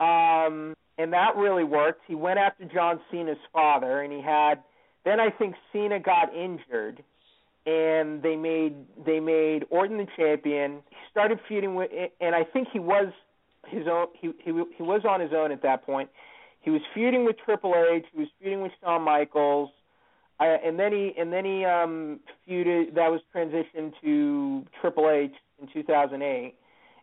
Um and that really worked. He went after John Cena's father and he had then I think Cena got injured and they made they made Orton the champion. He started feuding with, and I think he was his own. He he he was on his own at that point. He was feuding with Triple H. He was feuding with Shawn Michaels. I, and then he and then he um feuded that was transitioned to Triple H in 2008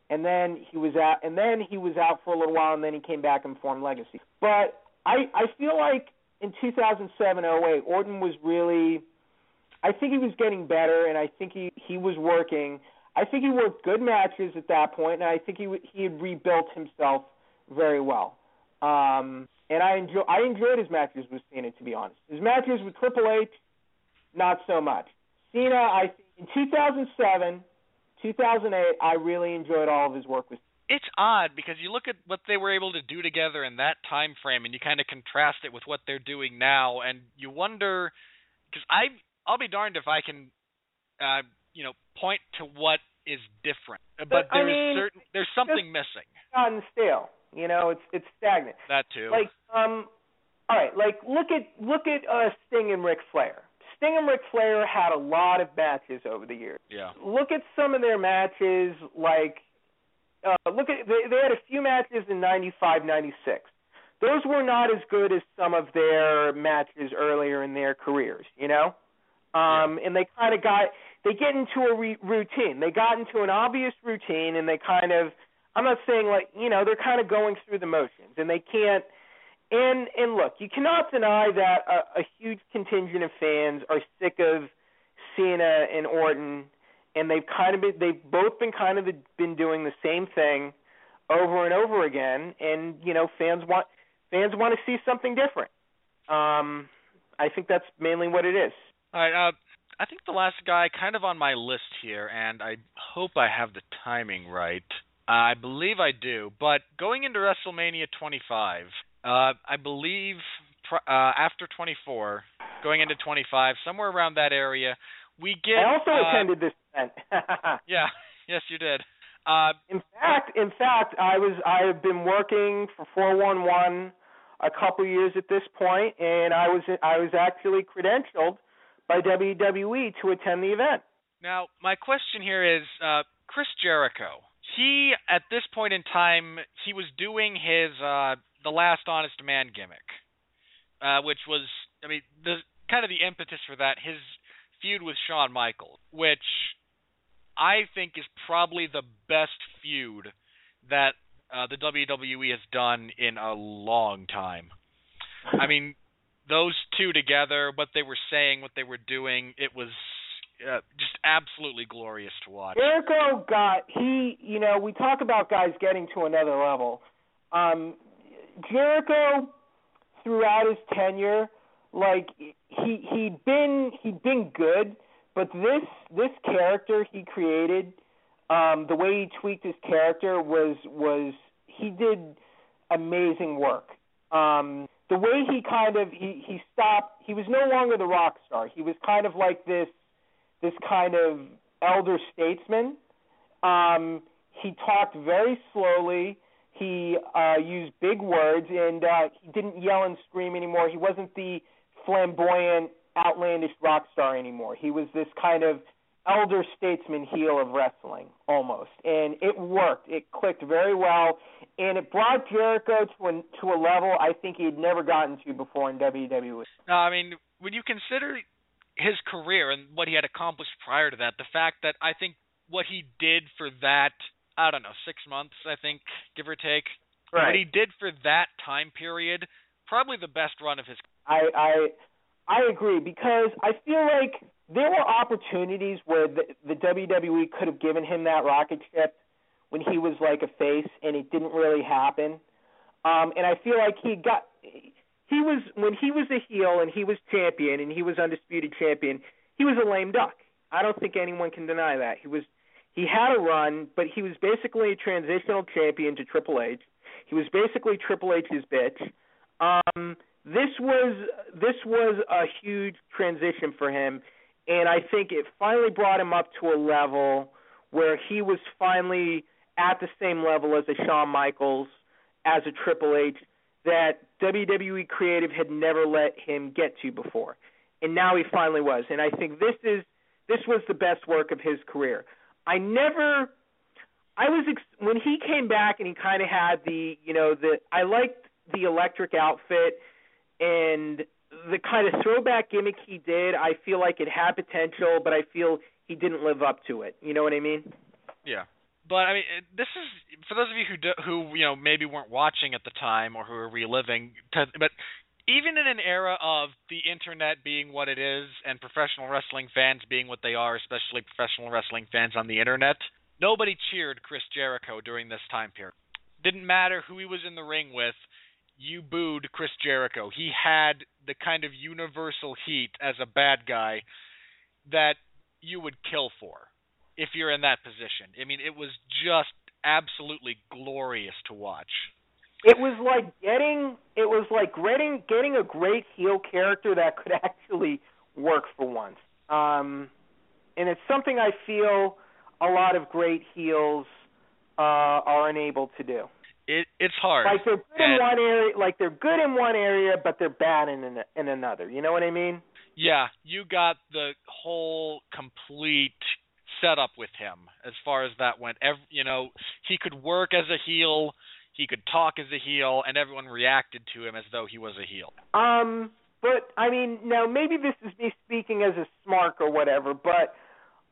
and then he was out and then he was out for a little while and then he came back and formed Legacy. But I I feel like in 2007-08 Orton was really I think he was getting better and I think he he was working. I think he worked good matches at that point and I think he he had rebuilt himself very well. Um and I enjoy I enjoyed his matches with Cena to be honest. His matches with Triple H not so much. Cena I in 2007 2008, I really enjoyed all of his work with. It's odd because you look at what they were able to do together in that time frame, and you kind of contrast it with what they're doing now, and you wonder because I I'll be darned if I can, uh, you know, point to what is different. But, but there's mean, certain there's something missing. Gotten stale, you know, it's it's stagnant. That too. Like um, all right, like look at look at uh, Sting and Ric Flair. Sting and Ric Flair had a lot of matches over the years. Yeah. Look at some of their matches, like uh, look at they, they had a few matches in '95, '96. Those were not as good as some of their matches earlier in their careers, you know. Um, Yeah. And they kind of got they get into a re- routine. They got into an obvious routine, and they kind of I'm not saying like you know they're kind of going through the motions, and they can't and and look, you cannot deny that a, a huge contingent of fans are sick of Cena and Orton, and they've kind of been they've both been kind of been doing the same thing over and over again, and you know fans want fans want to see something different. Um, I think that's mainly what it is. All right. Uh, I think the last guy kind of on my list here, and I hope I have the timing right. I believe I do, but going into WrestleMania 25, uh, I believe pr- uh, after 24, going into 25, somewhere around that area, we get. I also uh, attended this event. Yeah. Yes, you did. Uh, In fact, in fact, I was I have been working for 411 a couple years at this point, and I was I was actually credentialed by WWE to attend the event. Now, my question here is uh, Chris Jericho. He, at this point in time, he was doing his uh, the last honest man gimmick, uh, which was, I mean, the kind of the impetus for that, his feud with Shawn Michaels, which I think is probably the best feud that uh, the WWE has done in a long time. I mean, those two together, what they were saying, what they were doing, it was uh, just absolutely glorious to watch. Jericho got he, you know, we talk about guys getting to another level. Um Jericho throughout his tenure, like he he'd been he'd been good, but this this character he created, um, the way he tweaked his character was was he did amazing work. Um the way he kind of he he stopped he was no longer the rock star. He was kind of like this this kind of elder statesman. Um, he talked very slowly. He uh, used big words, and uh, he didn't yell and scream anymore. He wasn't the flamboyant, outlandish rock star anymore. He was this kind of elder statesman heel of wrestling, almost, and it worked. It clicked very well, and it brought Jericho to a to a level I think he had never gotten to before in WWE. No, I mean, when you consider his career and what he had accomplished prior to that, the fact that I think what he did for that, I don't know, six months, I think, give or take, Right. what he did for that time period, probably the best run of his. I I I agree because I feel like there were opportunities where the, the WWE could have given him that rocket ship when he was like a face, and it didn't really happen. Um, and I feel like he got he was when he was a heel and he was champion and he was undisputed champion. He was a lame duck. I don't think anyone can deny that. He was he had a run, but he was basically a transitional champion to Triple H. He was basically Triple H's bitch. Um, this was this was a huge transition for him, and I think it finally brought him up to a level where he was finally at the same level as a Shawn Michaels, as a Triple H, that WWE creative had never let him get to before, and now he finally was. And I think this is this was the best work of his career. I never I was ex- when he came back and he kind of had the you know the I liked the electric outfit and the kind of throwback gimmick he did, I feel like it had potential, but I feel he didn't live up to it. You know what I mean? Yeah. But I mean, this is for those of you who do, who you know maybe weren't watching at the time or who are reliving. To, but even in an era of the internet being what it is and professional wrestling fans being what they are, especially professional wrestling fans on the internet, nobody cheered Chris Jericho during this time period. Didn't matter who he was in the ring with, you booed Chris Jericho. He had the kind of universal heat as a bad guy that you would kill for if you're in that position. I mean, it was just absolutely glorious to watch. It was like getting it was like getting getting a great heel character that could actually work for once. Um and it's something I feel a lot of great heels uh are unable to do. It it's hard. Like they're good in one area like they're good in one area but they're bad in an, in another. You know what I mean? Yeah, you got the whole complete setup with him as far as that went. Every, you know, he could work as a heel, he could talk as a heel, and everyone reacted to him as though he was a heel. Um, but I mean, now maybe this is me speaking as a smark or whatever, but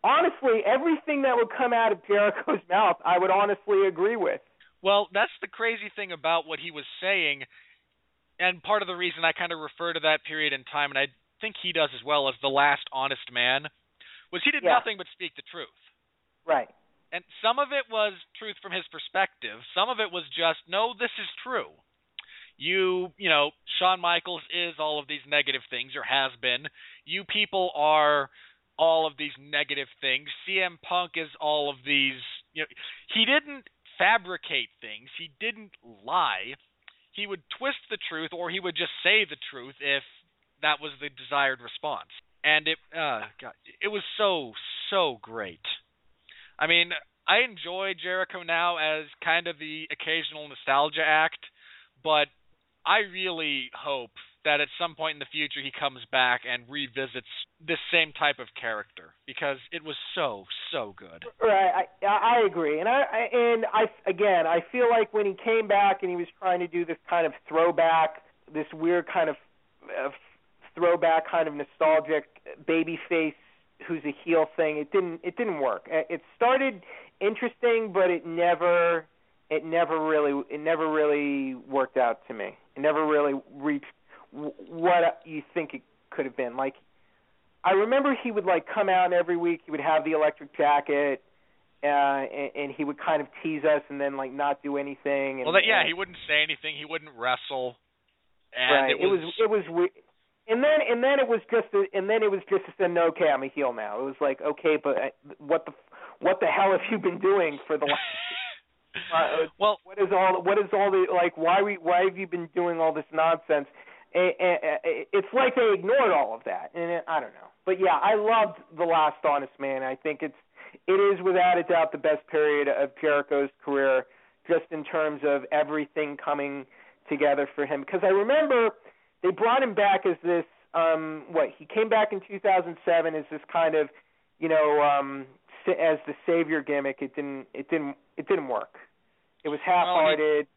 honestly, everything that would come out of Jericho's mouth, I would honestly agree with. Well, that's the crazy thing about what he was saying, and part of the reason I kind of refer to that period in time, and I think he does as well as the last honest man, was he did Yeah. nothing but speak the truth. Right. And some of it was truth from his perspective. Some of it was just, no, this is true. You, you know, Shawn Michaels is all of these negative things, or has been. You people are all of these negative things. CM Punk is all of these. You know, he didn't fabricate things. He didn't lie. He would twist the truth, or he would just say the truth if that was the desired response. And it, uh, God, it was so so great. I mean, I enjoy Jericho now as kind of the occasional nostalgia act, but I really hope that at some point in the future he comes back and revisits this same type of character because it was so so good. Right. I I agree. And I, and I again, I feel like when he came back and he was trying to do this kind of throwback, this weird kind of uh, throwback kind of nostalgic baby face who's a heel thing, it didn't it didn't work. Uh, It started interesting, but it never it never really it never really worked out to me. It never really reached what you think it could have been. Like I remember he would like come out every week he would have the electric jacket uh and, and he would kind of tease us and then like not do anything and Well, that, yeah, and- he wouldn't say anything. He wouldn't wrestle, and right. it was, it was we- and then and then it was just a, and then it was just a then okay I'm a heel now. It was like okay, but uh, what the what the hell have you been doing for the last uh, well, what is all what is all the like why we why have you been doing all this nonsense? And, and, and it's like they ignored all of that and it, i don't know. But yeah i loved the last honest man. I think it's it is without a doubt the best period of jericho's career just in terms of everything coming together for him. Because i remember they brought him back as this um what he came back in 2007 as this kind of you know um as the savior gimmick. It didn't it didn't it didn't work. It was half-hearted.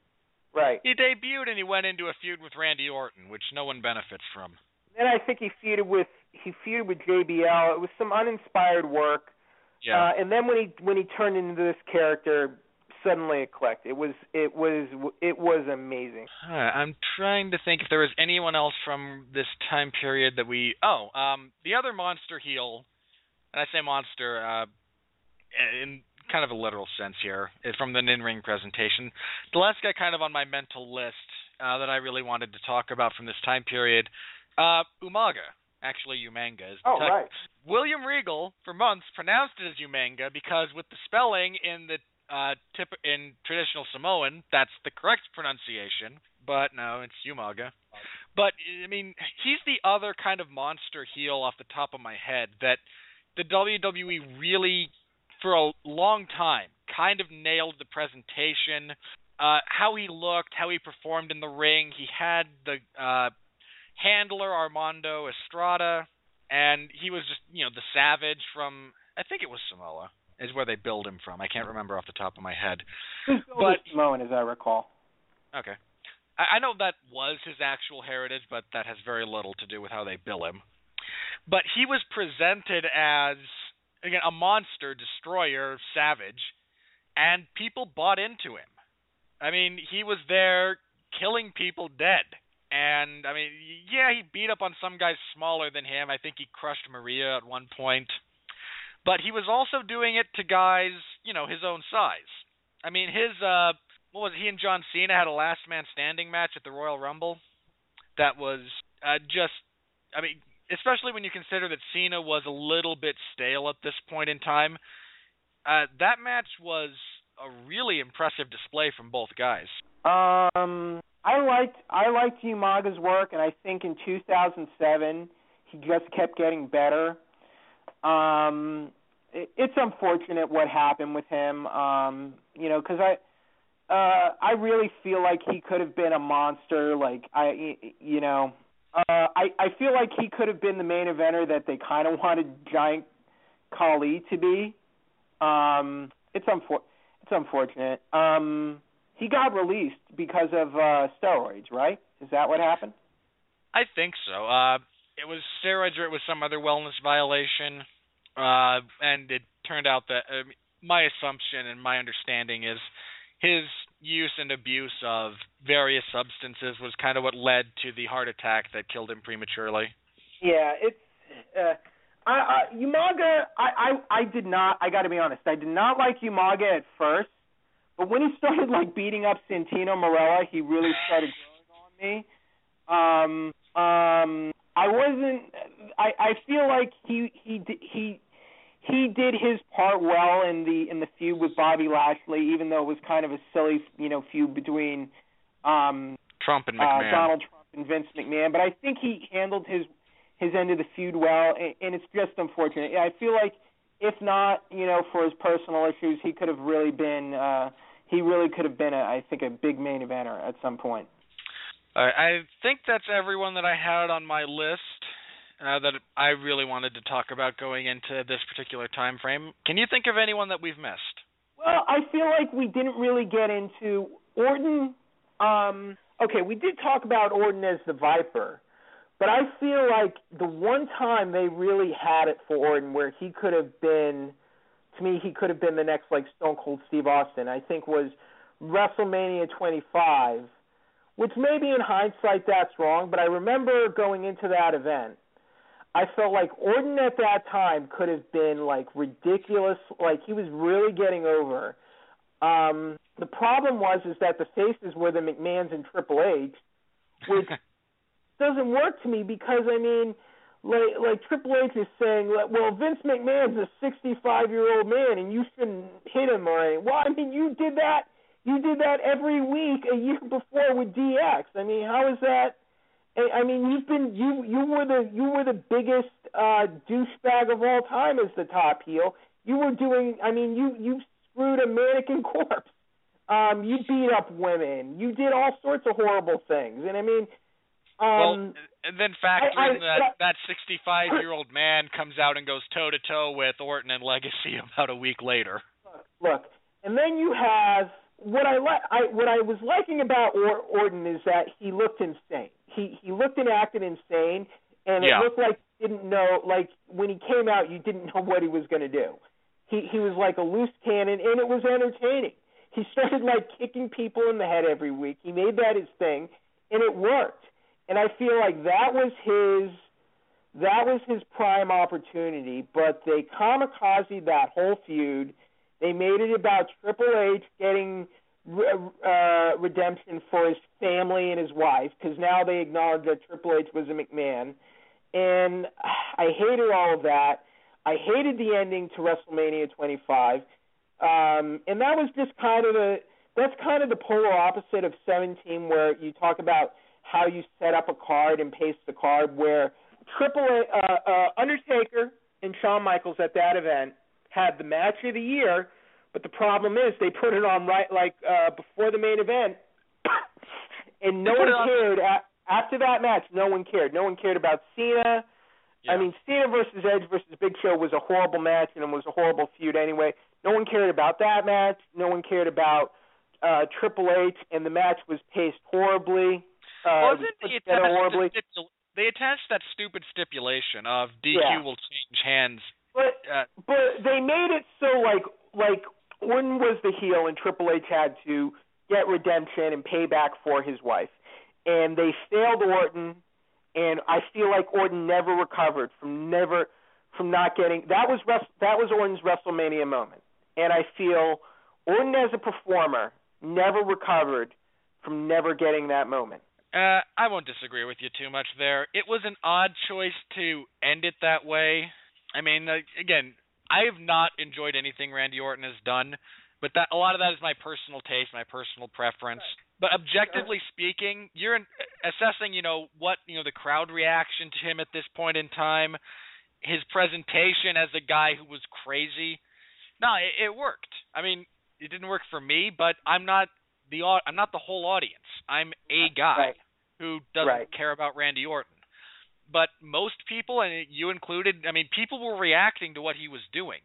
Right. He debuted and he went into a feud with Randy Orton, which no one benefits from. then i think he feuded with he feuded with jbl it was some uninspired work. Yeah. uh and then when he when he turned into this character suddenly it clicked it was it was it was amazing Huh, I'm trying to think if there was anyone else from this time period that we. Oh, um, the other monster heel, and I say monster uh, in kind of a literal sense here, is from the Nin Ring presentation. The last guy kind of on my mental list uh, that I really wanted to talk about from this time period, uh, Umaga. Actually, Umanga is the oh right William Regal for months pronounced it as Umanga because with the spelling in the uh tip in traditional Samoan, that's the correct pronunciation. But no, it's Umaga. But I mean, he's the other kind of monster heel off the top of my head that the WWE really for a long time kind of nailed the presentation, uh how he looked, how he performed in the ring. He had the uh handler Armando Estrada and he was just you know the savage from I think it was Samoa is where they billed him from. I can't remember off the top of my head. But- Samoan, as i recall Okay, I, I know that was his actual heritage, but that has very little to do with how they bill him. But he was presented as again a monster, destroyer, savage, and people bought into him. I mean, he was there killing people dead. And I mean, yeah, he beat up on some guys smaller than him. I think he crushed Maria at one point. But he was also doing it to guys, you know, his own size. I mean, his uh what was it? he and John Cena had a last man standing match at the Royal Rumble that was uh just I mean, especially when you consider that Cena was a little bit stale at this point in time. Uh that match was a really impressive display from both guys. Um, I liked I liked Umaga's work, and I think in 2007 he just kept getting better. Um, it, it's unfortunate what happened with him. Um, you know, because I. Uh, I really feel like he could have been a monster. Like I, you know, uh, I I feel like he could have been the main eventer that they kind of wanted Giant Khali to be. Um, it's unfor- it's unfortunate. Um, he got released because of uh steroids, right? Is that what happened? I think so. Uh it was steroids or it was some other wellness violation. Uh and it turned out that uh, my assumption and my understanding is his use and abuse of various substances was kind of what led to the heart attack that killed him prematurely. Yeah, it's uh I, I Umaga I, I I did not I got to be honest. I did not like Umaga at first but when he started like beating up Santino Marella, he really started growing on me. Um, um, I wasn't. I I feel like he he he he did his part well in the in the feud with Bobby Lashley, even though it was kind of a silly you know feud between um Trump and uh, McMahon. Donald Trump and Vince McMahon. But I think he handled his his end of the feud well, and, and it's just unfortunate. I feel like if not, you know, for his personal issues, he could have really been. uh he really could have been, a, I think, a big main eventer at some point. Uh, I think that's everyone that I had on my list uh, that I really wanted to talk about going into this particular time frame. Can you think of anyone that we've missed? Well, I feel like we didn't really get into Orton. Um, okay, we did talk about Orton as the Viper, but I feel like the one time they really had it for Orton where he could have been – to me, he could have been the next like Stone Cold Steve Austin. I think was WrestleMania 25, which maybe in hindsight that's wrong, but I remember going into that event. I felt like Orton at that time could have been like ridiculous, like he was really getting over. Um, the problem was is that the faces were the McMahons and Triple H, which doesn't work to me because I mean like like Triple H is saying, well, Vince McMahon's a 65 year old man and you shouldn't hit him or anything. Well, I mean, you did that. You did that every week a year before with DX. I mean, how is that? I mean, you've been you you were the you were the biggest uh, douchebag of all time as the top heel. You were doing. I mean, you you screwed a mannequin corpse. Um, you beat up women. You did all sorts of horrible things. And I mean, um, well, and then factor I, I, in that that 65 year old man comes out and goes toe to toe with Orton and Legacy about a week later. Look, and then you have what I like. I what I was liking about or- Orton is that he looked insane. He he looked and acted insane, and it Yeah. looked like he didn't know. Like when he came out, you didn't know what he was going to do. He he was like a loose cannon, and it was entertaining. He started like kicking people in the head every week. He made that his thing, and it worked. And I feel like that was his that was his prime opportunity, but they kamikaze that whole feud. They made it about Triple H getting uh, redemption for his family and his wife because now they acknowledge that Triple H was a McMahon, and I hated all of that. I hated the ending to WrestleMania 25, um, and that was just kind of the that's kind of the polar opposite of 17, where you talk about how you set up a card and paste the card. Where Triple A, uh, uh, Undertaker and Shawn Michaels at that event had the match of the year, but the problem is they put it on right like uh, before the main event, and no one it on- cared. After that match, no one cared. No one cared about Cena. Yeah. I mean, Cena versus Edge versus Big Show was a horrible match and it was a horrible feud anyway. No one cared about that match. No one cared about uh, Triple H, and the match was paced horribly. Uh, Wasn't it was attached horribly. the stipul- they attached that stupid stipulation of DQ Yeah. will change hands. But Uh, but they made it so like like Orton was the heel and Triple H had to get redemption and payback for his wife, and they failed Orton, and I feel like Orton never recovered from never from not getting that was that was Orton's WrestleMania moment, and I feel Orton as a performer never recovered from never getting that moment. Uh, I won't disagree with you too much there. It was an odd choice to end it that way. I mean, again, I have not enjoyed anything Randy Orton has done, but that a lot of that is my personal taste, my personal preference. But objectively speaking, you're in, assessing, you know, what you know the crowd reaction to him at this point in time, his presentation as a guy who was crazy. No, it, it worked. I mean, it didn't work for me, but I'm not the I'm not the whole audience. I'm a guy Right. who doesn't Right. care about Randy Orton. But most people, and you included, I mean, people were reacting to what he was doing.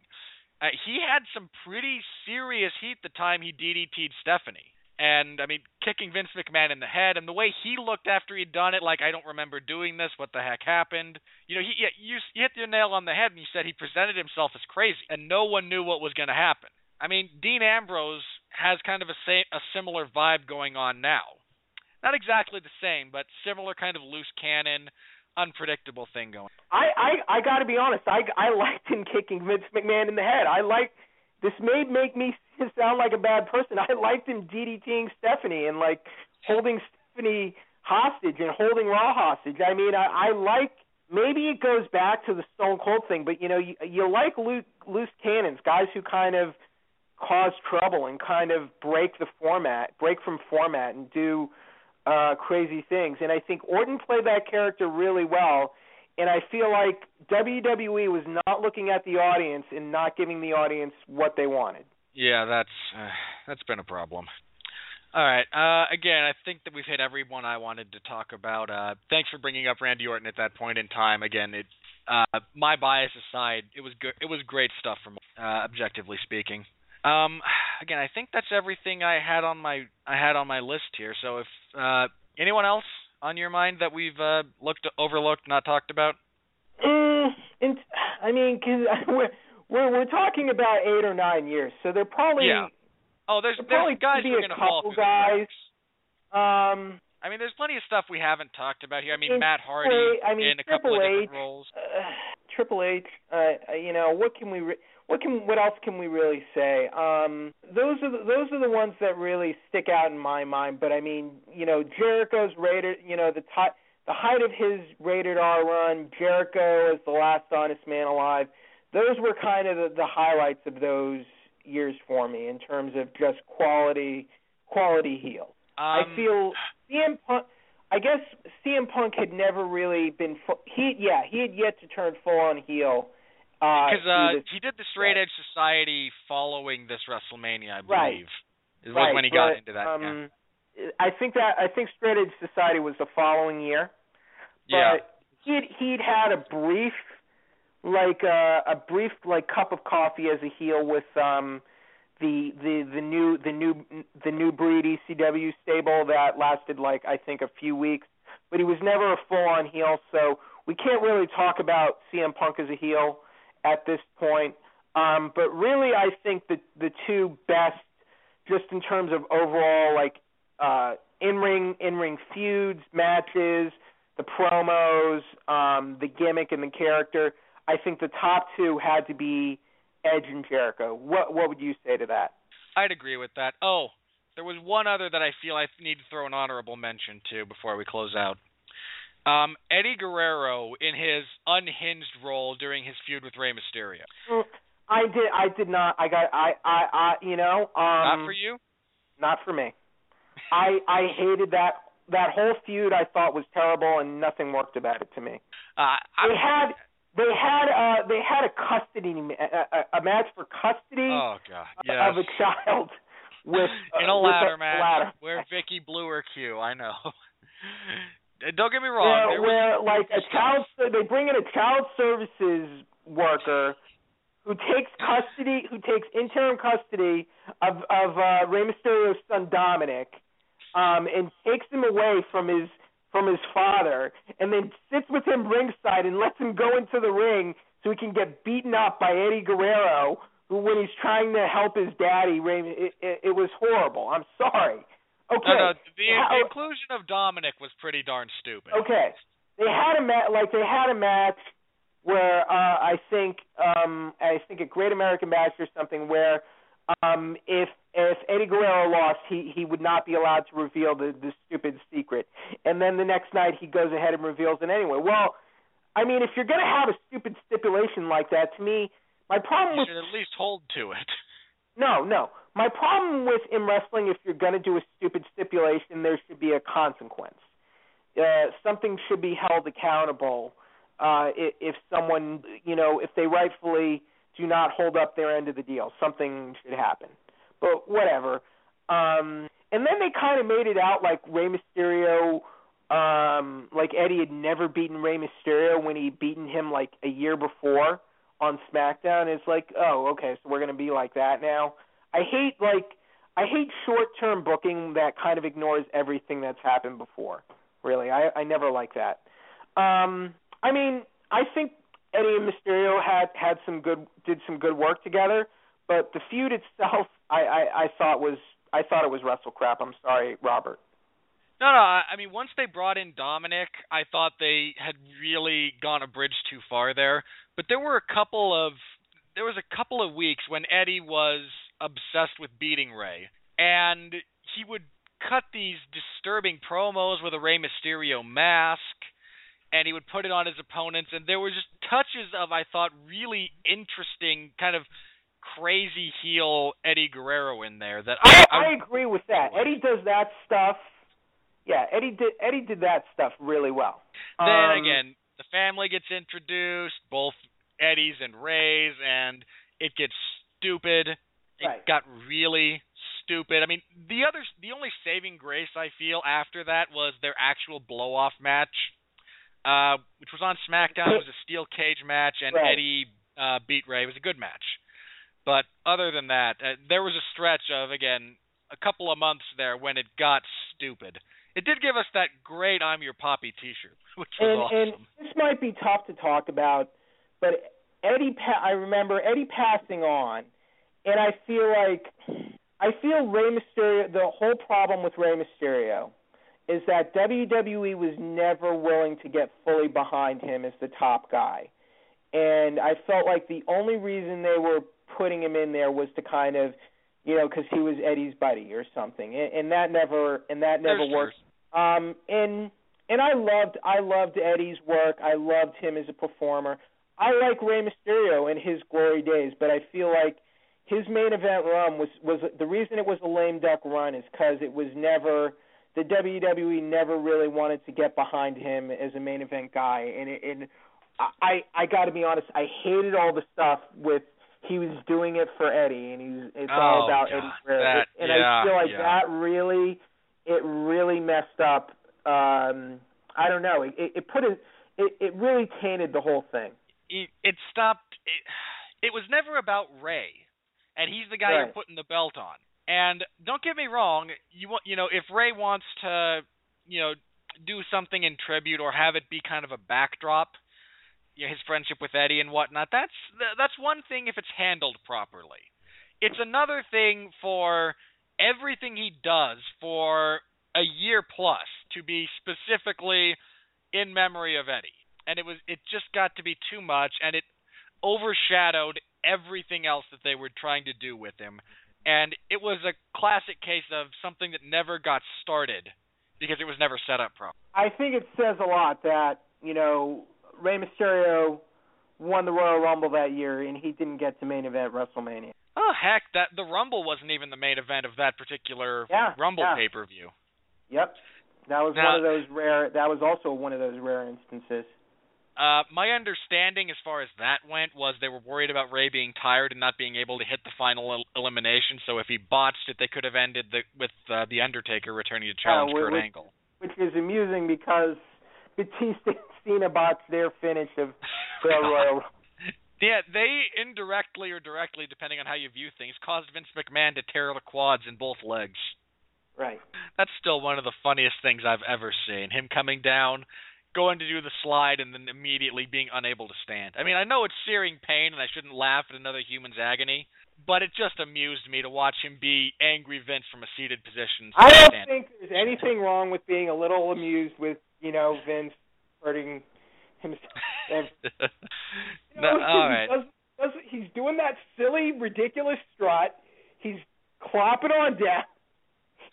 Uh, he had some pretty serious heat the time he DDT'd Stephanie. And, I mean, kicking Vince McMahon in the head, and the way he looked after he'd done it, like, I don't remember doing this, what the heck happened? You know, he, you, you hit the nail on the head, and you said he presented himself as crazy, and no one knew what was going to happen. I mean, Dean Ambrose has kind of a, sa- a similar vibe going on now. Not exactly the same, but similar kind of loose cannon, unpredictable thing going. I I I got to be honest. I I liked him kicking Vince McMahon in the head. I like this may make me sound like a bad person. I liked him DDTing Stephanie and like holding Stephanie hostage and holding Raw hostage. I mean, I I like maybe it goes back to the Stone Cold thing, but you know, you, you like loose loose cannons, guys who kind of cause trouble and kind of break the format, break from format and do uh crazy things. And I think Orton played that character really well. And I feel like WWE was not looking at the audience and not giving the audience what they wanted. Yeah, that's uh, that's been a problem. All right. Uh, again, I think that we've hit everyone I wanted to talk about. Uh, thanks for bringing up Randy Orton at that point in time. Again, it uh, my bias aside, it was good. It was great stuff from uh, objectively speaking. Um, again, I think that's everything I had on my I had on my list here. So if uh, anyone else on your mind that we've uh, looked overlooked, not talked about? Mm, and I mean, cause we're we're we're talking about eight or nine years, so they're probably Yeah. Oh, there's there probably guys who are going to fall through guys. um I mean, there's plenty of stuff we haven't talked about here. I mean, Matt Hardy H- I mean, in a couple of Triple different H, roles. uh, Triple H. Uh, you know what can we re- what can what else can we really say? Um, those are the, those are the ones that really stick out in my mind. But I mean, you know, Jericho's rated. You know, the ti- the height of his rated R run. Jericho as the last honest man alive. Those were kind of the, the highlights of those years for me in terms of just quality quality heel. I Um, feel CM Punk. I guess CM Punk had never really been. Fu- he yeah he had yet to turn full on heel. Because Because uh, he did the Straight Edge Society following this WrestleMania, I Right. believe. Is right, when he got but, into that. Um, I think that I think Straight Edge Society was the following year. yeah. But he'd he'd had a brief like uh, a brief like cup of coffee as a heel with um the the the new the new the new breed ECW stable that lasted like I think a few weeks, but he was never a full on heel, so we can't really talk about CM Punk as a heel at this point. Um, but really, I think that the two best, just in terms of overall like uh, in ring in ring feuds, matches, the promos, um, the gimmick and the character. I think the top two had to be Edge and Jericho. What what would you say to that? I'd agree with that. Oh, there was one other that I feel I need to throw an honorable mention to before we close out. Um, Eddie Guerrero in his unhinged role during his feud with Rey Mysterio. Mm, I did I did not I got I I, I you know um Not for you? not for me. I I hated that that whole feud. I thought was terrible and nothing worked about it to me. Uh, I, They had they had uh they had a custody a, a, a match for custody oh god, yes. of a child with uh, in a with ladder match ladder. where Vickie blew her cue. I know. Don't get me wrong. where, was where like a child they bring in a child services worker who takes custody, who takes interim custody of of uh, Rey Mysterio's son Dominic, um, and takes him away from his from his father, and then sits with him ringside and lets him go into the ring so he can get beaten up by Eddie Guerrero, who when he's trying to help his daddy, Rey, it, it, it was horrible. I'm sorry. Okay. No, no, the, the inclusion of Dominic was pretty darn stupid. Okay. They had a match like they had a match where uh I think um I think a Great American Bash or something where um if if Eddie Guerrero lost he he would not be allowed to reveal the the stupid secret. And then the next night he goes ahead and reveals it anyway. Well, I mean if you're going to have a stupid stipulation like that to me my problem You with should at least hold to it. no, no. My problem with in wrestling, if you're going to do a stupid stipulation, there should be a consequence. Uh, something should be held accountable uh, if, someone, you know, if they rightfully do not hold up their end of the deal. Something should happen. But whatever. Um, and then they kind of made it out like Rey Mysterio, um, like Eddie had never beaten Rey Mysterio when he beaten him like a year before on SmackDown. It's like, oh, okay, so we're gonna be like that now. I hate like I hate short term booking that kind of ignores everything that's happened before. Really, I I never like that. Um, I mean, I think Eddie and Mysterio had had some good did some good work together, but the feud itself, I I, I thought was I thought it was wrestle crap. I'm sorry, Robert. No, no. I I mean, once they brought in Dominic, I thought they had really gone a bridge too far there. But there were a couple of there was a couple of weeks when Eddie was obsessed with beating Rey, and he would cut these disturbing promos with a Rey Mysterio mask, and he would put it on his opponents, and there were just touches of I thought really interesting kind of crazy heel Eddie Guerrero in there that I, I, I agree with that. Eddie does that stuff. Yeah, Eddie did Eddie did that stuff really well. Then Um, again, the family gets introduced, both Eddie's and Rey's, and it gets stupid. It Right. got really stupid. I mean, the other, the only saving grace I feel after that was their actual blow off match, uh, which was on SmackDown. It was a steel cage match, and Right. Eddie uh, beat Rey. It was a good match. But other than that, uh, there was a stretch of again a couple of months there when it got stupid. It did give us that great "I'm Your Papi" T-shirt, which was and, awesome. and this might be tough to talk about, but Eddie, pa- I remember Eddie passing on, and I feel like I feel Rey Mysterio. The whole problem with Rey Mysterio is that WWE was never willing to get fully behind him as the top guy, and I felt like the only reason they were putting him in there was to kind of, you know, because he was Eddie's buddy or something, and, and that never and that never There's worked. Um, and and I loved I loved Eddie's work. I loved him as a performer. I like Rey Mysterio in his glory days, but I feel like his main event run was was the reason it was a lame duck run is because it was never the WWE never really wanted to get behind him as a main event guy, and it, and I I got to be honest, I hated all the stuff with he was doing it for Eddie, and he's it's all Oh, about God, Eddie Guerrero, and yeah, I feel like yeah. that really it really messed up. Um, I don't know. It, it, it put it, it it really tainted the whole thing. it, it stopped. It, it was never about Rey, and he's the guy Right. you're putting the belt on. And don't get me wrong, you want you know if Rey wants to, you know, do something in tribute or have it be kind of a backdrop, you know, his friendship with Eddie and whatnot. That's that's one thing if it's handled properly. It's another thing for everything he does for a year plus to be specifically in memory of Eddie and it was it just got to be too much and it overshadowed everything else that they were trying to do with him and it was a classic case of something that never got started because it was never set up properly. I think it says a lot that you know Rey Mysterio won the Royal Rumble that year, and he didn't get to main event WrestleMania. Oh heck, that the Rumble wasn't even the main event of that particular Yeah, Rumble yeah. pay-per-view. Yep, that was Now- one of those rare. That was also one of those rare instances. Uh, my understanding as far as that went was they were worried about Rey being tired and not being able to hit the final el- elimination. So if he botched it, they could have ended the, with uh, the Undertaker returning to challenge we- Kurt Angle. which is amusing because Batista and Cena botched their finish of the Royal. Yeah, they indirectly or directly, depending on how you view things, caused Vince McMahon to tear the quads in both legs. Right. That's still one of the funniest things I've ever seen. Him coming down, going to do the slide, and then immediately being unable to stand. I mean, I know it's searing pain, and I shouldn't laugh at another human's agony, but it just amused me to watch him be angry Vince from a seated position. I don't think there's anything wrong with being a little amused with, you know, Vince hurting himself. No, know, all right. does, does, he's doing that silly, ridiculous strut. He's clopping on down.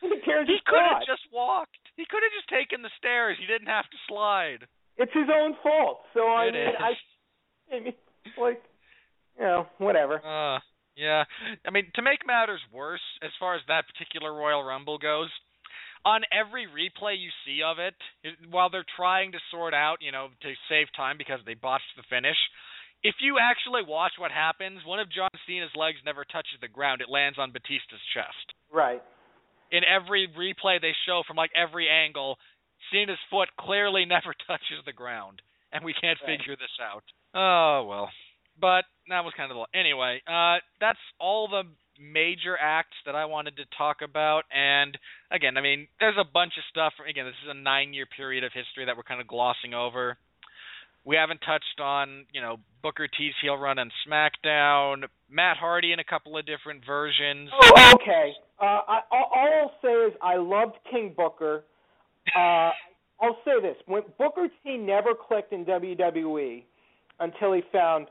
He could have just walked. He could have just taken the stairs. He didn't have to slide. It's his own fault. So I It mean, is. I, I mean, like, you know, whatever. Uh, yeah. I mean, to make matters worse, as far as that particular Royal Rumble goes, on every replay you see of it, while they're trying to sort out, you know, to save time because they botched the finish, if you actually watch what happens, one of John Cena's legs never touches the ground. It lands on Batista's chest. Right. In every replay they show from like every angle, Cena's foot clearly never touches the ground, and we can't Right. figure this out. Oh well. But that was kind of the anyway. Uh, that's all the major acts that I wanted to talk about. And again, I mean, there's a bunch of stuff. Again, this is a nine-year period of history that we're kind of glossing over. We haven't touched on, you know, Booker T's heel run on SmackDown, Matt Hardy in a couple of different versions. Oh, okay. Uh, I, all I'll say is I loved King Booker. Uh, I'll say this: when Booker T never clicked in WWE until he found,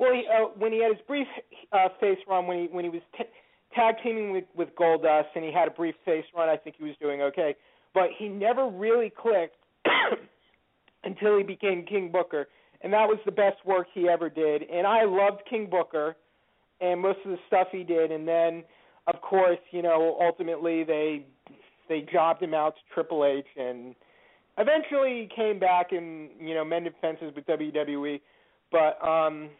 well, he, uh, when he had his brief uh, face run when he when he was t- tag teaming with with Goldust and he had a brief face run, I think he was doing okay. But he never really clicked until he became King Booker, and that was the best work he ever did. And I loved King Booker and most of the stuff he did. And then, of course, you know, ultimately they they jobbed him out to Triple H, and eventually he came back and you know mended fences with WWE. But um,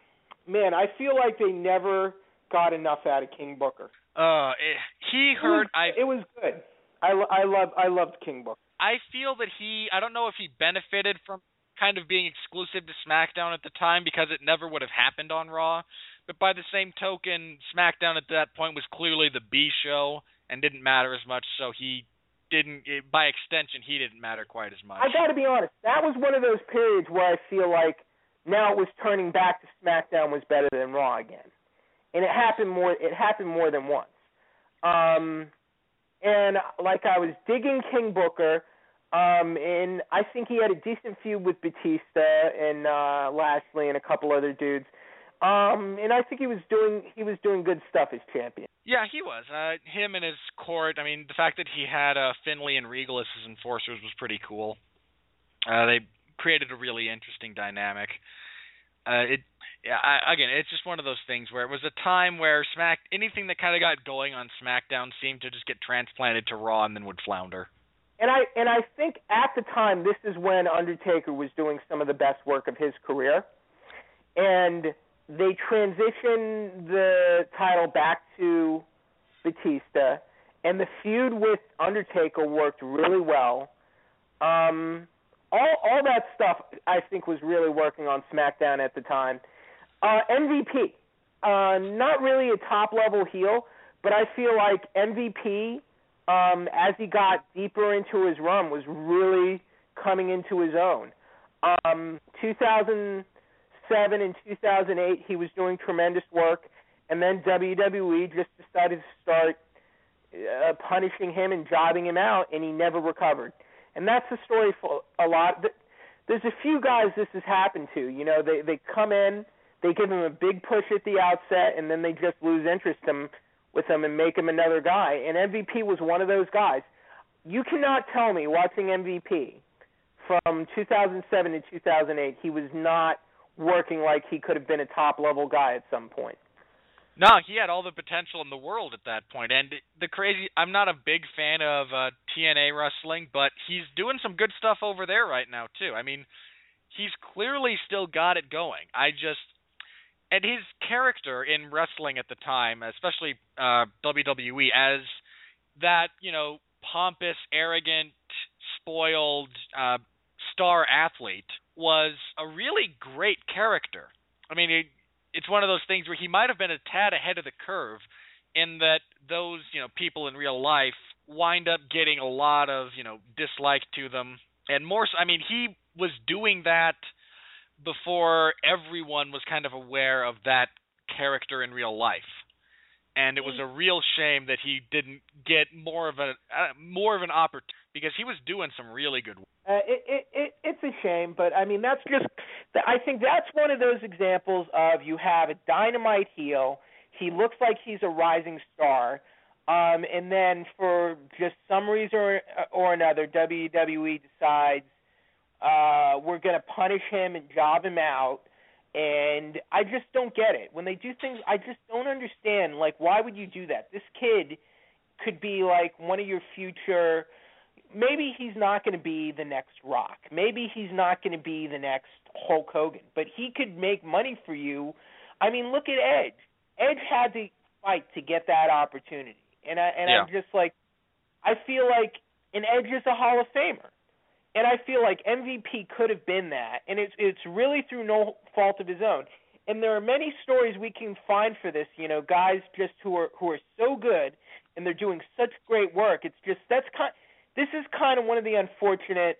man, I feel like they never got enough out of King Booker. Uh, eh, he It was, heard. I it was good. I I love I loved King Booker. I feel that he I don't know if he benefited from kind of being exclusive to SmackDown at the time because it never would have happened on Raw. But by the same token, SmackDown at that point was clearly the B show and didn't matter as much, so he didn't eh, by extension he didn't matter quite as much. I got to be honest. That was one of those periods where I feel like now it was turning back to SmackDown was better than Raw again, and it happened more. It happened more than once. Um, and like I was digging King Booker, um, and I think he had a decent feud with Batista and uh, Lashley and a couple other dudes. Um, and I think he was doing he was doing good stuff as champion. Yeah, he was. Uh, him and his court. I mean, the fact that he had uh, Finlay and Regal as his enforcers was pretty cool. Uh, they created a really interesting dynamic. Uh, it, yeah, I, again, it's just one of those things where it was a time where Smack anything that kind of got going on SmackDown seemed to just get transplanted to Raw and then would flounder. And I and I think at the time this is when Undertaker was doing some of the best work of his career. And they transitioned the title back to Batista and the feud with Undertaker worked really well. Um all all that stuff I think was really working on SmackDown at the time. Uh MVP. Uh not really a top level heel, but I feel like MVP um, as he got deeper into his run, was really coming into his own. Um, 2007 and 2008, he was doing tremendous work, and then WWE just decided to start uh, punishing him and jobbing him out, and he never recovered. And that's the story for a lot. There's a few guys this has happened to. You know, they they come in, they give him a big push at the outset, and then they just lose interest in with him and make him another guy. And MVP was one of those guys. You cannot tell me watching MVP from 2007 to 2008 he was not working like he could have been a top level guy at some point. No, he had all the potential in the world at that point. And the crazy, I'm not a big fan of uh, TNA wrestling, but he's doing some good stuff over there right now too. I mean, he's clearly still got it going. I just and his character in wrestling at the time, especially uh, WWE, as that you know pompous, arrogant, spoiled uh, star athlete, was a really great character. I mean, it, it's one of those things where he might have been a tad ahead of the curve in that those you know people in real life wind up getting a lot of you know dislike to them. And more so, I mean he was doing that before everyone was kind of aware of that character in real life. And it was a real shame that he didn't get more of a uh, more of an opportunity because he was doing some really good. work. Uh, it, it, it, it's a shame, but I mean that's just. I think that's one of those examples of you have a dynamite heel. He looks like he's a rising star, um, and then for just some reason or, or another, WWE decides uh, we're going to punish him and job him out and I just don't get it. When they do things, I just don't understand. Like, why would you do that? This kid could be like one of your future. Maybe he's not going to be the next Rock. Maybe he's not going to be the next Hulk Hogan. But he could make money for you. I mean, look at Edge. Edge had to fight to get that opportunity, and I and yeah. I'm just like, I feel like an Edge is a Hall of Famer and I feel like MVP could have been that, and it's it's really through no fault of his own. And there are many stories we can find for this. You know, guys just who are who are so good and they're doing such great work. It's just that's kind. This is kind of one of the unfortunate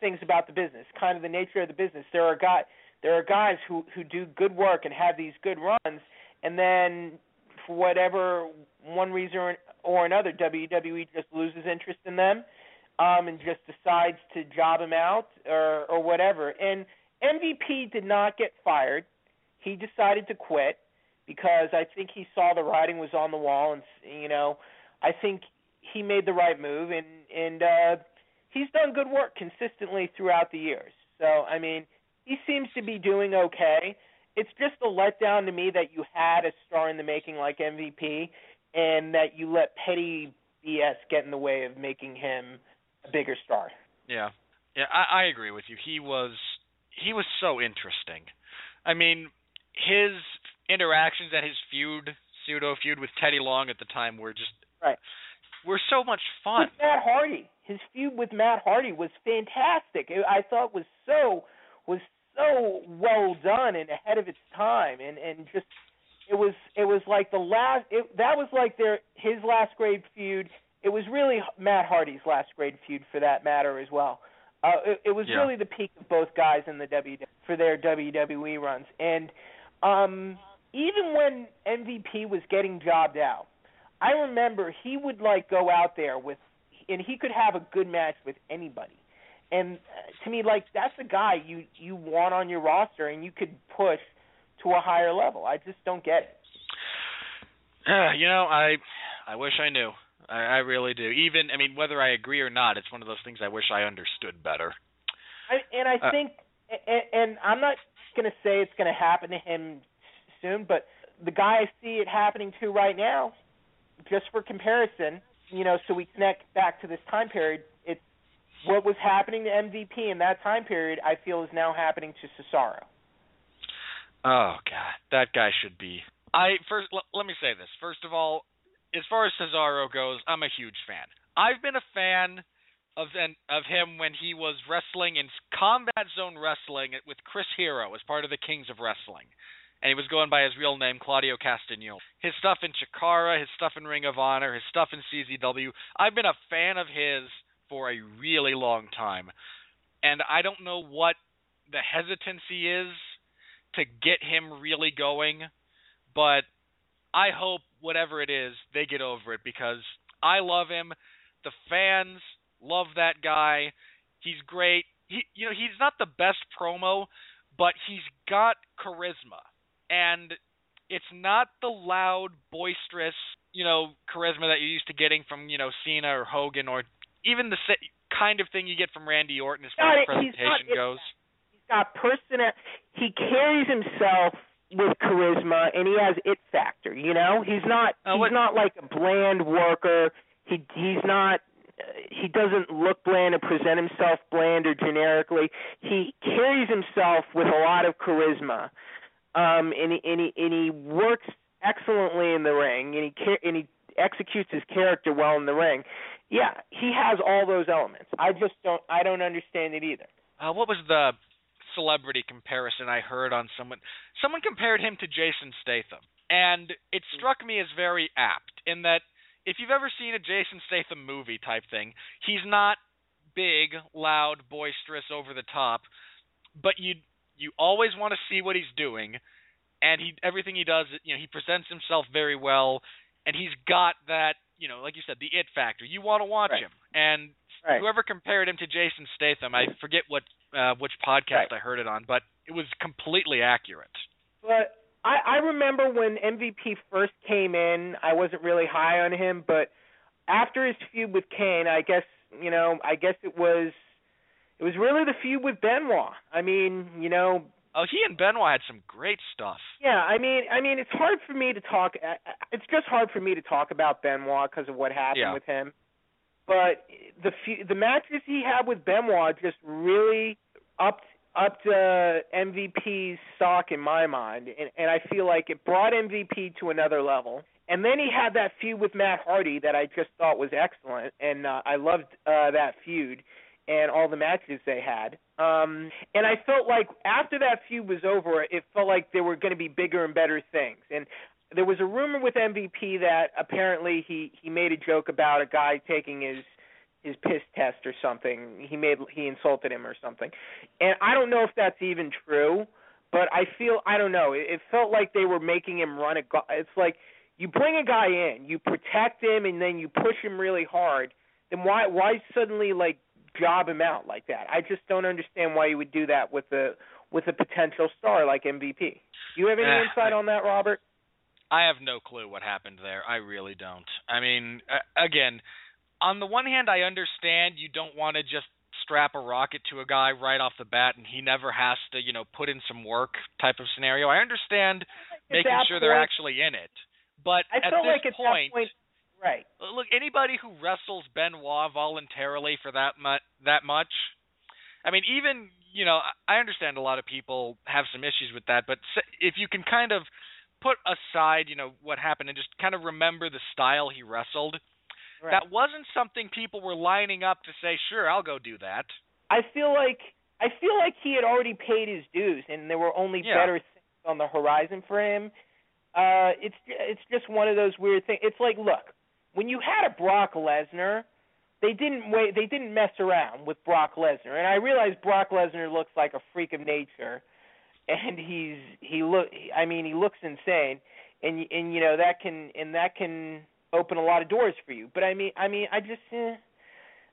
things about the business, kind of the nature of the business. There are guys there are guys who who do good work and have these good runs, and then for whatever one reason or, or another, WWE just loses interest in them um, and just decides to job him out or or whatever. And MVP did not get fired. He decided to quit because I think he saw the writing was on the wall, and you know, I think he made the right move, and and uh, he's done good work consistently throughout the years. So I mean, he seems to be doing okay. It's just a letdown to me that you had a star in the making like MVP, and that you let petty BS get in the way of making him a bigger star. Yeah, yeah, I, I agree with you. He was he was so interesting. I mean, his interactions and his feud, pseudo feud with Teddy Long at the time were just right. Were so much fun. With Matt Hardy, his feud with Matt Hardy was fantastic. It, I thought was so was so well done and ahead of its time, and and just it was it was like the last it, that was like their his last great feud it was really Matt Hardy's last great feud for that matter as well. Uh, it, it was yeah. really the peak of both guys in the WWE for their WWE runs, and um, even when MVP was getting jobbed out, I remember he would like go out there with, and he could have a good match with anybody. And uh, to me, like that's the guy you you want on your roster, and you could push to a higher level. I just don't get it. Uh, you know, I I wish I knew. I, I really do. Even I mean, whether I agree or not, it's one of those things I wish I understood better. I, and I Uh, think, and, and I'm not going to say it's going to happen to him soon, but the guy I see it happening to right now, just for comparison, you know, so we connect back to this time period. It's what was happening to MVP in that time period. I feel is now happening to Cesaro. Oh God, that guy should be. I first l- let me say this. First of all, as far as Cesaro goes, I'm a huge fan. I've been a fan of of him when he was wrestling in Combat Zone Wrestling with Chris Hero as part of the Kings of Wrestling, and he was going by his real name Claudio Castagnoli. His stuff in Chikara, his stuff in Ring of Honor, his stuff in CZW. I've been a fan of his for a really long time, and I don't know what the hesitancy is to get him really going, but I hope whatever it is, they get over it because I love him. The fans love that guy. He's great. He you know, he's not the best promo, but he's got charisma. And it's not the loud, boisterous, you know, charisma that you're used to getting from, you know, Cena or Hogan or even the kind of thing you get from Randy Orton as far as Got it. He's presentation goes. He's got person. He carries himself with charisma, and he has it factor. You know, he's not Uh, he's what- not like a bland worker. He he's not. Uh, he doesn't look bland and present himself bland or generically. He carries himself with a lot of charisma, um, and he, and he and he works excellently in the ring, and he and he executes his character well in the ring. Yeah, he has all those elements. I just don't. I don't understand it either. Uh, what was the celebrity comparison I heard on someone. Someone compared him to Jason Statham, and it struck me as very apt in that if you've ever seen a Jason Statham movie type thing, he's not big, loud, boisterous, over the top, but you you always want to see what he's doing, and he everything he does, you know, he presents himself very well, and he's got that, you know, like you said, the it factor. You want to watch Right. him, and Right. whoever compared him to Jason Statham, I forget what uh, which podcast Right. I heard it on, but it was completely accurate. But I, I remember when MVP first came in, I wasn't really high on him, but after his feud with Kane, I guess you know, I guess it was it was really the feud with Benoit. I mean, you know, Oh, he and Benoit had some great stuff. yeah, I mean, I mean, it's hard for me to talk. I- I- It's just hard for me to talk about Benoit because of what happened Yeah. with him. But the few, the matches he had with Benoit just really upped upped uh, MVP's stock in my mind, and, and I feel like it brought MVP to another level. And then he had that feud with Matt Hardy that I just thought was excellent, and uh, I loved uh, that feud and all the matches they had. Um, and I felt like after that feud was over, it felt like there were going to be bigger and better things. And there was a rumor with MVP that apparently he he made a joke about a guy taking his his piss test or something. He made he insulted him or something. And I don't know if that's even true, but I feel I don't know. It, it felt like they were making him run a. It's like you bring a guy in, you protect him, and then you push him really hard. Then why why suddenly like job him out like that? I just don't understand why you would do that with a with a potential star like MVP. Do you have any Eh, insight on that, Robert? I have no clue what happened there. I really don't. I mean, again, on the one hand, I understand you don't want to just strap a rocket to a guy right off the bat and he never has to, you know, put in some work type of scenario. I understand making sure they're actually in it. But I at felt this like at point, that point, right? look, anybody who wrestles Benoit voluntarily for that much, that much, I mean, even you know, I understand a lot of people have some issues with that, but if you can kind of put aside, you know, what happened and just kind of remember the style he wrestled, right. that wasn't something people were lining up to say, "Sure, I'll go do that." I feel like I feel like he had already paid his dues, and there were only Yeah. better things on the horizon for him. Uh, it's it's just one of those weird things. It's like, look, when you had a Brock Lesnar, they didn't wait. They didn't mess around with Brock Lesnar, and I realize Brock Lesnar looks like a freak of nature, and he's he look. I mean, he looks insane, and and you know that can and that can open a lot of doors for you. But I mean, I mean, I just, eh,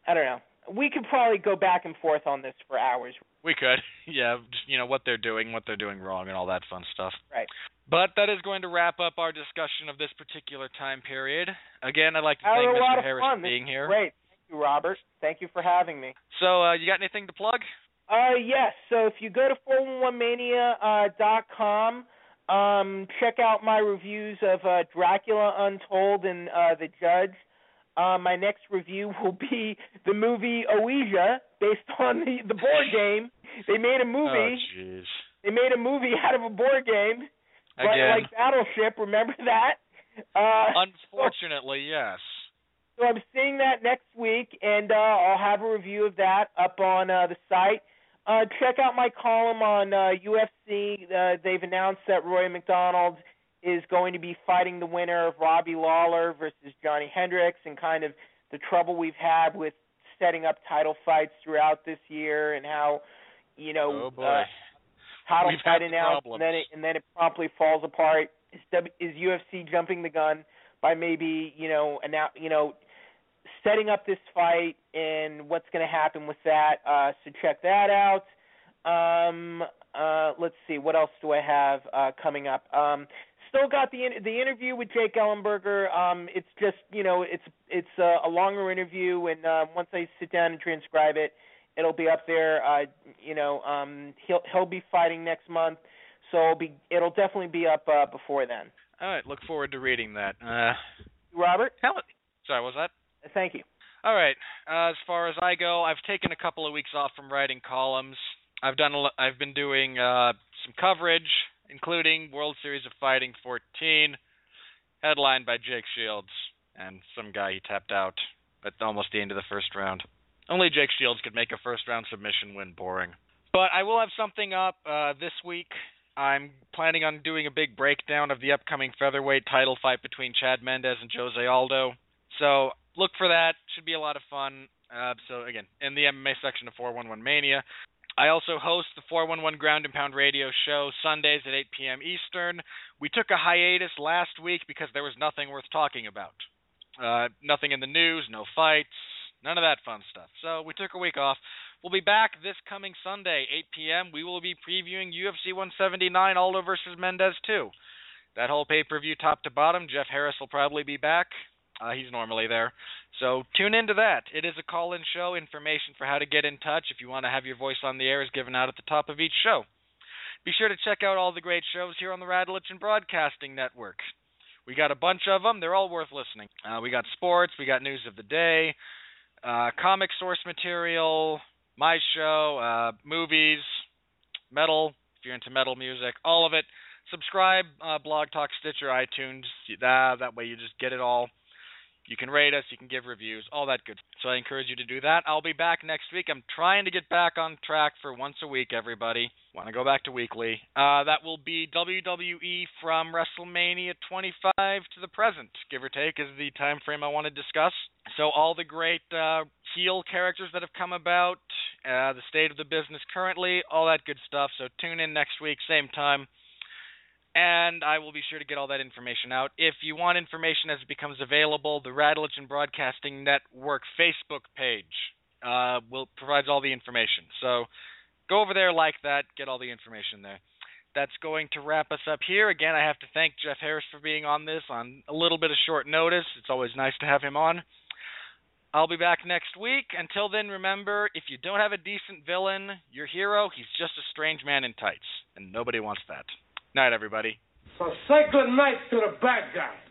I don't know. We could probably go back and forth on this for hours. We could, yeah, just you know what they're doing, what they're doing wrong, and all that fun stuff. Right. But that is going to wrap up our discussion of this particular time period. Again, I'd like to thank Mr. Harris for being here. Great. Thank you, Robert. Thank you for having me. So, uh, you got anything to plug? Uh, yes. So if you go to 411mania dot com, um, check out my reviews of uh, Dracula Untold and uh, The Judge. Uh, my next review will be the movie Ouija, based on the the board game. They made a movie. Oh, jeez. They made a movie out of a board game, Again, like Battleship. Remember that? Uh, unfortunately, yes. So I'm seeing that next week, and uh, I'll have a review of that up on uh, the site. Uh, check out my column on uh, UFC. Uh, they've announced that Rory MacDonald is going to be fighting the winner of Robbie Lawler versus Johnny Hendricks, and kind of the trouble we've had with setting up title fights throughout this year, and how you know oh boy. uh, title fight announced, problems. and then it and then it promptly falls apart. Is, w, is UFC jumping the gun by maybe you know annou- you know setting up this fight and what's going to happen with that? Uh, so check that out. Um, uh, let's see, what else do I have uh, coming up? Um, still got the in- the interview with Jake Ellenberger. Um, it's just you know it's it's a, a longer interview, and uh, once I sit down and transcribe it, it'll be up there. Uh, you know, um, he'll he'll be fighting next month, so it'll be it'll definitely be up uh, before then. All right, look forward to reading that. Uh, Robert, hell, sorry, what was that? thank you. All right. Uh, as far as I go, I've taken a couple of weeks off from writing columns. I've done. A, I've been doing uh, some coverage, including World Series of Fighting 14, headlined by Jake Shields and some guy he tapped out at almost the end of the first round. Only Jake Shields could make a first round submission win boring. But I will have something up uh, this week. I'm planning on doing a big breakdown of the upcoming featherweight title fight between Chad Mendes and Jose Aldo. So look for that. Should be a lot of fun. Uh, so again, in the MMA section of 411 Mania. I also host the 411 Ground and Pound radio show Sundays at 8 p.m. Eastern. We took a hiatus last week because there was nothing worth talking about. Uh, nothing in the news, no fights, none of that fun stuff. So we took a week off. We'll be back this coming Sunday, 8 p.m. We will be previewing UFC 179 Aldo versus Mendes 2. That whole pay-per-view top to bottom. Jeff Harris will probably be back. Uh, he's normally there. So tune into that. It is a call in show. Information for how to get in touch if you want to have your voice on the air is given out at the top of each show. Be sure to check out all the great shows here on the Radulich and Broadcasting Network. We got a bunch of them. They're all worth listening. Uh, we got sports, we got news of the day, uh, comic source material, my show, uh, movies, metal, if you're into metal music, all of it. Subscribe, uh, Blog Talk, Stitcher, iTunes. That, that way you just get it all. You can rate us, you can give reviews, all that good. Stuff. So I encourage you to do that. I'll be back next week. I'm trying to get back on track for once a week, everybody. Want to go back to weekly. Uh, that will be WWE from WrestleMania 25 to the present, give or take, is the time frame I want to discuss. So all the great uh, heel characters that have come about, uh, the state of the business currently, all that good stuff. So tune in next week, same time and I will be sure to get all that information out. If you want information as it becomes available, the Radulich and Broadcasting Network Facebook page uh, will provides all the information. So go over there, like that, get all the information there. That's going to wrap us up here. Again, I have to thank Jeff Harris for being on this on a little bit of short notice. It's always nice to have him on. I'll be back next week. Until then, remember if you don't have a decent villain, your hero, he's just a strange man in tights, and nobody wants that. Night, everybody. So say good night to the bad guy.